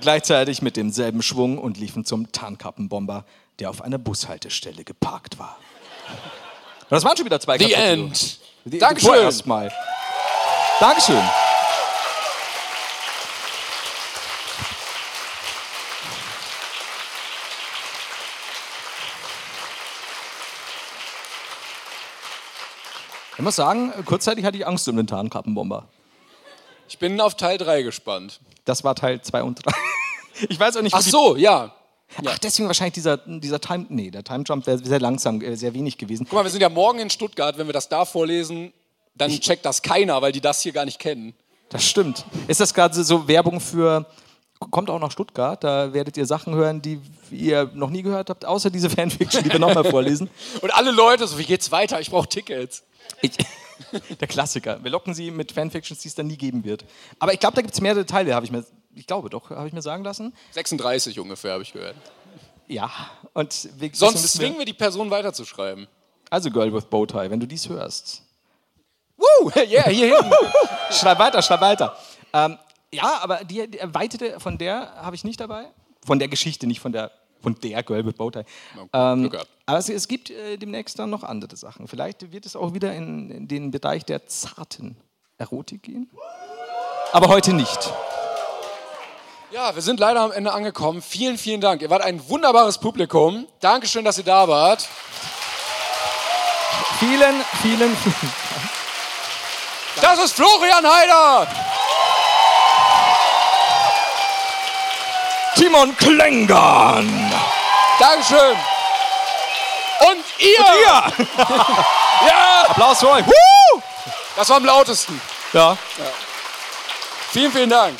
gleichzeitig mit demselben Schwung und liefen zum Tarnkappenbomber, der auf einer Bushaltestelle geparkt war. Das waren schon wieder zwei The Kapitel. End. Die, Dankeschön. Vorerst mal. Dankeschön. Ich muss sagen, kurzzeitig hatte ich Angst um den Tarnkappenbomber. Ich bin auf Teil 3 gespannt. Das war Teil 2 und 3. Ich weiß auch nicht, Ach so, ja. Ach, deswegen wahrscheinlich dieser, dieser Time. Nee, der Time Jump wäre sehr langsam, äh, sehr wenig gewesen. Guck mal, wir sind ja morgen in Stuttgart. Wenn wir das da vorlesen, dann checkt das keiner, weil die das hier gar nicht kennen. Das stimmt. Ist das gerade so Werbung für. Kommt auch nach Stuttgart, da werdet ihr Sachen hören, die ihr noch nie gehört habt, außer diese Fanfiction, die wir nochmal vorlesen. Und alle Leute so, wie geht's weiter? Ich brauche Tickets. Ich, der Klassiker. Wir locken sie mit Fanfictions, die es dann nie geben wird. Aber ich glaube, da gibt es mehrere Teile, habe ich mir. Ich glaube doch, habe ich mir sagen lassen. 36 ungefähr, habe ich gehört. Ja. Und wir, Sonst zwingen wir die Person weiterzuschreiben. Also, Girl with Bowtie, wenn du dies hörst. Woo! Yeah, hier hinten. Schreib weiter, schreib weiter. Ähm, ja, aber die, die erweiterte von der habe ich nicht dabei. Von der Geschichte, nicht von der Und der gelbe Bowtie. Glück Ähm, aber es, es gibt äh, demnächst dann noch andere Sachen. Vielleicht wird es auch wieder in, in den Bereich der zarten Erotik gehen. Aber heute nicht. Ja, wir sind leider am Ende angekommen. Vielen, vielen Dank. Ihr wart ein wunderbares Publikum. Dankeschön, dass ihr da wart. Vielen, vielen, vielen. Das ist Florian Heider. Timon Klängern. Dankeschön. Und ihr. ja, Applaus für euch. Woo! das war am lautesten. Ja. Vielen, vielen Dank.